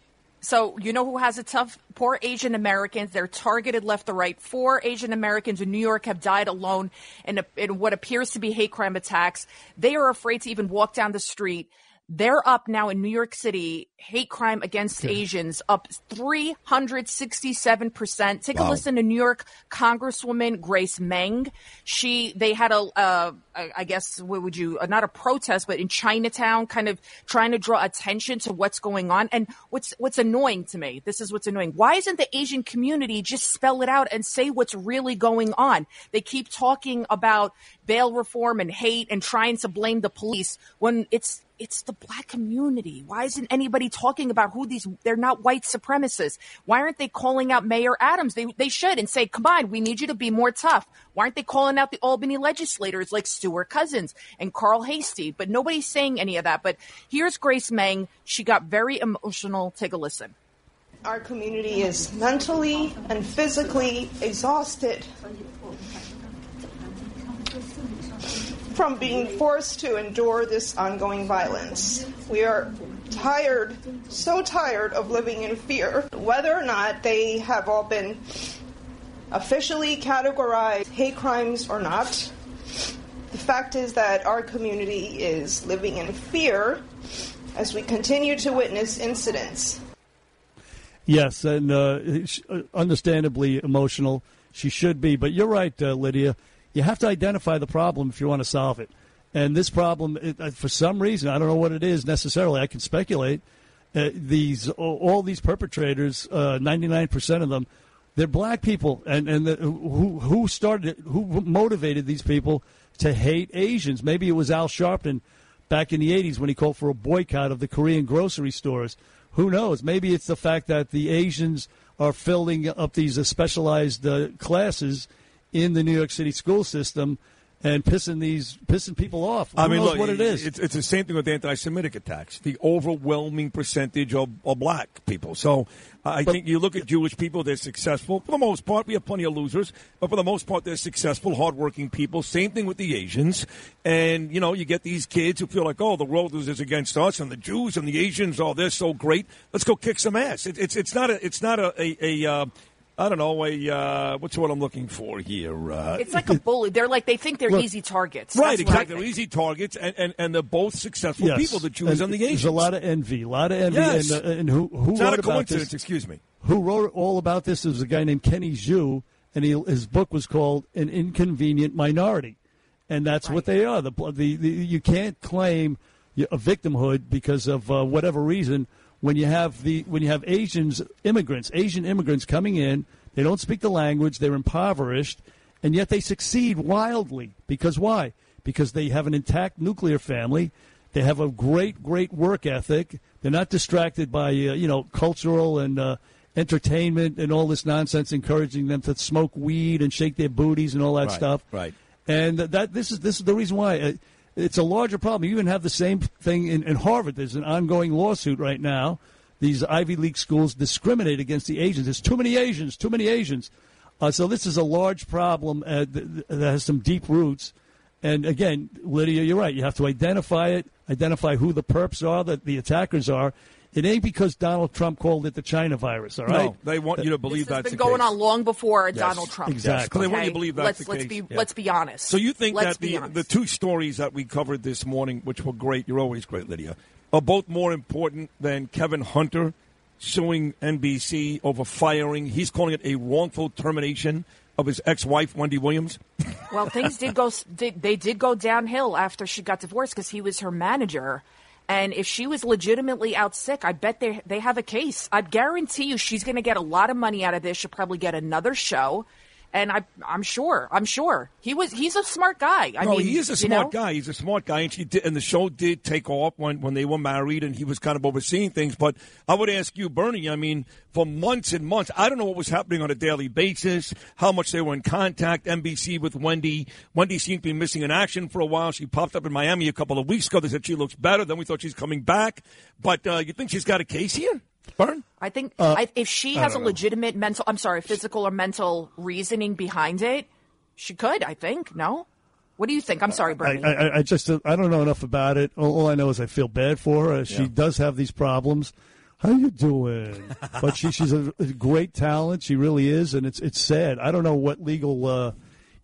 So, you know who has it tough? Poor Asian Americans. They're targeted left to right. Four Asian Americans in New York have died alone in, a, in what appears to be hate crime attacks. They are afraid to even walk down the street. They're up now in New York City, hate crime against Asians up 367%. Take Wow. a listen to New York Congresswoman Grace Meng. She, they had a, uh, I guess, what would you, not a protest, but in Chinatown, kind of trying to draw attention to what's going on. And what's, what's annoying to me, this is what's annoying. Why isn't the Asian community just spell it out and say what's really going on? They keep talking about bail reform and hate and trying to blame the police when it's it's the black community. Why isn't anybody talking about who these they're not white supremacists? Why aren't they calling out Mayor Adams? They they should and say, "Come on, we need you to be more tough." Why aren't they calling out the Albany legislators like Stewart Cousins and Carl Heastie? But nobody's saying any of that. But here's Grace Meng. She got very emotional. Take a listen. Our community is mentally and physically exhausted from being forced to endure this ongoing violence. We are tired, so tired of living in fear. Whether or not they have all been officially categorized hate crimes or not, the fact is that our community is living in fear as we continue to witness incidents Yes, and uh, uh, understandably emotional. She should be. But you're right, uh, Lydia. You have to identify the problem if you want to solve it. And this problem, it, uh, for some reason, I don't know what it is necessarily. I can speculate. Uh, these all these perpetrators, ninety nine percent of them, they're black people, and and the, who who started who motivated these people to hate Asians? Maybe it was Al Sharpton back in the '80s when he called for a boycott of the Korean grocery stores. Who knows? Maybe it's the fact that the Asians are filling up these uh, specialized uh, classes in the New York City school system and pissing these pissing people off. Who I mean, look, what it is? It's, it's the same thing with anti-Semitic attacks. The overwhelming percentage of, of black people. So I think you look at Jewish people; they're successful for the most part. We have plenty of losers, but for the most part, they're successful, hardworking people. Same thing with the Asians, and you know, you get these kids who feel like, oh, the world is against us, and the Jews and the Asians, oh, they're so great. Let's go kick some ass. It, it's it's not a it's not a a. a uh, I don't know, a uh, what's what I'm looking for here? Uh, It's like a bully. They're like they think they're Look, easy targets. Right, That's what I exactly. They're easy targets, and, and, and they're both successful Yes. people, the Jews and, the Asians. There's a lot of envy, a lot of envy, Yes. and, uh, and who who It's wrote not a about coincidence, this? excuse me. Who wrote all about this is a guy named Kenny Xu, and he, his book was called "An Inconvenient Minority," and that's what they are. The, the, the you can't claim a victimhood because of uh, whatever reason when you have the when you have Asians immigrants, Asian immigrants coming in, they don't speak the language, they're impoverished, and yet they succeed wildly because why? Because they have an intact nuclear family. They have a great, great work ethic. They're not distracted by uh, you know cultural and uh, entertainment and all this nonsense, encouraging them to smoke weed and shake their booties and all that Right, stuff. right. And that this is this is the reason why uh, it's a larger problem. You even have the same thing in, in Harvard. There's an ongoing lawsuit right now. These Ivy League schools discriminate against the Asians. There's too many Asians. Too many Asians. Uh, so this is a large problem uh, th- th- that has some deep roots. And again, Lydia, you're right. You have to identify it, identify who the perps are, that the attackers are. It ain't because Donald Trump called it the China virus. All right. No, they want you to believe This has that's been going case. on long before Yes, Donald Trump. Exactly. They want you to believe that's let's, the let's case. Be, Yeah. Let's be honest. So you think let's that the honest. the two stories that we covered this morning, which were great, you're always great, Lydia, are both more important than Kevin Hunter suing NBC over firing. He's calling it a wrongful termination of his ex-wife Wendy Williams. Well, things did go. Did, they did go downhill after she got divorced because he was her manager. And if she was legitimately out sick, I bet they they have a case. I guarantee you, she's going to get a lot of money out of this. She'll probably get another show, and I I'm sure I'm sure he was he's a smart guy. I no, mean, he is a you smart know? guy. He's a smart guy, and she did, and the show did take off when, when they were married, and he was kind of overseeing things. But I would ask you, Bernie. I mean, for months and months, I don't know what was happening on a daily basis, how much they were in contact. NBC with Wendy. Wendy seemed to be missing in action for a while. She popped up in Miami a couple of weeks ago. They said she looks better. Then we thought she's coming back. But uh, you think she's got a case here, Bern? I think Uh, I, if she has a don't know. legitimate mental, I'm sorry, physical or mental reasoning behind it, she could. I think. No. What do you think? I'm sorry, I, Bernie. I, I just uh, I don't know enough about it. All, all I know is I feel bad for her. She Yeah. does have these problems. How you doing? but she, she's a, a great talent. She really is, and it's it's sad. I don't know what legal uh,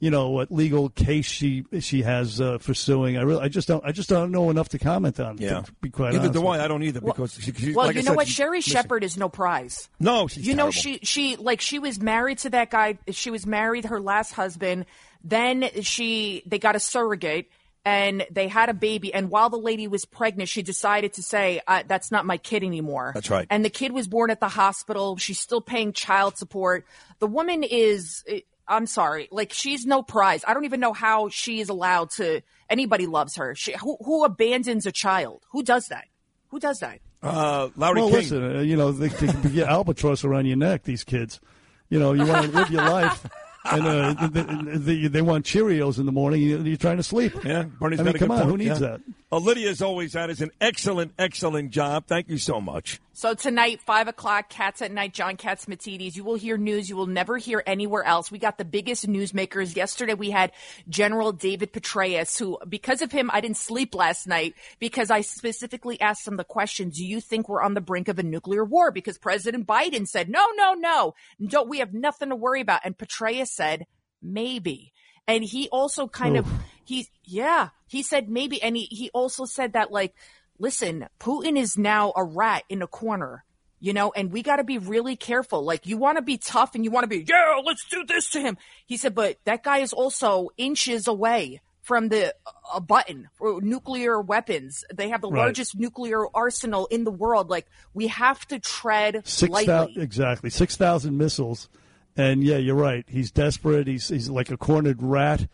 you know what legal case she she has uh, pursuing. I really, I just don't, I just don't know enough to comment on. Yeah. to be quite Neither honest. do I. I don't either because she, she, Well, like I you know said, what? Sherri. Shepherd is no prize. No, she's you know she she like she was married to that guy. She was married her last husband. Then she they got a surrogate and they had a baby. And while the lady was pregnant, she decided to say uh, that's not my kid anymore. That's right. And the kid was born at the hospital. She's still paying child support. The woman is. I'm sorry, like she's no prize. I don't even know how she is allowed to. Anybody loves her. She, who, who abandons a child? Who does that? Who does that? Uh, Larry well, King. listen, uh, you know they, they can get albatross around your neck. These kids, you know, you want to live your life, and uh, they, they, they want Cheerios in the morning. You're trying to sleep. Yeah, Bernie's I got mean, a come good on, point. who needs Yeah. that? Uh, Lydia, as always, that is an excellent, excellent job. Thank you so much. So tonight, five o'clock, Cats at Night, John Catsimatidis. You will hear news you will never hear anywhere else. We got the biggest newsmakers. Yesterday we had General David Petraeus, who, because of him, I didn't sleep last night because I specifically asked him the question, do you think we're on the brink of a nuclear war? Because President Biden said, no, no, no, don't, we have nothing to worry about. And Petraeus said, maybe. And he also kind of, he's, yeah, he said maybe. And he, he also said that like, listen, Putin is now a rat in a corner, you know, and we got to be really careful. Like, you want to be tough and you want to be, yeah, let's do this to him. He said, but that guy is also inches away from the a button for nuclear weapons. They have the Right. largest nuclear arsenal in the world. Like, we have to tread Six lightly. exactly six thousand missiles, and yeah, you're right. He's desperate. He's he's like a cornered rat,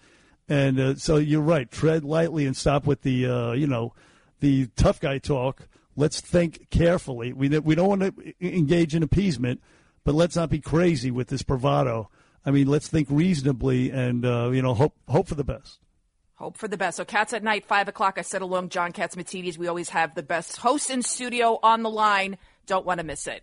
and uh, so you're right. Tread lightly and stop with the uh, you know the tough guy talk. Let's think carefully. We we don't want to engage in appeasement, but let's not be crazy with this bravado. I mean, let's think reasonably and uh, you know hope hope for the best. Hope for the best. So Cats at Night, 5 o'clock. I said along John Katz. We always have the best hosts in studio on the line. Don't want to miss it.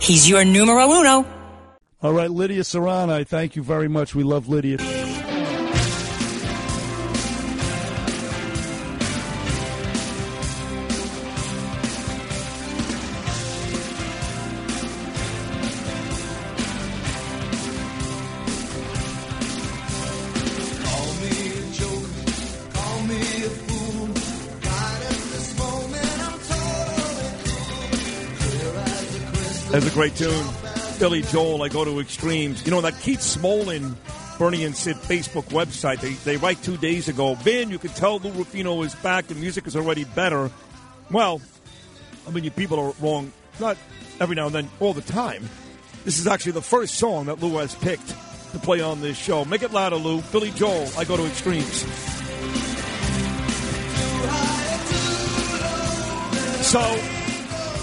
He's your numero uno. All right, Lydia Serrano, I thank you very much. We love Lydia. That's a great tune. Billy Joel, I go to extremes. You know, that Keith Smolin, Bernie and Sid Facebook website, they, they write two days ago, Vin, you can tell Lou Rufino is back. The music is already better. Well, I mean, you people are wrong. Not every now and then, all the time. This is actually the first song that Lou has picked to play on this show. Make it louder, Lou. Billy Joel, I go to extremes. So,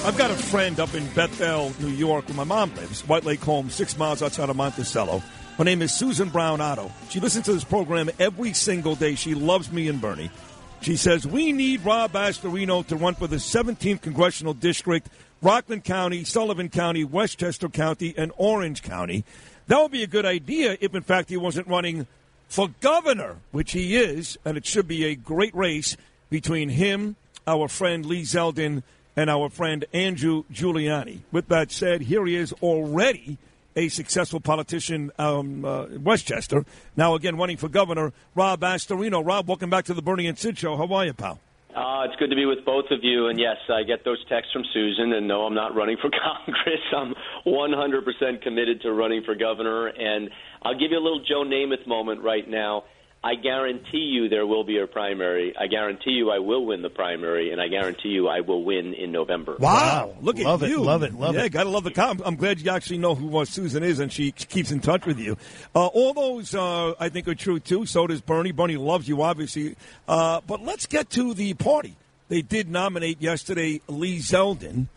I've got a friend up in Bethel, New York, where my mom lives, White Lake Home, six miles outside of Monticello. Her name is Susan Brown Otto. She listens to this program every single day. She loves me and Bernie. She says, We need Rob Astorino to run for the 17th Congressional District, Rockland County, Sullivan County, Westchester County, and Orange County. That would be a good idea if, in fact, he wasn't running for governor, which he is, and it should be a great race between him, our friend Lee Zeldin, and our friend Andrew Giuliani. With that said, here he is already a successful politician um, uh, Westchester. Now, again, running for governor, Rob Astorino. Rob, welcome back to the Bernie and Sid Show. How are you, pal? Uh, it's good to be with both of you. And yes, I get those texts from Susan. And no, I'm not running for Congress. I'm 100% committed to running for governor. And I'll give you a little Joe Namath moment right now. I guarantee you there will be a primary. I guarantee you I will win the primary, and I guarantee you I will win in November. Wow, look Love at it, you! love it, love yeah, it. Yeah, gotta love the. Com- I'm glad you actually know who uh, Susan is, and she keeps in touch with you. Uh, all those, uh, I think, are true too. So does Bernie. Bernie loves you, obviously. Uh, but let's get to the party. They did nominate yesterday Lee Zeldin.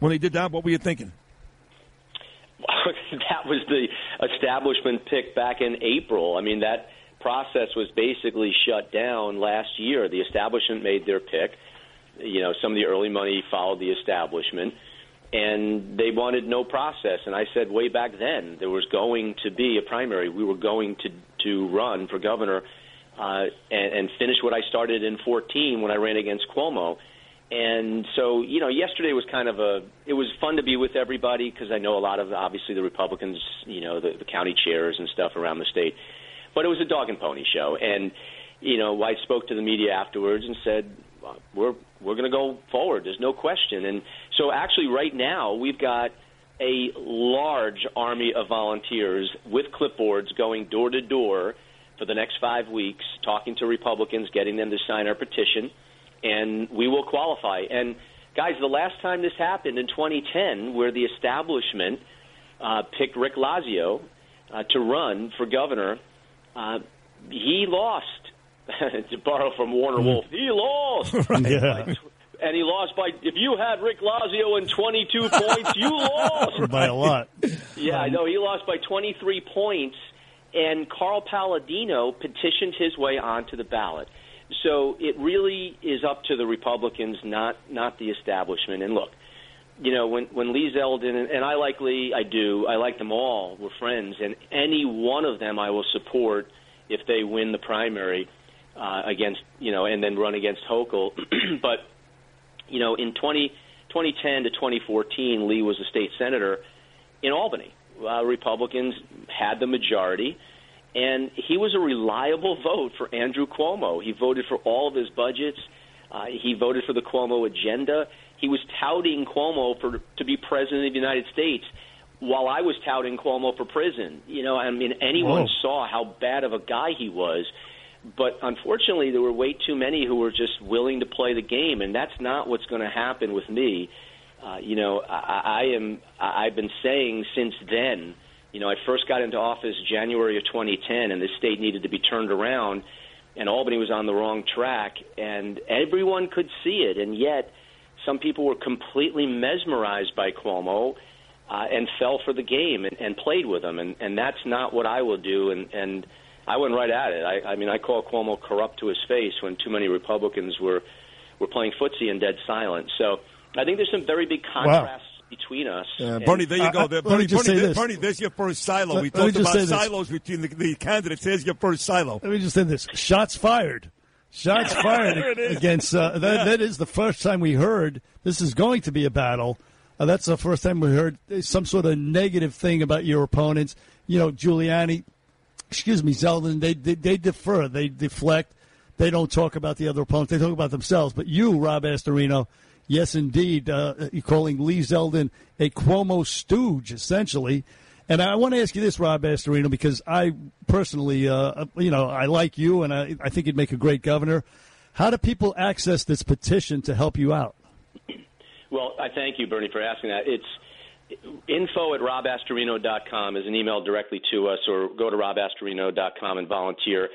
When they did that, what were you thinking? that that was the establishment pick back in April. I mean, that process was basically shut down last year. The establishment made their pick. You know, some of the early money followed the establishment, and they wanted no process. And I said way back then there was going to be a primary. We were going to to run for governor uh, and, and finish what I started in 14 when I ran against Cuomo. And so, you know, yesterday was kind of a. It was fun to be with everybody because I know a lot of obviously the Republicans, you know, the, the county chairs and stuff around the state. But it was a dog and pony show, and you know, I spoke to the media afterwards and said, "We're we're going to go forward. There's no question." And so, actually, right now we've got a large army of volunteers with clipboards going door to door for the next five weeks, talking to Republicans, getting them to sign our petition, and we will qualify. And guys, the last time this happened in 2010, where the establishment uh, picked Rick Lazio uh, to run for governor, uh, he lost. to borrow from Warner Wolf, he lost. Yeah. And he lost by. If you had Rick Lazio in 22 points, you lost By a lot. yeah, I know. He lost by 23 points, and Carl Paladino petitioned his way onto the ballot. So it really is up to the Republicans, not not the establishment. And look, you know, when when Lee Zeldin and, I like Lee, I do. I like them all. We're friends, and any one of them I will support if they win the primary uh, against you know, and then run against Hochul. but you know, in 20, 2010 to 2014, Lee was a state senator in Albany. Uh, Republicans had the majority, and he was a reliable vote for Andrew Cuomo. He voted for all of his budgets. Uh, he voted for the Cuomo agenda. He was touting Cuomo for to be president of the United States, while I was touting Cuomo for prison. You know, I mean, anyone Whoa. saw how bad of a guy he was. But unfortunately, there were way too many who were just willing to play the game, and that's not what's going to happen with me. Uh, you know, I, I am. I've been saying since then. You know, I first got into office January of 2010, and the state needed to be turned around, and Albany was on the wrong track, and everyone could see it, and yet some people were completely mesmerized by Cuomo uh, and fell for the game and, and played with him, and, and that's not what I will do, and and I went right at it. I, I mean, I call Cuomo corrupt to his face when too many Republicans were were playing footsie and dead silent. So I think there's some very big contrasts between us. Yeah, And- Bernie, there you go. There, let Bernie, just Bernie, say this. Bernie, there's your first silo. Let- we talked about say this. silos between the, the candidates. There's your first silo. Let me just say this: shots fired. Shots fired There it is. against. Uh, that, Yeah. that is the first time we heard this is going to be a battle. Uh, that's the first time we heard some sort of negative thing about your opponents. You know, Giuliani, excuse me, Zeldin. They, they they defer. They deflect. They don't talk about the other opponents. They talk about themselves. But you, Rob Astorino, yes, indeed, uh, you're calling Lee Zeldin a Cuomo stooge, essentially. And I want to ask you this, Rob Astorino, because I personally, uh, you know, I like you, and I, I think you'd make a great governor. How do people access this petition to help you out? Well, I thank you, Bernie, for asking that. It's info at robastorino.com is an email directly to us, or go to robastorino.com and volunteer.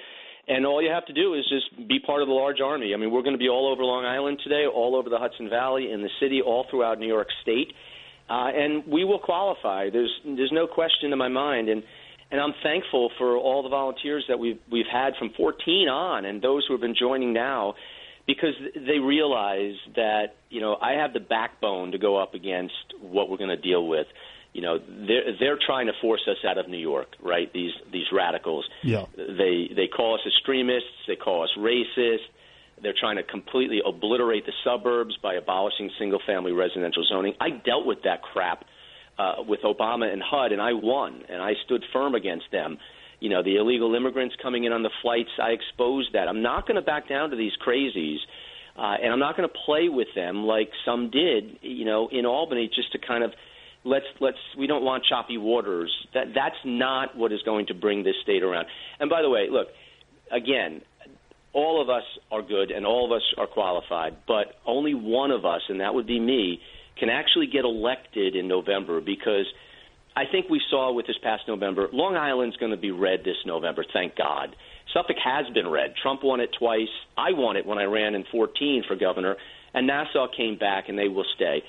And all you have to do is just be part of the large army. I mean, we're going to be all over Long Island today, all over the Hudson Valley, in the city, all throughout New York State, uh, and we will qualify. There's there's no question in my mind, and and I'm thankful for all the volunteers that we've we've had from 14 on, and those who have been joining now because they realize that you know I have the backbone to go up against what we're going to deal with. You know, they're they're trying to force us out of New York, right? These these radicals. Yeah. They they call us extremists. They call us racist. They're trying to completely obliterate the suburbs by abolishing single family residential zoning. I dealt with that crap uh, with Obama and HUD, and I won, and I stood firm against them. You know, the illegal immigrants coming in on the flights, I exposed that. I'm not going to back down to these crazies, uh, and I'm not going to play with them like some did, you know, in Albany, just to kind of let's let's we don't want choppy waters. That that's not what is going to bring this state around. And by the way, look, again, all of us are good and all of us are qualified, but only one of us, and that would be me, can actually get elected in November because I think we saw with this past November, Long Island's going to be red this November, thank God. Suffolk has been red. Trump won it twice. I won it when I ran in 14 for governor, and Nassau came back, and they will stay.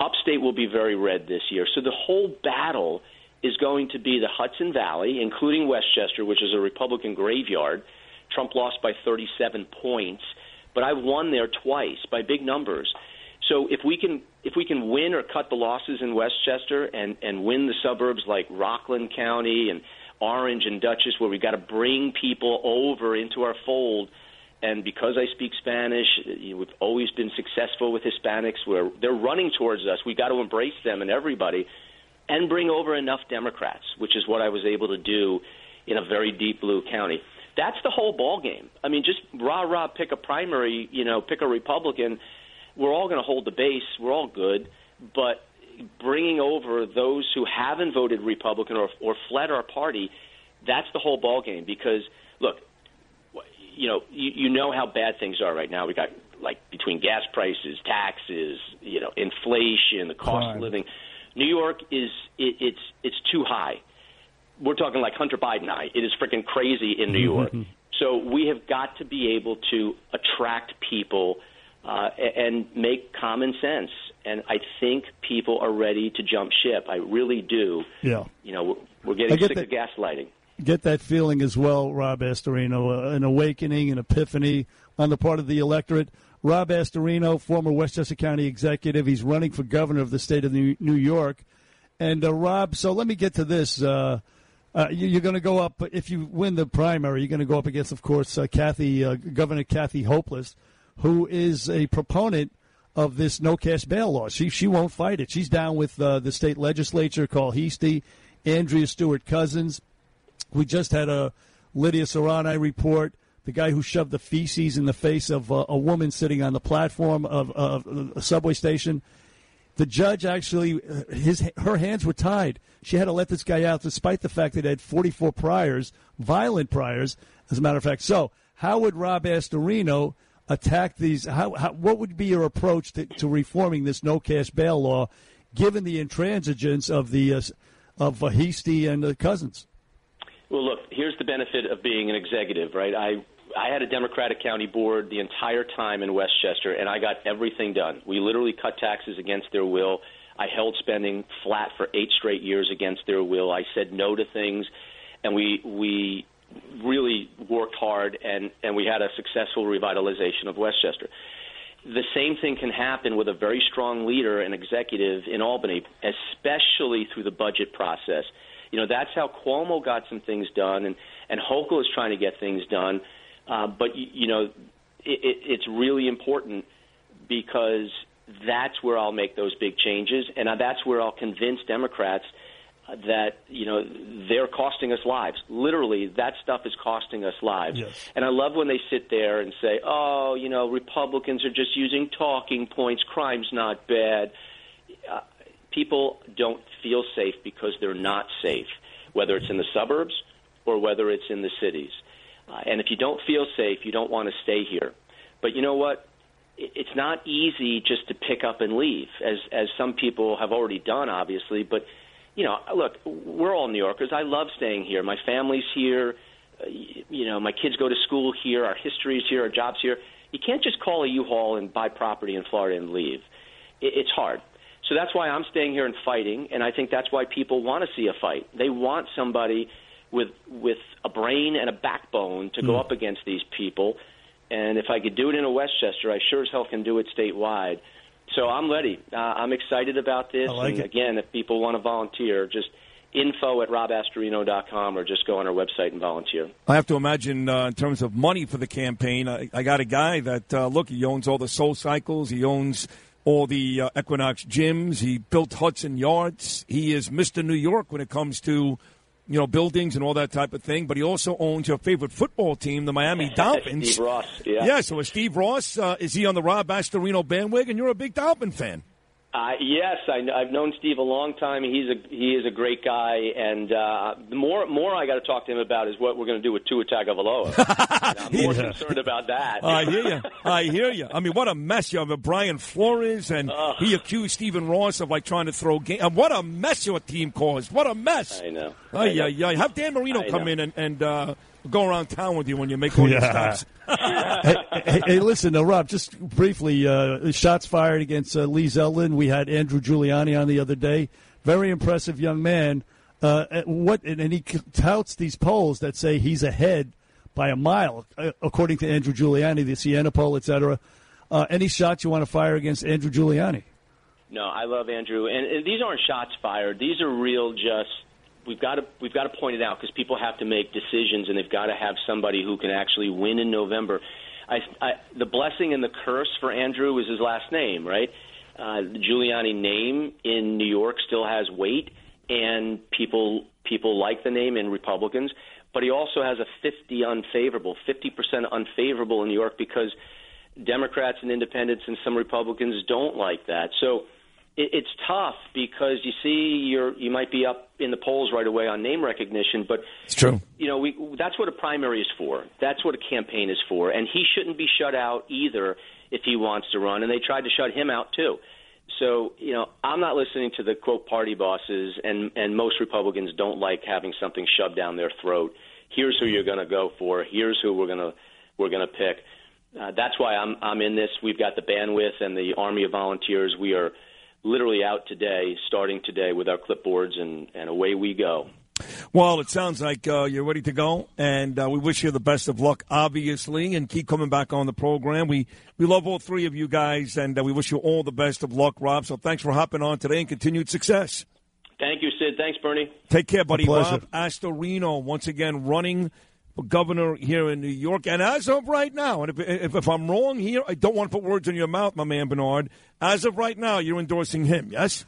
Upstate will be very red this year. So the whole battle is going to be the Hudson Valley, including Westchester, which is a Republican graveyard. Trump lost by 37 points, but I won there twice by big numbers. So if we can if we can win or cut the losses in Westchester and and win the suburbs like Rockland County and Orange and Dutchess, where we got to bring people over into our fold. And because I speak Spanish, you know, we've always been successful with Hispanics. Where they're running towards us, we got to embrace them and everybody, and bring over enough Democrats, which is what I was able to do in a very deep blue county. That's the whole ball game. I mean, just rah rah, pick a primary, you know, pick a Republican. We're all going to hold the base. We're all good, but bringing over those who haven't voted Republican or, or fled our party, that's the whole ball game. Because look, you know, you, you know how bad things are right now. We got like between gas prices, taxes, you know, inflation, the cost Crime. of living. New York is it, it's it's too high. We're talking like Hunter Biden high. It is freaking crazy in New York. So we have got to be able to attract people uh, and make common sense. And I think people are ready to jump ship. I really do. Yeah. You know, we're, getting get sick that- of gaslighting. get that feeling as well, Rob Astorino, uh, an awakening, an epiphany on the part of the electorate. Rob Astorino, former Westchester County executive, he's running for governor of the state of New New York. And uh, Rob, so let me get to this. Uh, uh, you, you're going to go up if you win the primary. You're going to go up against, of course, uh, Kathy, uh, Governor Kathy Hopeless, who is a proponent of this no cash bail law. She she won't fight it. She's down with uh, the state legislature, Carl Heastie, Andrea Stewart Cousins. We just had a Lydia Serrano report. The guy who shoved the feces in the face of uh, a woman sitting on the platform of, of a subway station. The judge actually, uh, his her hands were tied. She had to let this guy out, despite the fact that he had 44 priors, violent priors, as a matter of fact. So, how would Rob Astorino attack these? How, how what would be your approach to, to reforming this no cash bail law, given the intransigence of the uh, of uh, and the Cousins? Well, look, here's the benefit of being an executive, right? I I had a Democratic county board the entire time in Westchester, and I got everything done. We literally cut taxes against their will. I held spending flat for eight straight years against their will. I said no to things, and we we really worked hard, and and we had a successful revitalization of Westchester. The same thing can happen with a very strong leader and executive in Albany, especially through the budget process. You know, that's how Cuomo got some things done, and and Hochul is trying to get things done. Uh, but you know, it, it, it's really important because that's where I'll make those big changes, and uh, that's where I'll convince Democrats uh, that you know they're costing us lives. Literally, that stuff is costing us lives. And I love when they sit there and say, "Oh, you know, Republicans are just using talking points. Crime's not bad." Uh, people don't feel safe because they're not safe, whether it's in the suburbs or whether it's in the cities. Uh, and if you don't feel safe, you don't want to stay here. But you know what? It's not easy just to pick up and leave, as as some people have already done, obviously. But you know, look, we're all New Yorkers. I love staying here. My family's here. Uh, you know, my kids go to school here. Our history is here. Our jobs here. You can't just call a U-Haul and buy property in Florida and leave. It, it's hard. So that's why I'm staying here and fighting, and I think that's why people want to see a fight. They want somebody with with a brain and a backbone to go up against these people. And if I could do it in a Westchester, I sure as hell can do it statewide. So I'm ready. Uh, I'm excited about this. Like and it. again, if people want to volunteer, just info at robastorino.com or just go on our website and volunteer. I have to imagine, uh, in terms of money for the campaign, I, I got a guy that uh, look. He owns all the Soul Cycles. He owns all the uh, Equinox gyms. He built Hudson Yards. He is Mister New York when it comes to you know buildings and all that type of thing. But he also owns your favorite football team, the Miami Dolphins. Steve Ross, yeah. Yeah. So is Steve Ross? Uh, is he on the Rob Astorino bandwagon? You're a big Dolphin fan. Uh, yes, I, I've known Steve a long time. He's a he is a great guy, and uh, the more more I got to talk to him about is what we're going to do with Tua Tagovailoa. I'm more Yeah. concerned about that. I hear you. I hear you. I mean, what a mess you have. with Brian Flores, and uh, he accused Stephen Ross of like trying to throw game. And what a mess your team caused. What a mess. I know. Ay, ay, ay. Have Dan Marino I come know. in and, and uh, go around town with you when you make all your Yeah. stops. hey, hey, hey, listen, uh, Rob, just briefly, uh, shots fired against uh, Lee Zeldin. We had Andrew Giuliani on the other day. Very impressive young man. Uh, and what and, and he touts these polls that say he's ahead by a mile, uh, according to Andrew Giuliani, the Siena poll, et cetera. Uh, any shots you want to fire against Andrew Giuliani? No, I love Andrew, and, and these aren't shots fired. These are real. Just we've got to we've got to point it out because people have to make decisions, and they've got to have somebody who can actually win in November. I, I, the blessing and the curse for Andrew is his last name, right? Uh, the Giuliani name in New York still has weight, and people people like the name in Republicans. But he also has a 50 unfavorable, 50% unfavorable in New York because Democrats and independents and some Republicans don't like that. So it, it's tough because you see you're you might be up in the polls right away on name recognition, but It's true. you know, we that's what a primary is for. That's what a campaign is for, and he shouldn't be shut out either if he wants to run. And they tried to shut him out too. So you know, I'm not listening to the quote party bosses, and and most Republicans don't like having something shoved down their throat. Here's who you're going to go for. Here's who we're going to we're going to pick. Uh, that's why I'm I'm in this. We've got the bandwidth and the army of volunteers. We are literally out today, starting today with our clipboards, and and away we go. Well, it sounds like uh, you're ready to go, and uh, we wish you the best of luck, obviously, and keep coming back on the program. We we love all three of you guys, and uh, we wish you all the best of luck, Rob. So thanks for hopping on today, and continued success. Thank you, Sid. Thanks, Bernie. Take care, buddy. pleasure. Rob Astorino, once again, running for governor here in New York. And as of right now, and if, if, if I'm wrong here, I don't want to put words in your mouth, my man Bernard. As of right now, you're endorsing him, yes?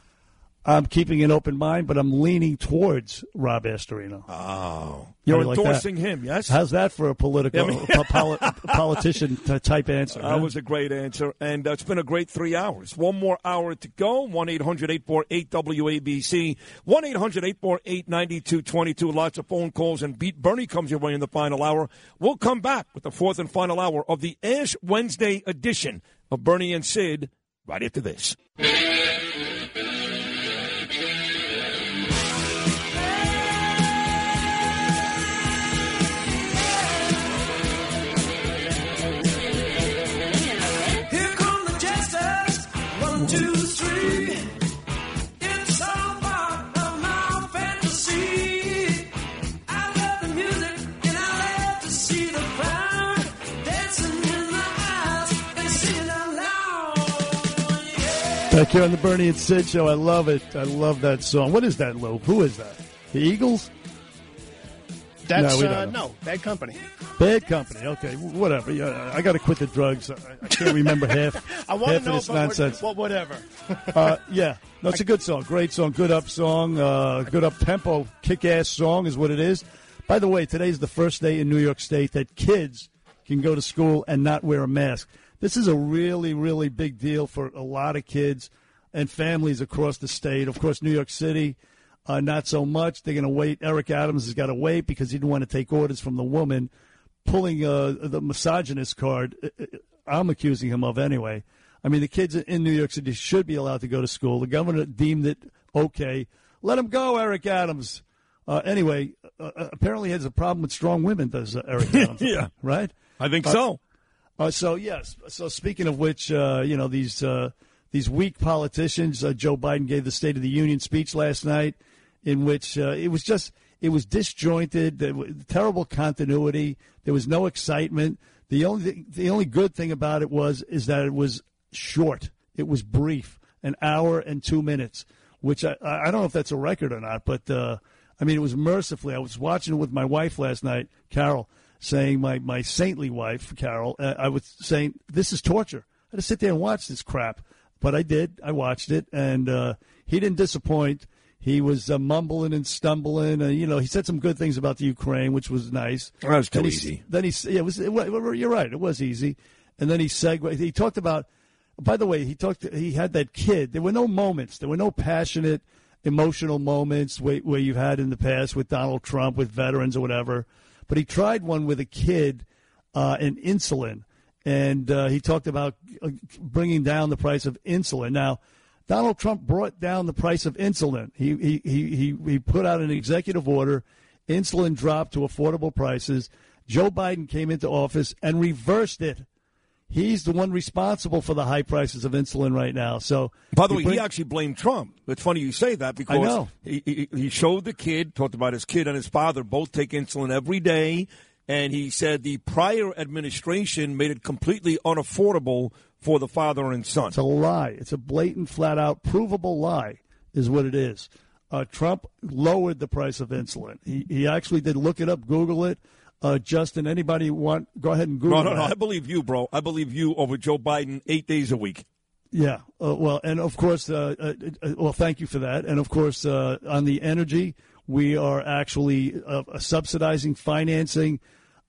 I'm keeping an open mind, but I'm leaning towards Rob Astorino. Oh, you're like that? endorsing him, yes? How's that for a political I mean- po- poli- politician type answer? That huh? was a great answer, and uh, it's been a great three hours. One more hour to go. 1 800 848 WABC. 1 800 848 9222. Lots of phone calls, and Beat Bernie comes your way in the final hour. We'll come back with the fourth and final hour of the Ash Wednesday edition of Bernie and Sid right after this. Back here on the Bernie and Sid show. I love it. I love that song. What is that, Lou? Who is that? The Eagles? That's No, uh, no bad company. Bad company. Okay, whatever. Yeah, I got to quit the drugs. I, I can't remember half, I want half to know of this nonsense. What, whatever. uh, yeah, no, it's a good song. Great song. Good up song. Uh, good up tempo. Kick ass song is what it is. By the way, today's the first day in New York State that kids can go to school and not wear a mask. This is a really, really big deal for a lot of kids and families across the state. Of course, New York City, uh, not so much. They're going to wait. Eric Adams has got to wait because he didn't want to take orders from the woman pulling uh, the misogynist card. uh, uh, I'm accusing him of anyway. I mean, the kids in New York City should be allowed to go to school. The governor deemed it okay. Let him go, Eric Adams. Uh, anyway, uh, uh, apparently he has a problem with strong women, does uh, Eric Adams? Yeah. Right? I think so. Uh, so yes. So speaking of which, uh, you know these uh, these weak politicians. Uh, Joe Biden gave the State of the Union speech last night, in which uh, it was just it was disjointed. Terrible continuity. There was no excitement. The only the only good thing about it was is that it was short. It was brief, an hour and two minutes, which I I don't know if that's a record or not, but uh, I mean it was mercifully. I was watching it with my wife last night, Carol, saying my my saintly wife, Carol. Uh, I was saying this is torture. I had to sit there and watch this crap, but I did. I watched it, and uh, he didn't disappoint. He was uh, mumbling and stumbling, and you know he said some good things about the Ukraine, which was nice. That was too Then he- easy. Then he, yeah, it was. It, you're right. It was easy. And then he segued. He talked about. By the way, he talked. He had that kid. There were no moments. There were no passionate, emotional moments where, where you've had in the past with Donald Trump, with veterans or whatever. But he tried one with a kid uh, and insulin, and uh, he talked about uh, bringing down the price of insulin. Now, Donald Trump brought down the price of insulin. He he he he, he put out an executive order. Insulin dropped to affordable prices. Joe Biden came into office and reversed it. He's the one responsible for the high prices of insulin right now. So, By the way, bring- he actually blamed Trump. It's funny you say that because know. He, he, he showed the kid, talked about his kid and his father both take insulin every day, and he said the prior administration made it completely unaffordable for the father and son. It's a lie. It's a blatant, flat out, provable lie, is what it is. Uh, Trump lowered the price of insulin. He, he actually did. Look it up, Google it. Uh, Justin, anybody want? Go ahead and Google it? No, no, no. that. I believe you, bro. I believe you over Joe Biden eight days a week. Yeah. Uh, well, and of course, uh, uh, uh, well, thank you for that. And of course, uh, on the energy, we are actually uh, subsidizing, financing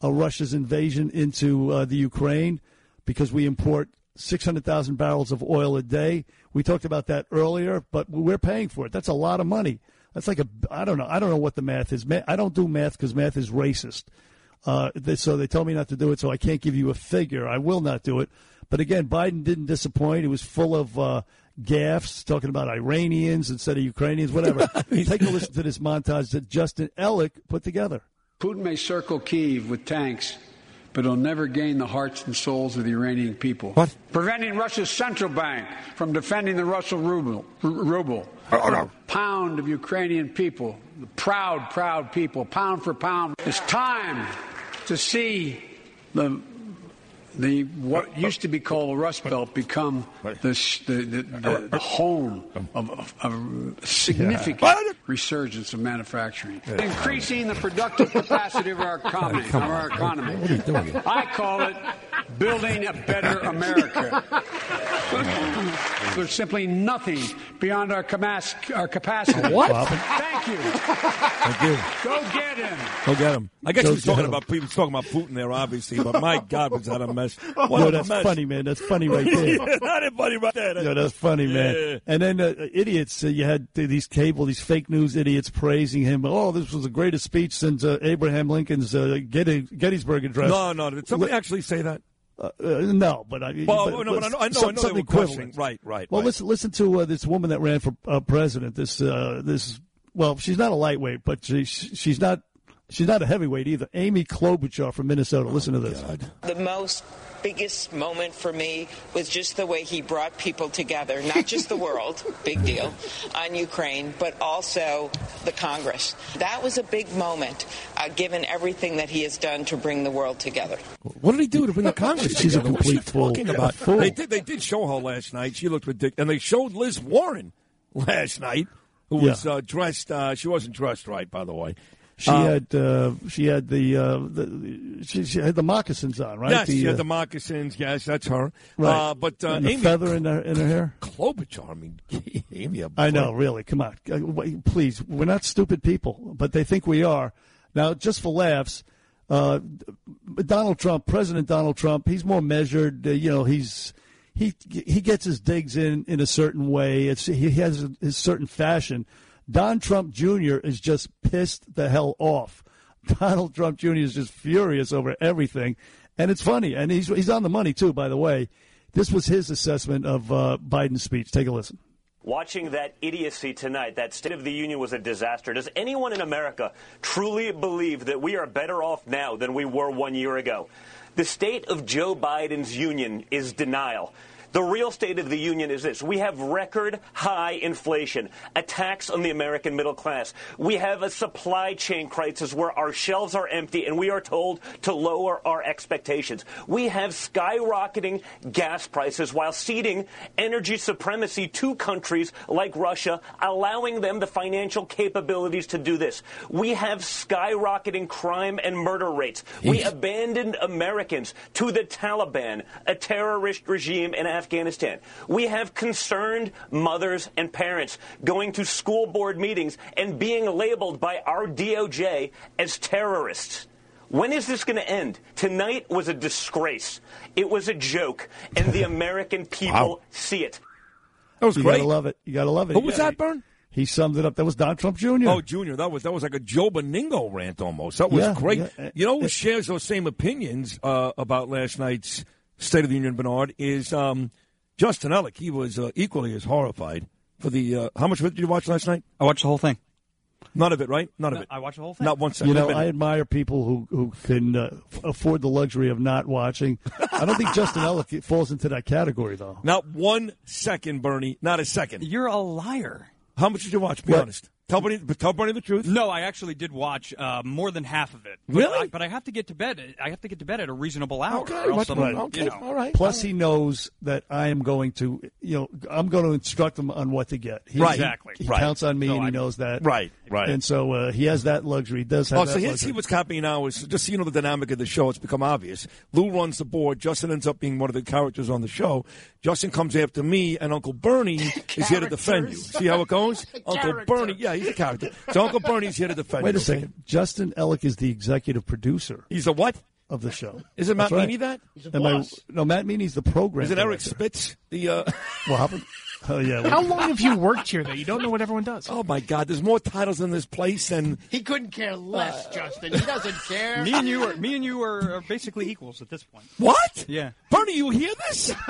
uh, Russia's invasion into uh, the Ukraine because we import 600,000 barrels of oil a day. We talked about that earlier, but we're paying for it. That's a lot of money. That's like a, I don't know. I don't know what the math is. I don't do math because math is racist. Uh, they, so they tell me not to do it, so I can't give you a figure. I will not do it. But again, Biden didn't disappoint. He was full of uh, gaffes, talking about Iranians instead of Ukrainians, whatever. Take a listen to this montage that Justin Ellick put together. Putin may circle Kiev with tanks, but it'll never gain the hearts and souls of the Iranian people. What? Preventing Russia's central bank from defending the Russian ruble. r- ruble. Oh, oh, A pound of Ukrainian people, the proud, proud people, pound for pound. It's time to see the the what used to be called the Rust Belt become the sh- the, the, the, the home of, of, of a significant resurgence of manufacturing, increasing the productive capacity of our economy. Of our economy. What are you doing? I call it building a better America. There's simply nothing beyond our, camas- our capacity. What? Thank you. Thank you. Go get him. Go get him. I guess Go he was talking him. about he was talking about Putin there, obviously. But my God, was that a mess? What Yo, that's mess. funny, man. That's funny right there. yeah, not funny right there. Yo, that's funny, man. Yeah. And then uh, idiots, uh, you had these cable, these fake news idiots praising him. Oh, this was the greatest speech since uh, Abraham Lincoln's uh, Getty- Gettysburg Address. No, no. Did somebody actually say that? Uh, uh, no, but I. Well, but, no, but I know- I know- some- I know something equivalent. Right, right, Well, right. listen, listen to uh, this woman that ran for uh, president. This, uh, this. Well, she's not a lightweight, but she, she's not. She's not a heavyweight either. Amy Klobuchar from Minnesota. Listen to this. The most biggest moment for me was just the way he brought people together, not just the world, big deal, on Ukraine, but also the Congress. That was a big moment, uh, given everything that he has done to bring the world together. What did he do to bring the Congress She's a together? What's complete fool. talking about? fool. They did. They did show her last night. She looked ridiculous, and they showed Liz Warren last night, who was uh, dressed. Uh, she wasn't dressed right, by the way. She Uh, had uh, she had the, uh, the she, she had the moccasins on, right? Yes, the, she had uh, the moccasins. Yes, that's her. Right. Uh, but uh, Amy feather in her in her hair. Klobuchar. I mean, Amy. a I know, really. Come on, Uh, please. We're not stupid people, but they think we are. Now, just for laughs, uh, Donald Trump, President Donald Trump, he's more measured. Uh, you know, he's he he gets his digs in in a certain way. It's he has his certain fashion. Don Trump Jr. is just pissed the hell off. Donald Trump Jr. is just furious over everything, and it's funny. And he's he's on the money too, by the way. This was his assessment of uh, Biden's speech. Take a listen. Watching that idiocy tonight, that State of the Union was a disaster. Does anyone in America truly believe that we are better off now than we were one year ago? The state of Joe Biden's union is denial. The real state of the union is this. We have record high inflation, attacks on the American middle class. We have a supply chain crisis where our shelves are empty and we are told to lower our expectations. We have skyrocketing gas prices while ceding energy supremacy to countries like Russia, allowing them the financial capabilities to do this. We have skyrocketing crime and murder rates. We abandoned Americans to the Taliban, a terrorist regime in Afghanistan. We have concerned mothers and parents going to school board meetings and being labeled by our DOJ as terrorists. When is this going to end? Tonight was a disgrace. It was a joke, and the American people Wow. see it. That was you great. gotta love it. You gotta love it. Who was Yeah. that, Bern? He summed it up. That was Don Trump Jr. Oh, Junior, that was that was like a Joe Benigno rant almost. That was Yeah, great. yeah. You know who shares those same opinions uh, about last night's State of the Union, Bernard, is um, Justin Ellick. He was uh, equally as horrified for the. Uh, how much of it did you watch last night? I watched the whole thing. None of it, right? None of it. I watched the whole thing. Not one second. You know, Not a I minute. admire people who who can uh, f- afford the luxury of not watching. I don't think Justin Ellick falls into that category, though. Not one second, Bernie. Not a second. You're a liar. How much did you watch? Be What? honest. Tell Bernie, tell Bernie the truth. No, I actually did watch uh, more than half of it. But Really? I, but I have to get to bed. I have to get to bed at a reasonable hour. Okay, or else what- I'm- right. you know. right. Plus, he knows that I am going to, you know, I'm going to instruct him on what to get. He, Right. Exactly. He Right. counts on me, So and he I- knows that. Right, right. And so uh, he has that luxury. He does have Oh, that so here's luxury. see what's happening now is just so you know the dynamic of the show. It's become obvious. Lou runs the board. Justin ends up being one of the characters on the show. Justin comes after me, and Uncle Bernie is here to defend you. See how it goes? Uncle Bernie, yeah, he's a character. So Uncle Bernie's here to defend Wait you. a second. Justin Ellick is the executive producer. He's a what? Of the show. Isn't Matt That's right. Meany that? Am I- no, Matt Meany's the program. Is it Eric director. Spitz? The uh... What happened? Oh yeah. How long have you worked here that you don't know what everyone does? Oh my God! There's more titles in this place than He couldn't care less, Justin. He doesn't care. Me and you are me and you are, are basically equals at this point. what? Yeah. Bernie, you hear this?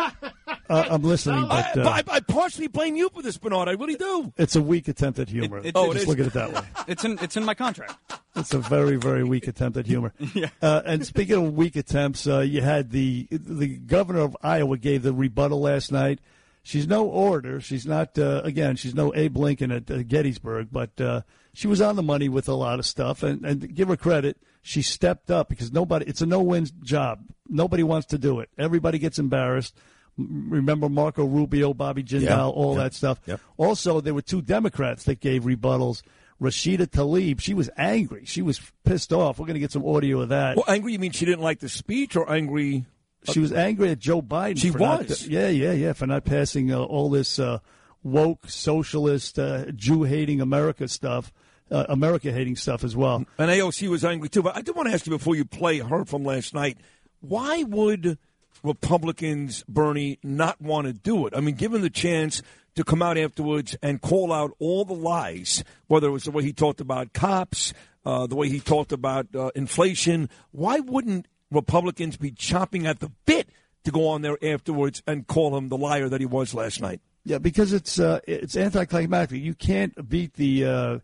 Uh, I'm listening, but uh, I, I, I partially blame you for this, Bernard. I really do. it's a weak attempt at humor. It- it- Oh, it Just is? look at it that way. It's in it's in my contract. It's a very, very weak attempt at humor. uh, and speaking of weak attempts, uh, you had the the governor of Iowa gave the rebuttal last night. She's no orator. She's not uh, again. She's no Abe Lincoln at uh, Gettysburg, but uh, she was on the money with a lot of stuff. And, and give her credit, she stepped up because nobody. It's a no-win job. Nobody wants to do it. Everybody gets embarrassed. Remember Marco Rubio, Bobby Jindal, Yeah, all yeah, that stuff. yeah. Also, there were two Democrats that gave rebuttals. Rashida Tlaib, she was angry. She was pissed off. We're going to get some audio of that. Well, angry? You mean she didn't like the speech, or angry? She was angry at Joe Biden. She for not- was. yeah, yeah, yeah, for not passing uh, all this uh, woke, socialist, uh, Jew hating America stuff, uh, America hating stuff as well. And AOC was angry too. But I did want to ask you before you play her from last night, why would Republicans, Bernie, not want to do it? I mean, given the chance to come out afterwards and call out all the lies, whether it was the way he talked about cops, uh, the way he talked about uh, inflation, why wouldn't Republicans be chopping at the bit to go on there afterwards and call him the liar that he was last night? Yeah, because it's uh, it's anticlimactic. You can't beat the, uh,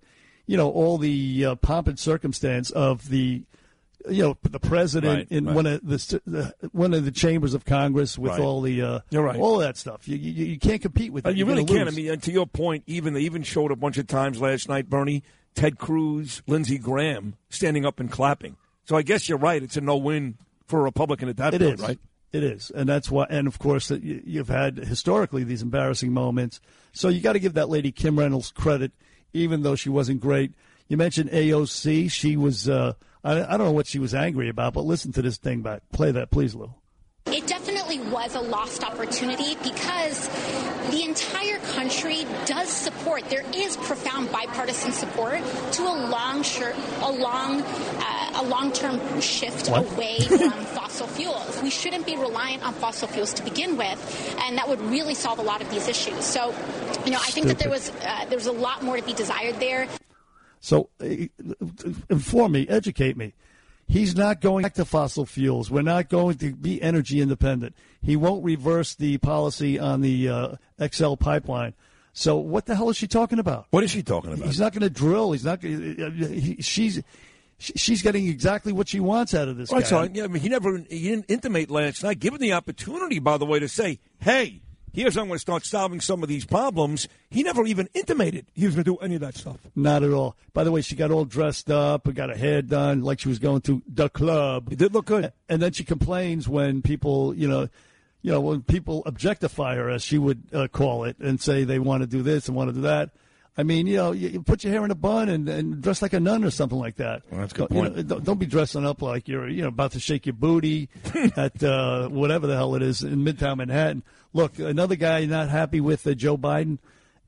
you know, all the uh, pomp and circumstance of the, you know, the president Right, in right. one of the, the one of the chambers of Congress with Right. all the, uh, all that stuff. You, you, you can't compete with Uh, it. you really can't. I mean, and to your point, even they even showed a bunch of times last night, Bernie, Ted Cruz, Lindsey Graham standing up and clapping. So I guess you're right. It's a no-win for a Republican at that It point, is. right? It is, and that's why. And of course, you've had historically these embarrassing moments. So you got to give that lady Kim Reynolds credit, even though she wasn't great. You mentioned AOC. She was. Uh, I, I don't know what she was angry about, but listen to this thing back. Play that, please, Lou. Was a lost opportunity because the entire country does support. There is profound bipartisan support to a long, shir- a long, uh, a long-term shift What? away from fossil fuels. We shouldn't be reliant on fossil fuels to begin with, and that would really solve a lot of these issues. So, you know, I think that there was uh, there was a lot more to be desired there. So uh, inform me, educate me. He's not going back to fossil fuels. We're not going to be energy independent. He won't reverse the policy on the uh, XL pipeline. So what the hell is she talking about? What is she talking about? He's not going to drill. He's not. Gonna, he, she's she's getting exactly what she wants out of this Right. guy. So yeah, I mean, he never he didn't intimate last night, given the opportunity, by the way, to say, "Hey, here's how I'm going to start solving some of these problems." He never even intimated he was going to do any of that stuff. Not at all. By the way, she got all dressed up and got her hair done like she was going to the club. It did look good. And then she complains when people, you know, you know, when people objectify her, as she would uh, call it, and say they want to do this and want to do that. I mean, you know, you, you put your hair in a bun and, and dress like a nun or something like that. that's a good You know, point. don't, don't be dressing up like you're, you know, about to shake your booty at uh, whatever the hell it is in Midtown Manhattan. Look, another guy not happy with uh, Joe Biden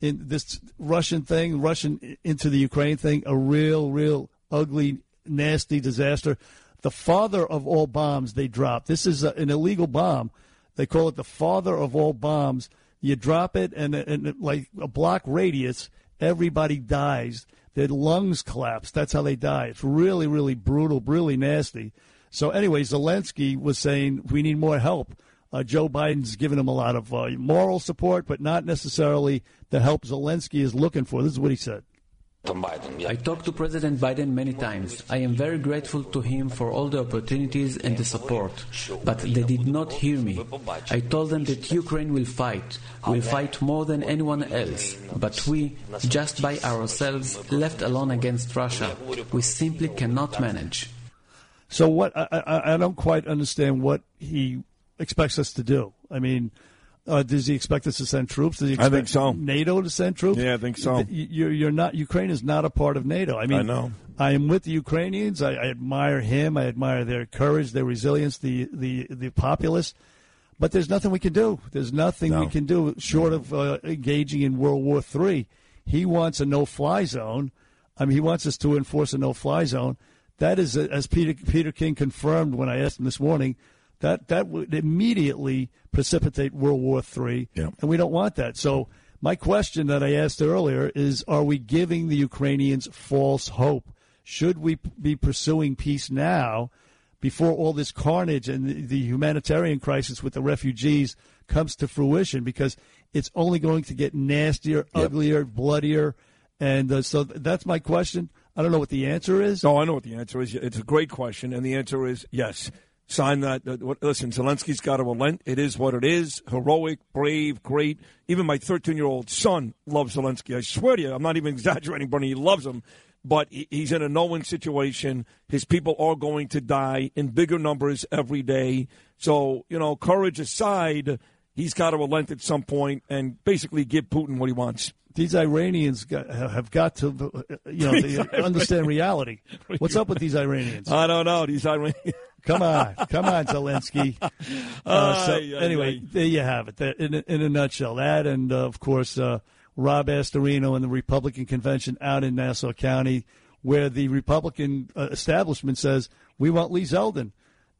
in this Russian thing, Russian into the Ukraine thing, a real, real ugly, nasty disaster. The father of all bombs they dropped. This is a, an illegal bomb. They call it the father of all bombs. You drop it, and, and like a block radius, everybody dies. Their lungs collapse. That's how they die. It's really, really brutal, really nasty. So, anyway, Zelensky was saying we need more help. Uh, Joe Biden's given him a lot of uh, moral support, but not necessarily the help Zelensky is looking for. This is what he said. I talked to President Biden many times. I am very grateful to him for all the opportunities and the support, but they did not hear me. I told them that Ukraine will fight, will fight more than anyone else, but we, just by ourselves, left alone against Russia, we simply cannot manage. So what? I, I, I don't quite understand what he expects us to do. I mean, uh, does he expect us to send troops? Does he I think so. NATO to send troops? Yeah, I think so. You're, you're not. Ukraine is not a part of NATO. I mean, I know. I am with the Ukrainians. I, I admire him. I admire their courage, their resilience, the the the populace. But there's nothing we can do. There's nothing we can do short of uh, engaging in World War III. He wants a no-fly zone. I mean, he wants us to enforce a no-fly zone. That is, uh, as Peter Peter King confirmed when I asked him this morning, that that would immediately precipitate World War III, and we don't want that. So my question that I asked earlier is: Are we giving the Ukrainians false hope? Should we p- be pursuing peace now? before all this carnage and the, the humanitarian crisis with the refugees comes to fruition because it's only going to get nastier, uglier, bloodier. And uh, so th- that's my question. I don't know what the answer is. No, I know what the answer is. It's a great question, and the answer is yes. Sign that. Listen, Zelensky's got to relent. It is what it is. Heroic, brave, great. Even my 13 year old son loves Zelensky. I swear to you, I'm not even exaggerating, Bernie. He loves him. But he's in a no win situation. His people are going to die in bigger numbers every day. So, you know, courage aside, he's got to relent at some point and basically give Putin what he wants. These Iranians got, have got to, uh, you know, understand reality. What's up with these Iranians? I don't know. These Iranians. Come on, come on, Zelensky. Uh, so Ay, ay, anyway, there you have it. That, in, a, in a nutshell, that and uh, of course uh, Rob Astorino and the Republican convention out in Nassau County, where the Republican uh, establishment says we want Lee Zeldin,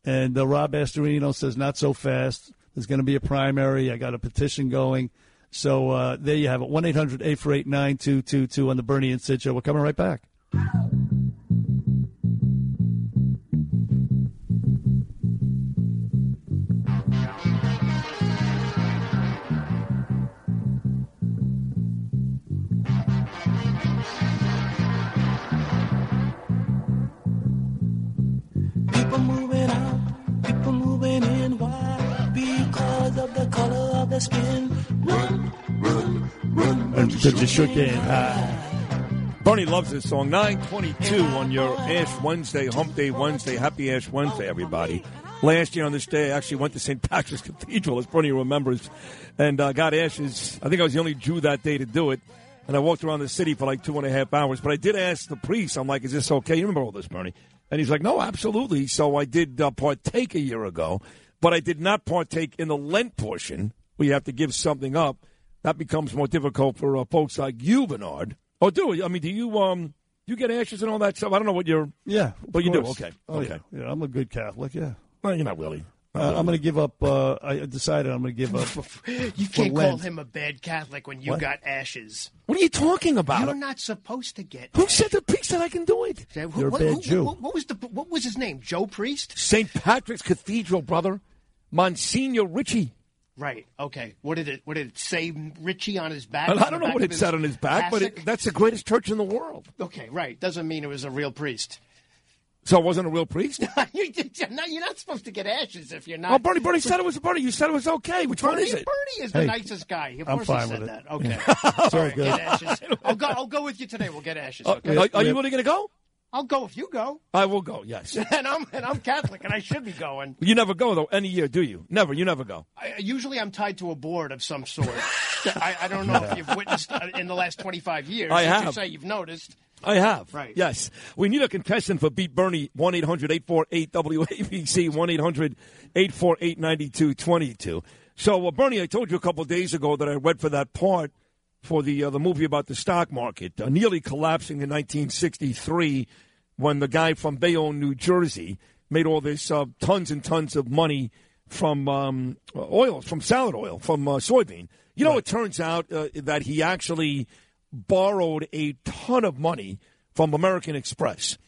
and uh, Rob Astorino says not so fast. There's going to be a primary. I got a petition going. So uh, there you have it. One 848 9222 on the Bernie and Sid show. We're coming right back. Because you shook your hand high. Bernie loves this song. 922 on your Ash Wednesday, Hump Day Wednesday. Happy Ash Wednesday, everybody. Last year on this day, I actually went to St. Patrick's Cathedral, as Bernie remembers, and uh, got ashes. I think I was the only Jew that day to do it. And I walked around the city for like two and a half hours. But I did ask the priest, I'm like, is this okay? You remember all this, Bernie? And he's like, no, absolutely. So I did uh, partake a year ago, but I did not partake in the Lent portion where you have to give something up. That becomes more difficult for uh, folks like you, Bernard. Oh, do you? I mean, do you um you get ashes and all that stuff? I don't know what you're. Yeah, but of you do. Okay, Oh, okay. Yeah. yeah, I'm a good Catholic. Yeah. Well, you're not really. Uh, I'm going to give up. Uh, I decided I'm going to give up. You for can't call him a bad Catholic when you What? got ashes. What are you talking about? You're not supposed to get. Who said the priest that I can do it? You're a bad who- Jew. What, what was the? What was his name? Joe Priest. St. Patrick's Cathedral, brother. Monsignor Ritchie. Right. Okay. What did it? What did it say? Richie on his back. I don't know what it said on his back, but it, that's the greatest church in the world. Okay. Right. Doesn't mean it was a real priest. So it wasn't a real priest? you, you're, not, you're not supposed to get ashes if you're not. Oh, Bernie, Bernie said it was a Bernie. You said it was okay. Which one is it? Bernie is the Hey, nicest guy. Of I'm course fine he said with it. that. Okay. It's all All right, good. Get ashes. I'll go. I'll go with you today. We'll get ashes. Uh, Okay. are, are you really going to go? I'll go if you go. I will go, yes. and I'm and I'm Catholic, and I should be going. You never go, though, any year, do you? Never. You never go. I, usually, I'm tied to a board of some sort. I, I don't know if you've witnessed uh, in the last 25 years. I if You have. say you've noticed. I have. Right. Yes. We need a contestant for Beat Bernie. 1 800 848 WABC. 1 800 848 9222. So, uh, Bernie, I told you a couple of days ago that I read for that part for the uh, the movie about the stock market, uh, nearly collapsing in 1963 when the guy from Bayonne, New Jersey, made all this uh, tons and tons of money from um, oil, from salad oil, from uh, soybean. You know, it turns out uh, that he actually borrowed a ton of money from American Express.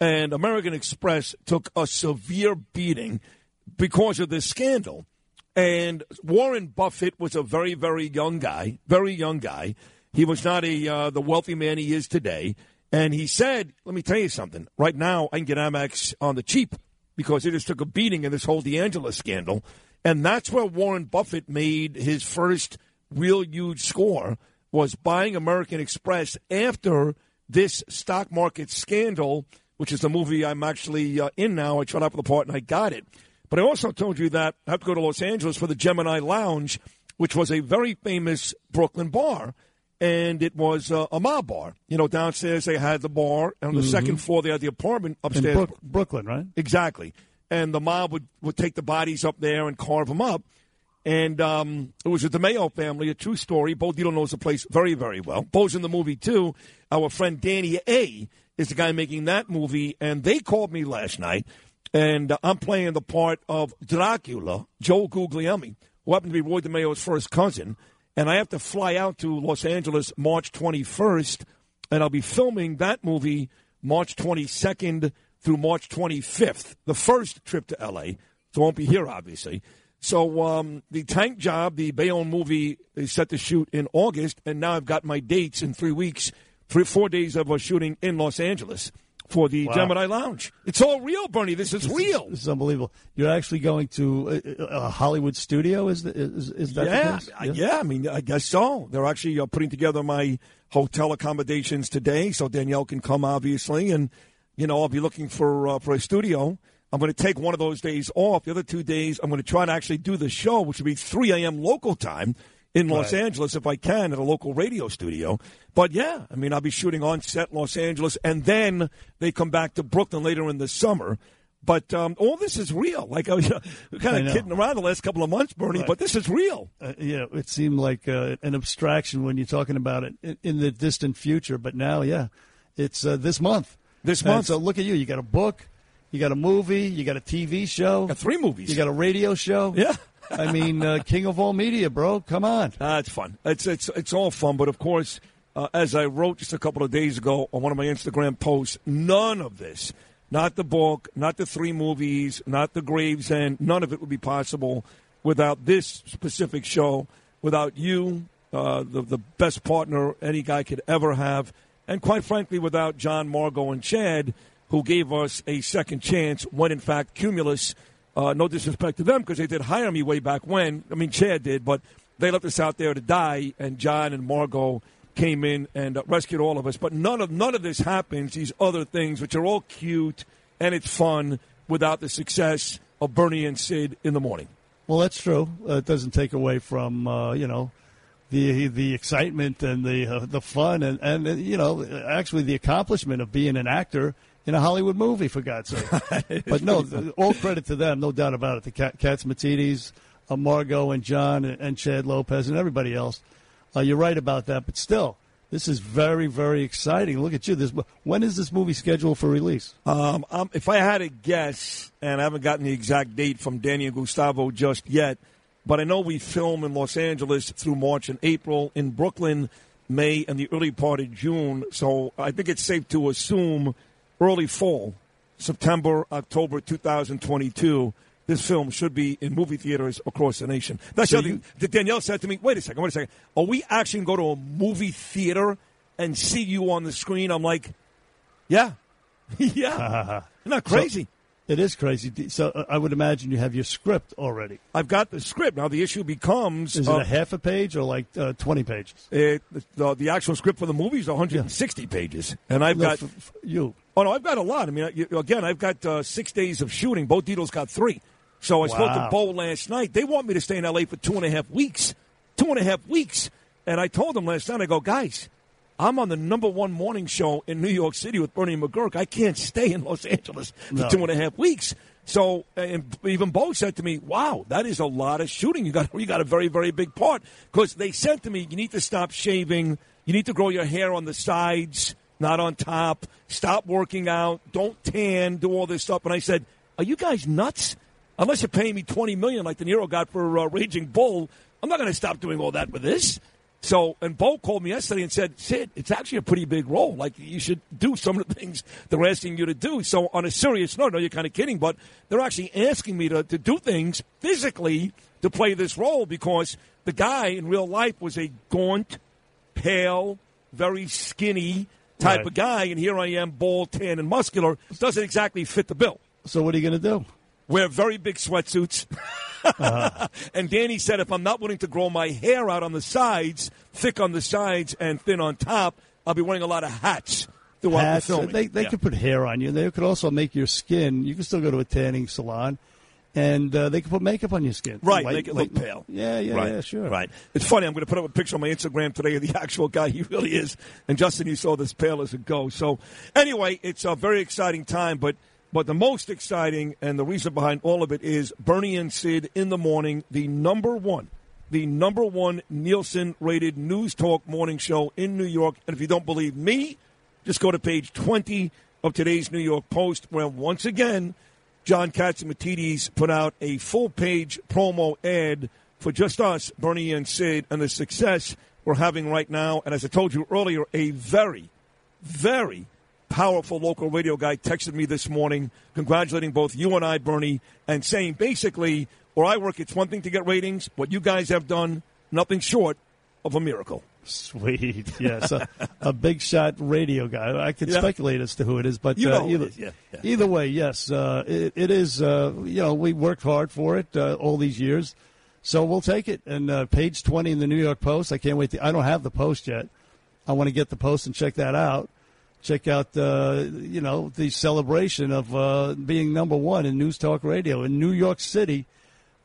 And American Express took a severe beating because of this scandal. And Warren Buffett was a very, very young guy, very young guy. He was not a uh, the wealthy man he is today. And he said, "Let me tell you something. Right now, I can get Amex on the cheap because it just took a beating in this whole D'Angelo scandal, and that's where Warren Buffett made his first real huge score was buying American Express after this stock market scandal, which is the movie I'm actually uh, in now. I tried out for the part and I got it. But I also told you that I have to go to Los Angeles for the Gemini Lounge, which was a very famous Brooklyn bar. And it was uh, a mob bar. You know, downstairs they had the bar, and on the Mhm. second floor they had the apartment upstairs. Brook- Brooklyn, right? Exactly. And the mob would, would take the bodies up there and carve them up. And um, it was with the Mayo family, a true story. Bo Dietl knows the place very, very well. Bo's in the movie, too. Our friend Danny A. is the guy making that movie. And they called me last night, and uh, I'm playing the part of Dracula, Joe Guglielmo, who happened to be Roy DeMeo's first cousin. And I have to fly out to Los Angeles March 21st, and I'll be filming that movie March 22nd through March 25th, the first trip to LA. So I won't be here, obviously. So um, the tank job, the Bayonne movie, is set to shoot in August, and now I've got my dates in three weeks, three four days of a shooting in Los Angeles for the Wow. Gemini Lounge. It's all real, Bernie. This is real. This is unbelievable. You're actually going to a, a Hollywood studio? Is, the, is, is that yeah, the case? I- yeah, I mean, I guess so. They're actually uh, putting together my hotel accommodations today, so Danielle can come, obviously, and you know, I'll be looking for uh, for a studio. I'm going to take one of those days off. The other two days, I'm going to try to actually do the show, which will be 3 a.m. local time in Los Right. Angeles, if I can, at a local radio studio. But yeah, I mean, I'll be shooting on set Los Angeles, and then they come back to Brooklyn later in the summer. But um, all this is real. Like, uh, we're kind of kidding around the last couple of months, Bernie, Right. but this is real. Uh, yeah, it seemed like uh, an abstraction when you're talking about it in, in the distant future, but now, yeah, it's uh, this month. This And month. so look at you. You got a book, you got a movie, you got a TV show, got three movies. You got a radio show. Yeah. I mean, uh, king of all media, bro. Come on. Ah, it's fun. It's it's it's all fun, but of course, uh, as I wrote just a couple of days ago on one of my Instagram posts, none of this, not the book, not the three movies, not the Gravesend, none of it would be possible without this specific show, without you, uh, the the best partner any guy could ever have, and quite frankly, without John, Margot, and Chad, who gave us a second chance when, in fact, Cumulus. Uh, no disrespect to them because they did hire me way back when. I mean, Chad did, but they left us out there to die, and John and Margot came in and uh, rescued all of us. But none of none of this happens. These other things, which are all cute and it's fun, without the success of Bernie and Sid in the morning. Well, that's true. Uh, it doesn't take away from uh, you know the the excitement and the uh, the fun and and uh, you know actually the accomplishment of being an actor in a Hollywood movie for God's sake. but no, th- all credit to them, no doubt about it. The Cat, Catsimatidis, uh, Margot and John and, and Chad Lopez and everybody else. Uh, you're right about that, but still. This is very, very exciting. Look at you. This when is this movie scheduled for release? Um, um, if I had a guess, and I haven't gotten the exact date from Danny and Gustavo just yet, but I know we film in Los Angeles through March and April, in Brooklyn, May, and the early part of June. So I think it's safe to assume early fall, September, October 2022. This film should be in movie theaters across the nation. That's So the other that Danielle said to me. Wait a second, wait a second. Are we actually going to go to a movie theater and see you on the screen? I'm like, yeah, yeah. That crazy? So- it is crazy. So uh, I would imagine you have your script already. I've got the script now. The issue becomes: Is uh, it a half a page or like uh, twenty pages? it, the, the actual script for the movie is 160 pages, and I've No, got f- f- you. Oh no, I've got a lot. I mean, you, again, I've got uh, six days of shooting. Bo Dietl's got three. So I spoke to Wow. Bo last night. They want me to stay in L.A. for two and a half weeks. Two and a half weeks, and I told them last night. I go, guys. I'm on the number one morning show in New York City with Bernie McGuirk. I can't stay in Los Angeles for No. two and a half weeks. So, and even Bo said to me, "Wow, that is a lot of shooting. You got you got a very very big part." Because they said to me, "You need to stop shaving. You need to grow your hair on the sides, not on top. Stop working out. Don't tan. Do all this stuff." And I said, "Are you guys nuts? Unless you're paying me twenty million like De Niro got for uh, Raging Bull, I'm not going to stop doing all that with this." So, and Bo called me yesterday and said, Sid, it's actually a pretty big role. Like, you should do some of the things they're asking you to do. So, on a serious note, no, you're kind of kidding, but they're actually asking me to, to do things physically to play this role because the guy in real life was a gaunt, pale, very skinny type Right. of guy, and here I am, bald, tan, and muscular. Doesn't exactly fit the bill. So what are you going to do? Wear very big sweatsuits. Uh-huh. and Danny said if I'm not willing to grow my hair out on the sides, thick on the sides and thin on top, I'll be wearing a lot of hats throughout Hats, the. They, they Yeah. could put hair on you. They could also make your skin. You can still go to a tanning salon, and uh, they can put makeup on your skin. Right, Light- make it light- look pale. Yeah, yeah, right, yeah, sure. Right. It's funny. I'm going to put up a picture on my Instagram today of the actual guy. He really is. And Justin, you saw this pale as a goes. So anyway, it's a very exciting time. But but the most exciting and the reason behind all of it is Bernie and Sid in the morning, the number one, the number one Nielsen rated news talk morning show in New York. And if you don't believe me, just go to page 20 of today's New York Post, where once again. John Catsimatidis put out a full page promo ad for just us, Bernie and Sid, and the success we're having right now. And as I told you earlier, a very, very powerful local radio guy texted me this morning congratulating both you and I, Bernie, and saying basically, where I work, it's one thing to get ratings. What you guys have done, nothing short of a miracle. Sweet, yes, a, a big shot radio guy. I could Yeah. speculate as to who it is, but You uh, know it either, yeah, yeah. either way, yes, uh, it, it is. Uh, you know, we worked hard for it uh, all these years, so we'll take it. And uh, page twenty in the New York Post. I can't wait. To, I don't have the Post yet. I want to get the Post and check that out. Check out, uh, you know, the celebration of uh, being number one in news talk radio in New York City,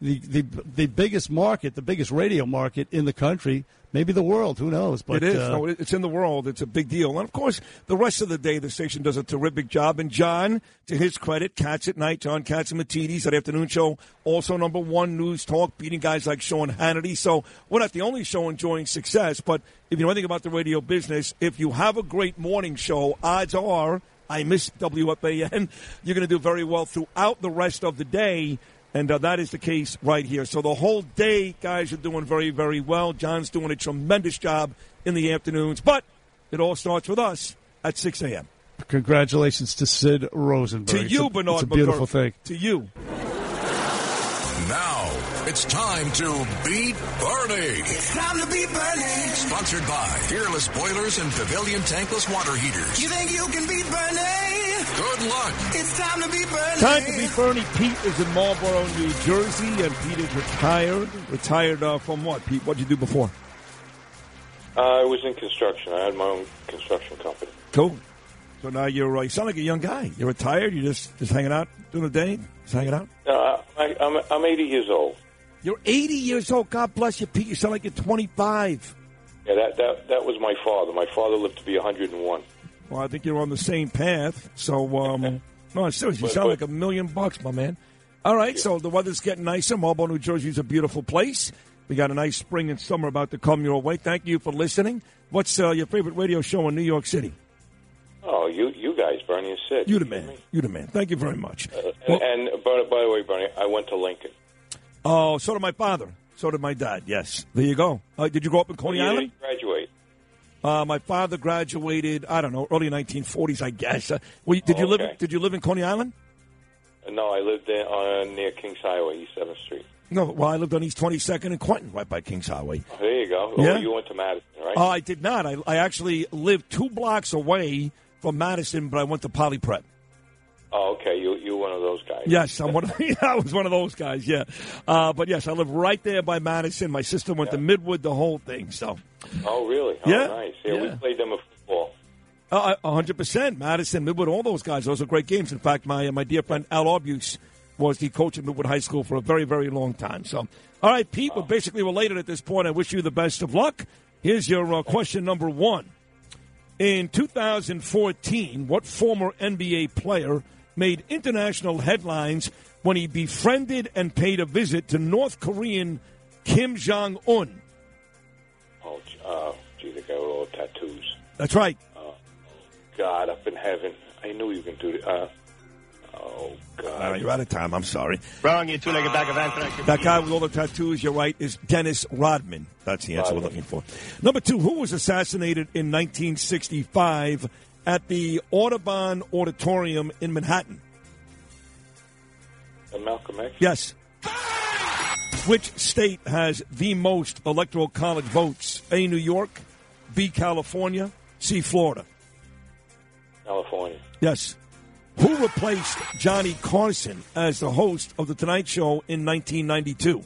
the, the the biggest market, the biggest radio market in the country, maybe the world. Who knows? But it is. uh, no, it's in the world. It's a big deal. And of course, the rest of the day, the station does a terrific job. And John, to his credit, Cats at Night, John Catsimatidis, that afternoon show, also number one news talk, beating guys like Sean Hannity. So we're not the only show enjoying success. But if you know anything about the radio business, if you have a great morning show, odds are, I miss WFAN, you're going to do very well throughout the rest of the day. And uh, that is the case right here. So the whole day, guys are doing very, very well. John's doing a tremendous job in the afternoons. But it all starts with us at 6 a.m. Congratulations to Sid Rosenberg. To you, a, Bernard It's a beautiful McGuirk. thing. To you. Now it's time to beat Bernie. It's time to beat Bernie. Sponsored by Peerless Boilers and Pavilion Tankless Water Heaters. You think you can beat Bernie? Good luck. It's time to beat Bernie. Time to beat Bernie. Pete is in Marlboro, New Jersey, and Pete is retired. Retired uh, from what, Pete? What did you do before? Uh, I was in construction. I had my own construction company. Cool. So now you're, uh, you sound like a young guy. You're retired. You're just, just hanging out during the day? Just hanging out? Uh, I, I'm, I'm 80 years old. You're 80 years old. God bless you, Pete. You sound like you're 25. Yeah, that, that, that was my father. My father lived to be 101. Well, I think you're on the same path. So, um, no, seriously, you sound like a million bucks, my man. All right, so the weather's getting nicer. Marlboro, New Jersey is a beautiful place. We got a nice spring and summer about to come your way. Thank you for listening. What's uh, your favorite radio show in New York City? Oh, you you guys, Bernie and Sid. You the man. You the man. Thank you very much. Uh, and, and by, by the way, Bernie, I went to Lincoln. Oh, so did my father. So did my dad. Yes. There you go. Uh, did you grow up in Coney Island? you graduate? Uh, my father graduated. I don't know, early 1940s, I guess. Uh, well, did you live? Okay. Did you live in Coney Island? Uh, No, I lived in, uh, near Kings Highway, East 7th Street. No. Well, I lived on East 22nd and Quentin, right by Kings Highway. Oh, there you go. Yeah. Oh, you went to Madison, right? Oh, I did not. I, I actually lived two blocks away from Madison, but I went to Poly Prep. oh, okay. You one of those guys. Yes, I'm one. Of, yeah, I was one of those guys. Yeah, uh, but yes, I live right there by Madison. My sister went to Midwood, the whole thing. So, Oh, really? Oh, Yeah. nice. Yeah, we played them a football. uh, hundred percent, Madison, Midwood, all those guys. Those are great games. In fact, my my dear friend Al Arbuse was the coach at Midwood High School for a very very long time. So, all right, Pete, we're basically related at this point. I wish you the best of luck. Here's your uh, question number one. In 2014, what former NBA player made international headlines when he befriended and paid a visit to North Korean Kim Jong Un? Oh, gee, uh, gee, the guy with all the tattoos. That's right. God, up in heaven. I knew you can do it. Uh, oh, God. All right, you're out of time. I'm sorry. Wrong, you two-legged bag of anthrax. That guy with all the tattoos, you're right, is Dennis Rodman. That's the answer we're looking for. Number two, who was assassinated in 1965 at the Audubon Auditorium in Manhattan? Uh, Malcolm X? Yes. Which state has the most electoral college votes? A. New York, B. California, C. Florida. California. Yes. Who replaced Johnny Carson as the host of The Tonight Show in 1992?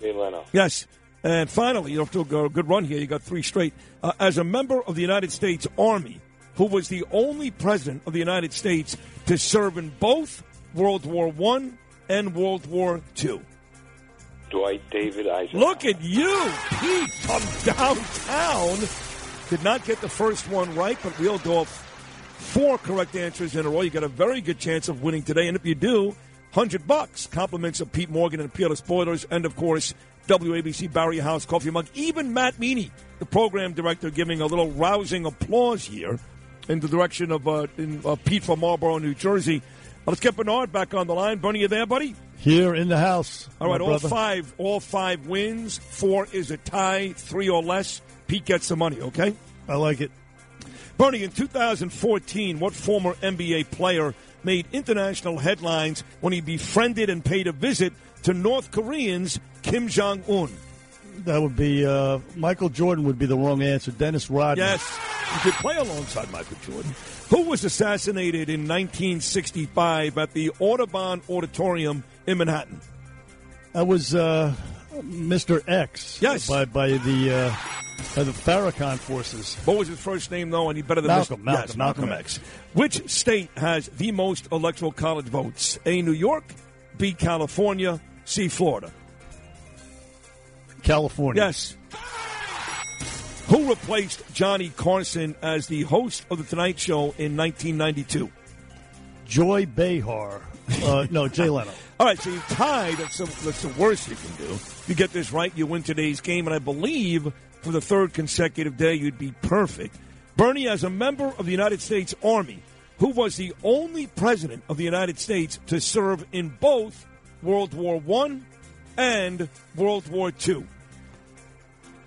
Jay Leno. Yes. And finally, you're to a good run here. You got three straight. Uh, as a member of the United States Army, who was the only president of the United States to serve in both World War One and World War Two. Dwight David Eisenhower. Look at you, Pete, from downtown. Did not get the first one right, but reeled off four correct answers in a row. You got a very good chance of winning today, and if you do, hundred bucks. Compliments of Pete Morgan and Peerless Boilers, and of course WABC Barrie House Coffee Mug. Even Matt Meany, the program director, giving a little rousing applause here in the direction of uh, in, uh, Pete from Marlboro, New Jersey. Let's get Bernard back on the line. Bernie, you there, buddy? Here in the house. All right, all brother. five, all five wins. Four is a tie. Three or less, Pete gets the money. Okay. I like it. Bernie, in 2014, what former NBA player made international headlines when he befriended and paid a visit to North Koreans Kim Jong Un? That would be uh, Michael Jordan. Would be the wrong answer. Dennis Rodman. Yes, you could play alongside Michael Jordan. Who was assassinated in 1965 at the Audubon Auditorium in Manhattan? That was uh, Mr. X. Yes. By by the uh, by the Farrakhan forces. What was his first name, though? Any better than Malcolm, Mr. Malcolm, yes, Malcolm X. Which state has the most electoral college votes? A. New York, B. California, C. Florida. California. Yes. Who replaced Johnny Carson as the host of the Tonight Show in 1992? Joy Behar. Uh, no, Jay Leno. All right, so you tied. That's the, that's the worst you can do. If you get this right, you win today's game, and I believe for the third consecutive day, you'd be perfect. Bernie, as a member of the United States Army, who was the only president of the United States to serve in both World War One and World War Two.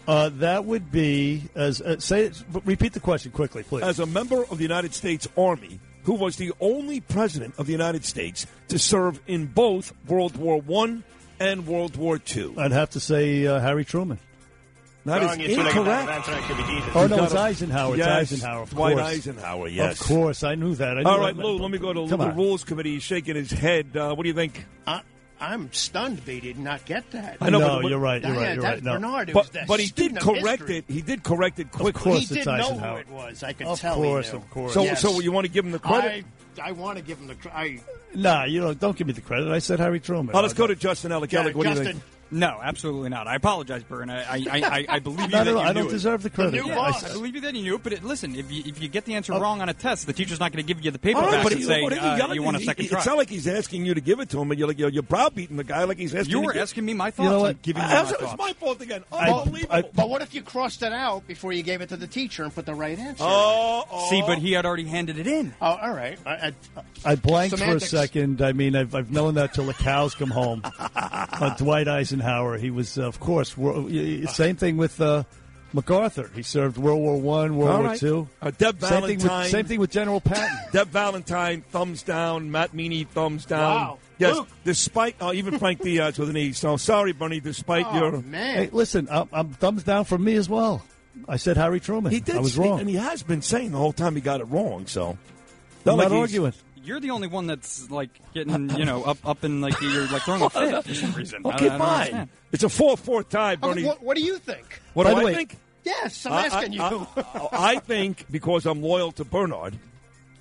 Uh, that would be as uh, say. it- Repeat the question quickly, please. As a member of the United States Army, who was the only president of the United States to serve in both World War One and World War Two. I'd have to say uh, Harry Truman. That is Wrong, you should have given incorrect. that answer. That could be Jesus. Oh no, it's Eisenhower. Yes, it's Eisenhower. Of Dwight course. Eisenhower. Yes, Of course, I knew that. I knew All right. Lou. Let me go to Come the rules committee. He's shaking his head. Uh, what do you think? I, I'm stunned they did not get that. I know, no, but- you're right. You're right. You're right. No. Bernard. It was But, the but he did correct history. it. He did correct it quickly. course He it's did know Eisenhower. who it was. I could Of tell. course, he knew. of course. So, Yes. so you want to give him the credit? I, I want to give him the credit. I, Nah, you know, don't give me the credit. I said Harry Truman. Oh, let's go to Justin Ellick. Yeah, Ellick, what do you think? No, absolutely not. I apologize, Bern. I, I, I, I believe you No, that no, no, you I don't it. deserve the credit. new I boss. I believe you that you knew it, but it, listen, if you, if you get the answer Oh. wrong on a test, the teacher's not going to give you the paper All right, back but and he- say but he- uh, you want a second he- try. It's not like he's asking you to give it to him, and you're like you're, you're browbeating the guy like he's asking you to were give- asking me my thoughts. know I'm what? giving you Uh, my It's my fault again. Unbelievable. I- but what if you crossed it out before you gave it to the teacher and put the right answer? oh, oh. See, but he had already handed it in. Oh, all right. I, I, I blanked Semantics. for a second. I mean, I've, I've known that till the cows come home. uh, Dwight Eisenhower. He was, uh, of course, wor- y- y- same thing with uh, MacArthur. He served World War One, World All War right. Two. Uh, Deb Same thing, Valentine. with, same thing with General Patton. Deb Valentine, thumbs down. Matt Meany, thumbs down. Wow. Yes, Luke. despite uh, even Frank Diaz with an E. So sorry, Bernie. Despite oh, your man. hey, listen, I'm, I'm thumbs down from me as well. I said Harry Truman. he did. I was say- wrong. and he has been saying the whole time he got it wrong. So I'm like not he's- arguing. You're the only one that's like getting, you know, up up in like you're like throwing a fit for some reason. Okay, don't- I fine. understand. It's a four-four tie, Oh, Bernie. what, what do you think? What By do I way- think? Yes, I'm I- asking I, you. I, I think because I'm loyal to Bernard,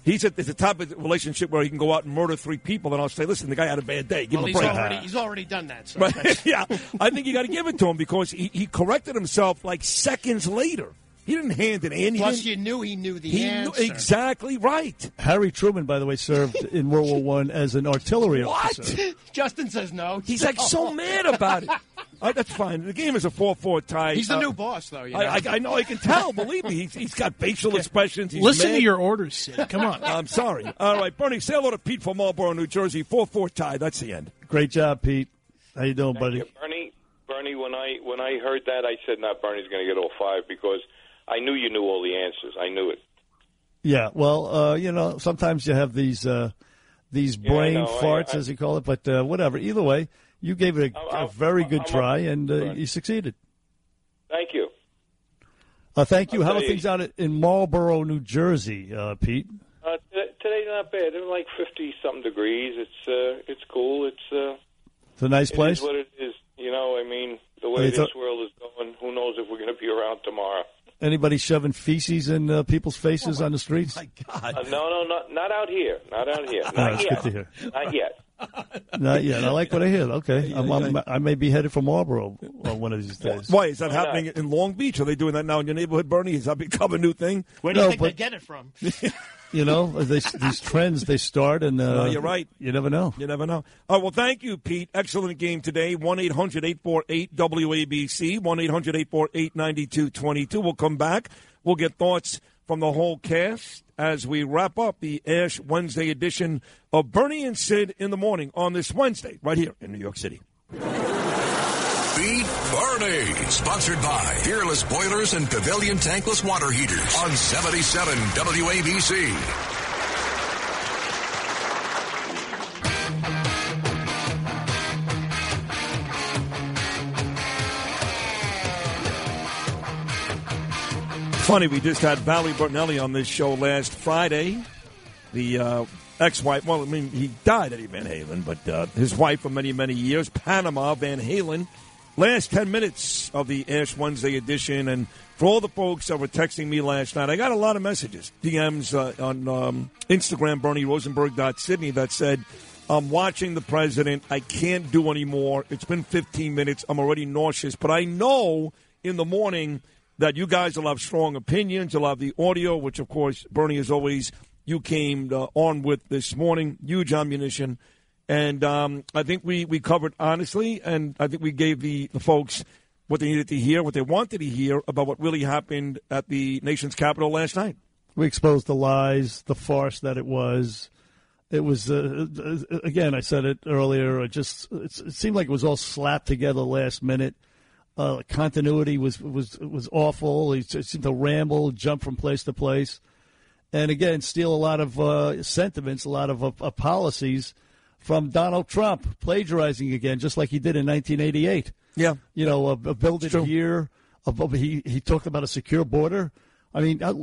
he's at the type of relationship where he can go out and murder three people, and I'll say, "Listen, the guy had a bad day. Give well, him a he's break." already, he's already done that. So Right? yeah, I think you got to give it to him because he, he corrected himself like seconds later. He didn't hand it in. He Plus, you knew he knew the he knew answer. exactly right. Harry Truman, by the way, served in World War One as an artillery officer. What? officer. Justin says no. He's like so mad about it. All right, that's fine. The game is a four-four tie. He's the Uh, new boss, though. You know? I, I, I know. I can tell. Believe me, he's, he's got facial expressions. He's Listen mad. to your orders, Sid. Come on. I'm sorry. All right, Bernie, say hello to Pete from Marlboro, New Jersey. Four-four tie. That's the end. Great job, Pete. How you doing, buddy? Yeah, Bernie, Bernie, when I when I heard that, I said, "Not Bernie's going to get all five because I knew you knew all the answers. I knew it." Yeah, well, uh, you know, sometimes you have these uh, these brain. I- farts, I- as you call it, but uh, whatever. Either way, you gave it a, very good I'm- try, and uh, Right. you succeeded. Thank you. Uh, thank you. I'll How are you. things out in Marlboro, New Jersey, uh, Pete? Uh, today's not bad. They're like fifty something degrees. It's uh, it's cool. It's uh, It's a nice place. is what it is. You know, I mean, the way It's this a- world is going, who knows if we're going to be around tomorrow? Anybody shoving feces in uh, people's faces on the streets? My Uh, no, no, not not out here. Not out here. Not Oh, yet. good to hear. Not yet. Not yet. I like what I hear. Okay, I'm, I'm, I may be headed for Marlboro uh, one of these days. Why is that happening in Long Beach? Are they doing that now in your neighborhood, Bernie? Has that become a new thing? Where do you think but- they get it from? You know, they, these trends they start, and uh, No, you're right. You never know. You never know. All right, well, thank you, Pete. Excellent game today. 1 800 848 WABC, 1 800 848 9222. We'll come back. We'll get thoughts from the whole cast as we wrap up the Ash Wednesday edition of Bernie and Sid in the morning on this Wednesday, right here in New York City. Beat Bernie. Sponsored by Peerless Boilers and Pavilion Tankless Water Heaters on 77 WABC. Funny, we just had Valerie Bertinelli on this show last Friday. The uh, ex-wife, well, I mean, he died, Eddie Van Halen, but uh, his wife for many, many years, Panama Van Halen. Last 10 minutes of the Ash Wednesday edition, and for all the folks that were texting me last night, I got a lot of messages, DMs uh, on um, Instagram, BernieRosenberg.Sydney, that said, I'm watching the president. I can't do anymore. It's been 15 minutes. I'm already nauseous, but I know in the morning that you guys will have strong opinions. You'll have the audio, which, of course, Bernie, is always, you came uh, on with this morning. Huge ammunition. And um, I think we, we covered honestly, and I think we gave the, the folks what they needed to hear, what they wanted to hear about what really happened at the nation's capital last night. We exposed the lies, the farce that it was. It was uh, uh, again. I said it earlier. It just it seemed like it was all slapped together last minute. Uh, continuity was was was awful. Just seemed to ramble, jump from place to place, and again steal a lot of uh, sentiments, a lot of uh, policies from Donald Trump, plagiarizing again, just like he did in 1988. Yeah, you know, a, a build it here. A, he he talked about a secure border. I mean, uh,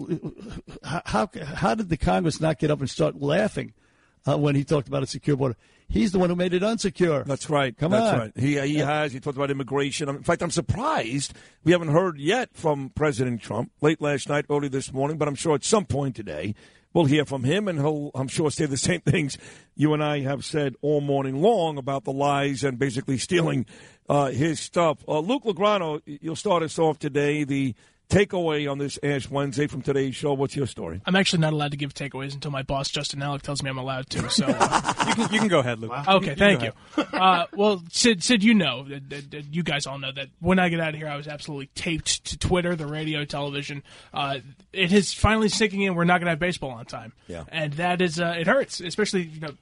how how, how did the Congress not get up and start laughing uh, when he talked about a secure border? He's the one who made it unsecure. That's right. Come That's on. right. He he has. He talked about immigration. In fact, I'm surprised we haven't heard yet from President Trump. Late last night, early this morning, but I'm sure at some point today we'll hear from him, and he'll I'm sure say the same things you and I have said all morning long about the lies and basically stealing uh, his stuff. Uh, Luke Legrano, you'll start us off today. The takeaway on this Ash Wednesday from today's show. What's your story? I'm actually not allowed to give takeaways until my boss Justin Ellick tells me I'm allowed to. So uh, you, can, you can go ahead, Luke. Okay, You thank you. Uh, well, Sid, Sid, you know, you guys all know that when I get out of here, I was absolutely taped to Twitter, the radio, television. Uh, it is finally sinking in. We're not going to have baseball on time. Yeah. and that is uh, it hurts, especially you know.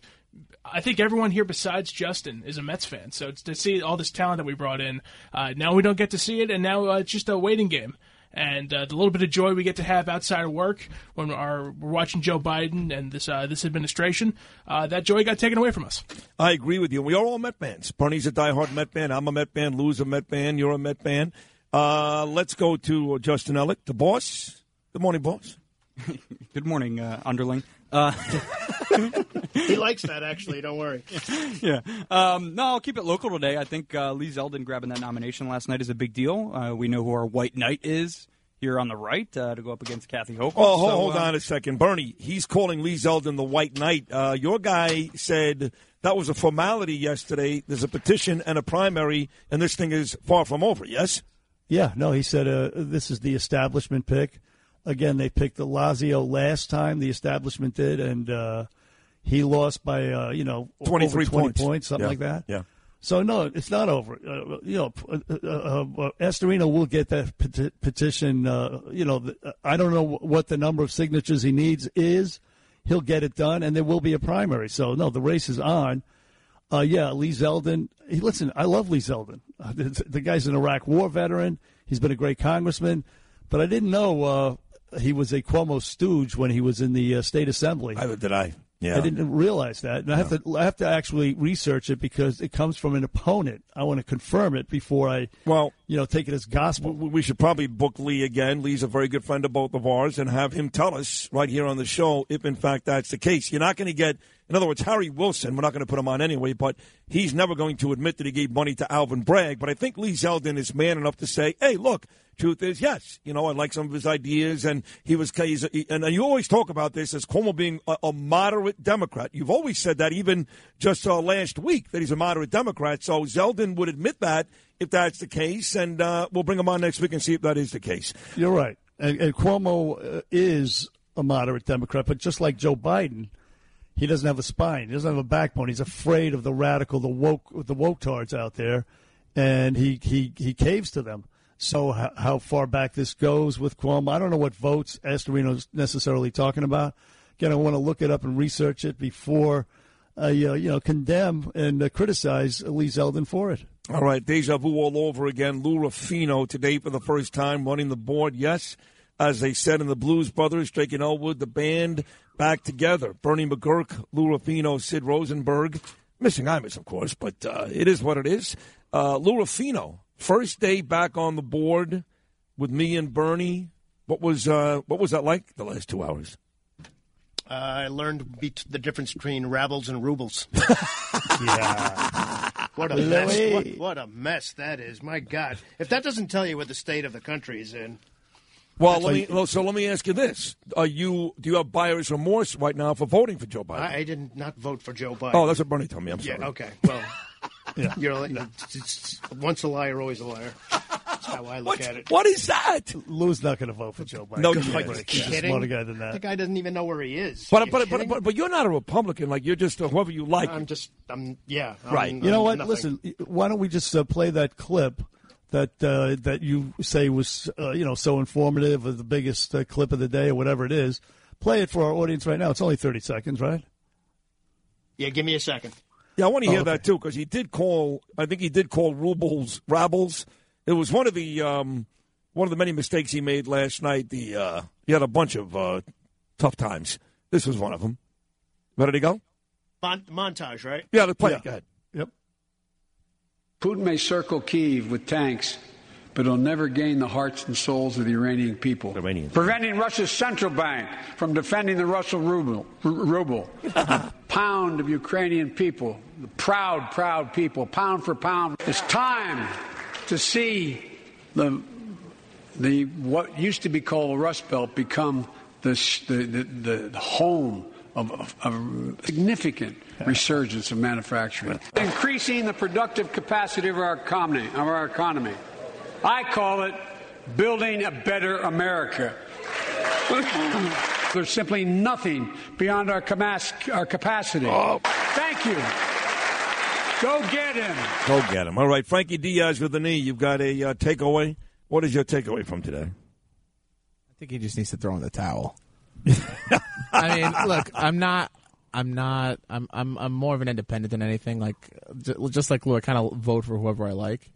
I think everyone here besides Justin is a Mets fan, so to see all this talent that we brought in. Uh, now we don't get to see it, and now uh, it's just a waiting game. And uh, the little bit of joy we get to have outside of work when our, we're watching Joe Biden and this uh, this administration, uh, that joy got taken away from us. I agree with you. We are all Met fans. Bernie's a diehard Met fan. I'm a Met fan. Lou's a Met fan. You're a Met fan. Uh, let's go to Justin Ellick, the boss. Good morning, boss. Good morning, uh, underling. Uh, he likes that, actually. Don't worry. yeah. Um, no, I'll keep it local today. I think uh, Lee Zeldin grabbing that nomination last night is a big deal. Uh, we know who our white knight is here on the right uh, to go up against Kathy Hochul. Oh, hold, So, hold uh, on a second. Bernie, he's calling Lee Zeldin the White Knight. Uh, your guy said that was a formality yesterday. There's a petition and a primary, and this thing is far from over, yes? Yeah, no, he said uh, this is the establishment pick. Again, they picked the Lazio last time. The establishment did, and uh, he lost by uh, you know 23 over 20 points. points, something Yeah, like that. yeah. So no, it's not over. Uh, you know, uh, uh, uh, Astorino will get that peti- petition. Uh, you know, the, I don't know what the number of signatures he needs is. He'll get it done, and there will be a primary. So no, the race is on. Uh, yeah, Lee Zeldin. He, listen, I love Lee Zeldin. Uh, the, the guy's an Iraq War veteran. He's been a great congressman, but I didn't know uh, he was a Cuomo stooge when he was in the uh, state assembly. I, did I? Yeah. I didn't realize that, and I have to I have to actually research it because it comes from an opponent. I want to confirm it before I well you know, take it as gospel. We we should probably book Lee again. Lee's a very good friend of both of ours, and have him tell us right here on the show if, in fact, that's the case. You're not going to get, in other words, Harry Wilson. We're not going to put him on anyway, but he's never going to admit that he gave money to Alvin Bragg. But I think Lee Zeldin is man enough to say, "Hey, look." Truth is, yes, you know, I like some of his ideas, and he was, he's, he, and you always talk about this as Cuomo being a, a moderate Democrat. You've always said that, even just uh, last week, that he's a moderate Democrat. So Zeldin would admit that if that's the case, and uh, we'll bring him on next week and see if that is the case. You're right. And, and Cuomo uh, is a moderate Democrat, but just like Joe Biden, he doesn't have a spine. He doesn't have a backbone. He's afraid of the radical, the woke, the woke tards out there, and he he he caves to them. So how, how far back this goes with Cuomo, I don't know what votes Astorino's necessarily talking about. Again, I want to look it up and research it before I uh, you know condemn and uh, criticize Lee Zeldin for it. All right, deja vu all over again. Lou Rufino today for the first time running the board. Yes, as they said in the Blues Brothers, Jake and Elwood, the band back together. Bernie McGuirk, Lou Rufino, Sid Rosenberg. Missing Imus, of course, but uh, it is what it is. Uh, Lou Rufino, first day back on the board with me and Bernie. What was uh, what was that like the last two hours? Uh, I learned be- the difference between rabbles and rubles. yeah. What a Louis. mess! What, what a mess that is! My God, if that doesn't tell you what the state of the country is in, Well, let me. well, So let me ask you this: Are you do you have buyer's remorse right now for voting for Joe Biden? I, I did not vote for Joe Biden. oh, that's what Bernie told me. I'm yeah. sorry. Okay. Well, yeah. You're like, it's, it's, once a liar, always a liar. That's how I look at it. What is that? Lou's not going to vote for Joe Biden. No, Give you me a ain't. break. You He's a kidding? smarter guy than that. The guy doesn't even know where he is. But you but, but, but but you're not a Republican. Like you're just uh, whoever you like. I'm just, I'm, yeah. I'm- Right. You know I'm what? nothing. Listen, why don't we just uh, play that clip that uh, that you say was uh, you know so informative, or the biggest uh, clip of the day, or whatever it is. Play it for our audience right now. It's only thirty seconds, right? Yeah, give me a second. Yeah, I want to hear Oh, okay. that too because he did call. I think he did call rubles rabbles. It was one of the um, one of the many mistakes he made last night. The uh, he had a bunch of uh, tough times. This was one of them. Ready to go? Mon- montage, right? Yeah, let's play it. Go ahead. Yep. Putin may circle Kiev with tanks, but he'll never gain the hearts and souls of the Iranian people. Preventing Russia's central bank from defending the Russian ruble, ruble. pound of Ukrainian people, the proud, proud people, pound for pound. It's time to see the the what used to be called the Rust Belt become the the, the, the home of, of, of significant resurgence of manufacturing, increasing the productive capacity of our economy. Of our economy, I call it building a better America. There's simply nothing beyond our, camas- our capacity. Thank you. Go get him. Go get him. All right, Frankie Diaz with the knee. You've got a uh, takeaway. What is your takeaway from today? I think he just needs to throw in the towel. I mean, look, I'm not. I'm not. I'm. I'm. I'm more of an independent than anything. Like, just like Lou, I kind of vote for whoever I like,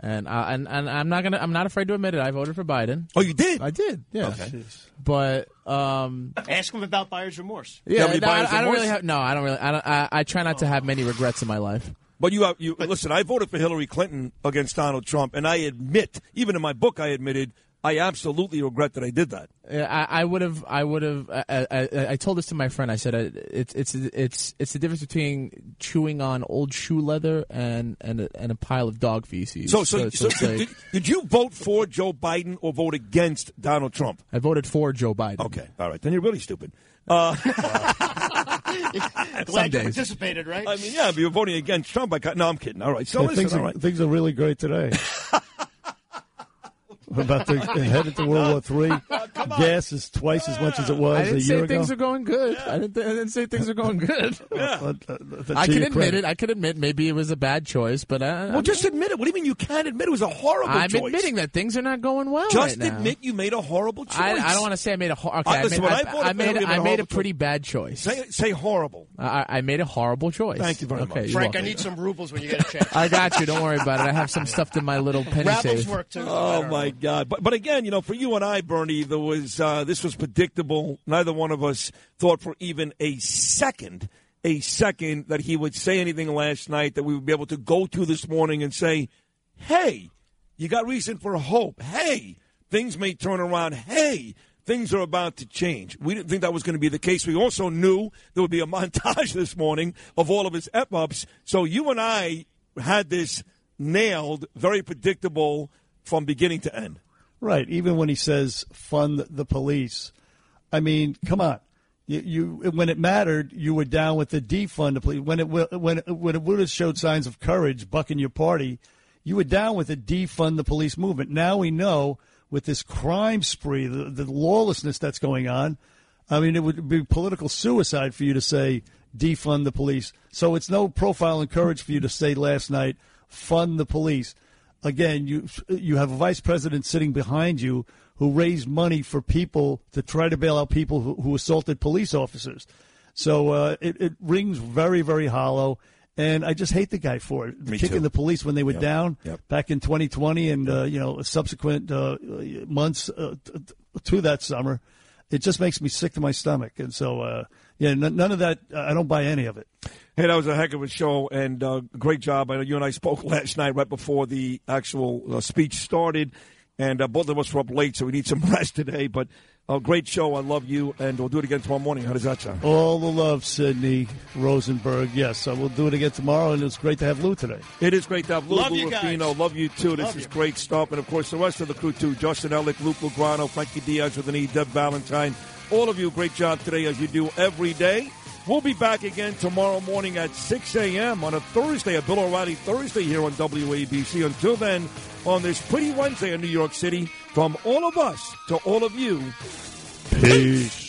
and uh, and and I'm not gonna. I'm not afraid to admit it. I voted for Biden. Oh, you did? I did. Yeah. Okay. But um, Ask him about buyer's remorse. yeah, no, I, I don't really have. No, I don't really. I don't. I, I try not to have many regrets in my life. But you, have, you listen. I voted for Hillary Clinton against Donald Trump, and I admit, even in my book, I admitted I absolutely regret that I did that. I, I would have. I would have. I, I, I told this to my friend. I said uh, it's it's it's it's the difference between chewing on old shoe leather and and a, and a pile of dog feces. So, so, so, it's like- did, did you vote for Joe Biden or vote against Donald Trump? I voted for Joe Biden. Okay, all right, then you're really stupid. Uh, Glad you participated, right? I mean, yeah, but you're voting against Trump. I got, no, I'm kidding. All right, so Yeah, listen, things, are, right. things are really great today. We're about to head into World War Three. Gas is twice as much as it was I didn't year say ago. things are going good. I, didn't, I didn't say things are going good. Uh, uh, I can admit credit. it. I can admit maybe it was a bad choice, but I, Well, just admit it. What do you mean you can't admit it was a horrible choice? I'm choice? admitting that things are not going well. Just right now. admit you made a horrible choice. I, I don't want to say I made a hor- okay. Uh, I listen, made, I, I I made, I made I a made a horrible pretty bad choice. Say, say horrible. I, I made a horrible choice. Thank you very okay, much. Frank, I need some rubles when you get a chance. I got you. Don't worry about it. I have some stuffed in my little penny Rabbles safe. work too. Oh my God! But but again, you know, for you and I, Bernie, there was uh, this was predictable. Neither one of us thought for even a second, a second that he would say anything last night that we would be able to go to this morning and say, "Hey, you got reason for hope. Hey, things may turn around. Hey, things are about to change. We didn't think that was going to be the case. We also knew there would be a montage this morning of all of his F ups. So you and I had this nailed, very predictable from beginning to end. Right. Even when he says fund the police, I mean, come on. You, you when it mattered, you were down with the defund the police. When it when when it would have showed signs of courage, bucking your party, you were down with the defund the police movement. Now we know with this crime spree, the, the lawlessness that's going on. I mean, it would be political suicide for you to say defund the police. So it's no profile and courage for you to say last night fund the police. Again, you you have a vice president sitting behind you who raised money for people to try to bail out people who, who assaulted police officers. So uh, it, it rings very, very hollow. And I just hate the guy for it, Me kicking too. the police when they were Yep. down Yep. back in 2020 and uh, you know subsequent uh, months uh, to that summer. It just makes me sick to my stomach. And so, uh, yeah, n- none of that. I don't buy any of it. Hey, that was a heck of a show and uh, great job. I know you and I spoke last night right before the actual uh, speech started, and uh, both of us were up late, so we need some rest today. But uh, great show. I love you, and we'll do it again tomorrow morning. How does that sound? All the love, Sydney Rosenberg. Yes, I will do it again tomorrow, and it's great to have Lou today. It is great to have Lou Love you guys. Love you too. This Love is you. great stuff. And of course, the rest of the crew too. Justin Ellick, Luke Lograno, Frankie Diaz with an E, Deb Valentine. All of you, great job today as you do every day. We'll be back again tomorrow morning at 6 a.m. on a Thursday, a Bill O'Reilly Thursday here on WABC. Until then, on this pretty Wednesday in New York City, from all of us to all of you, Peace.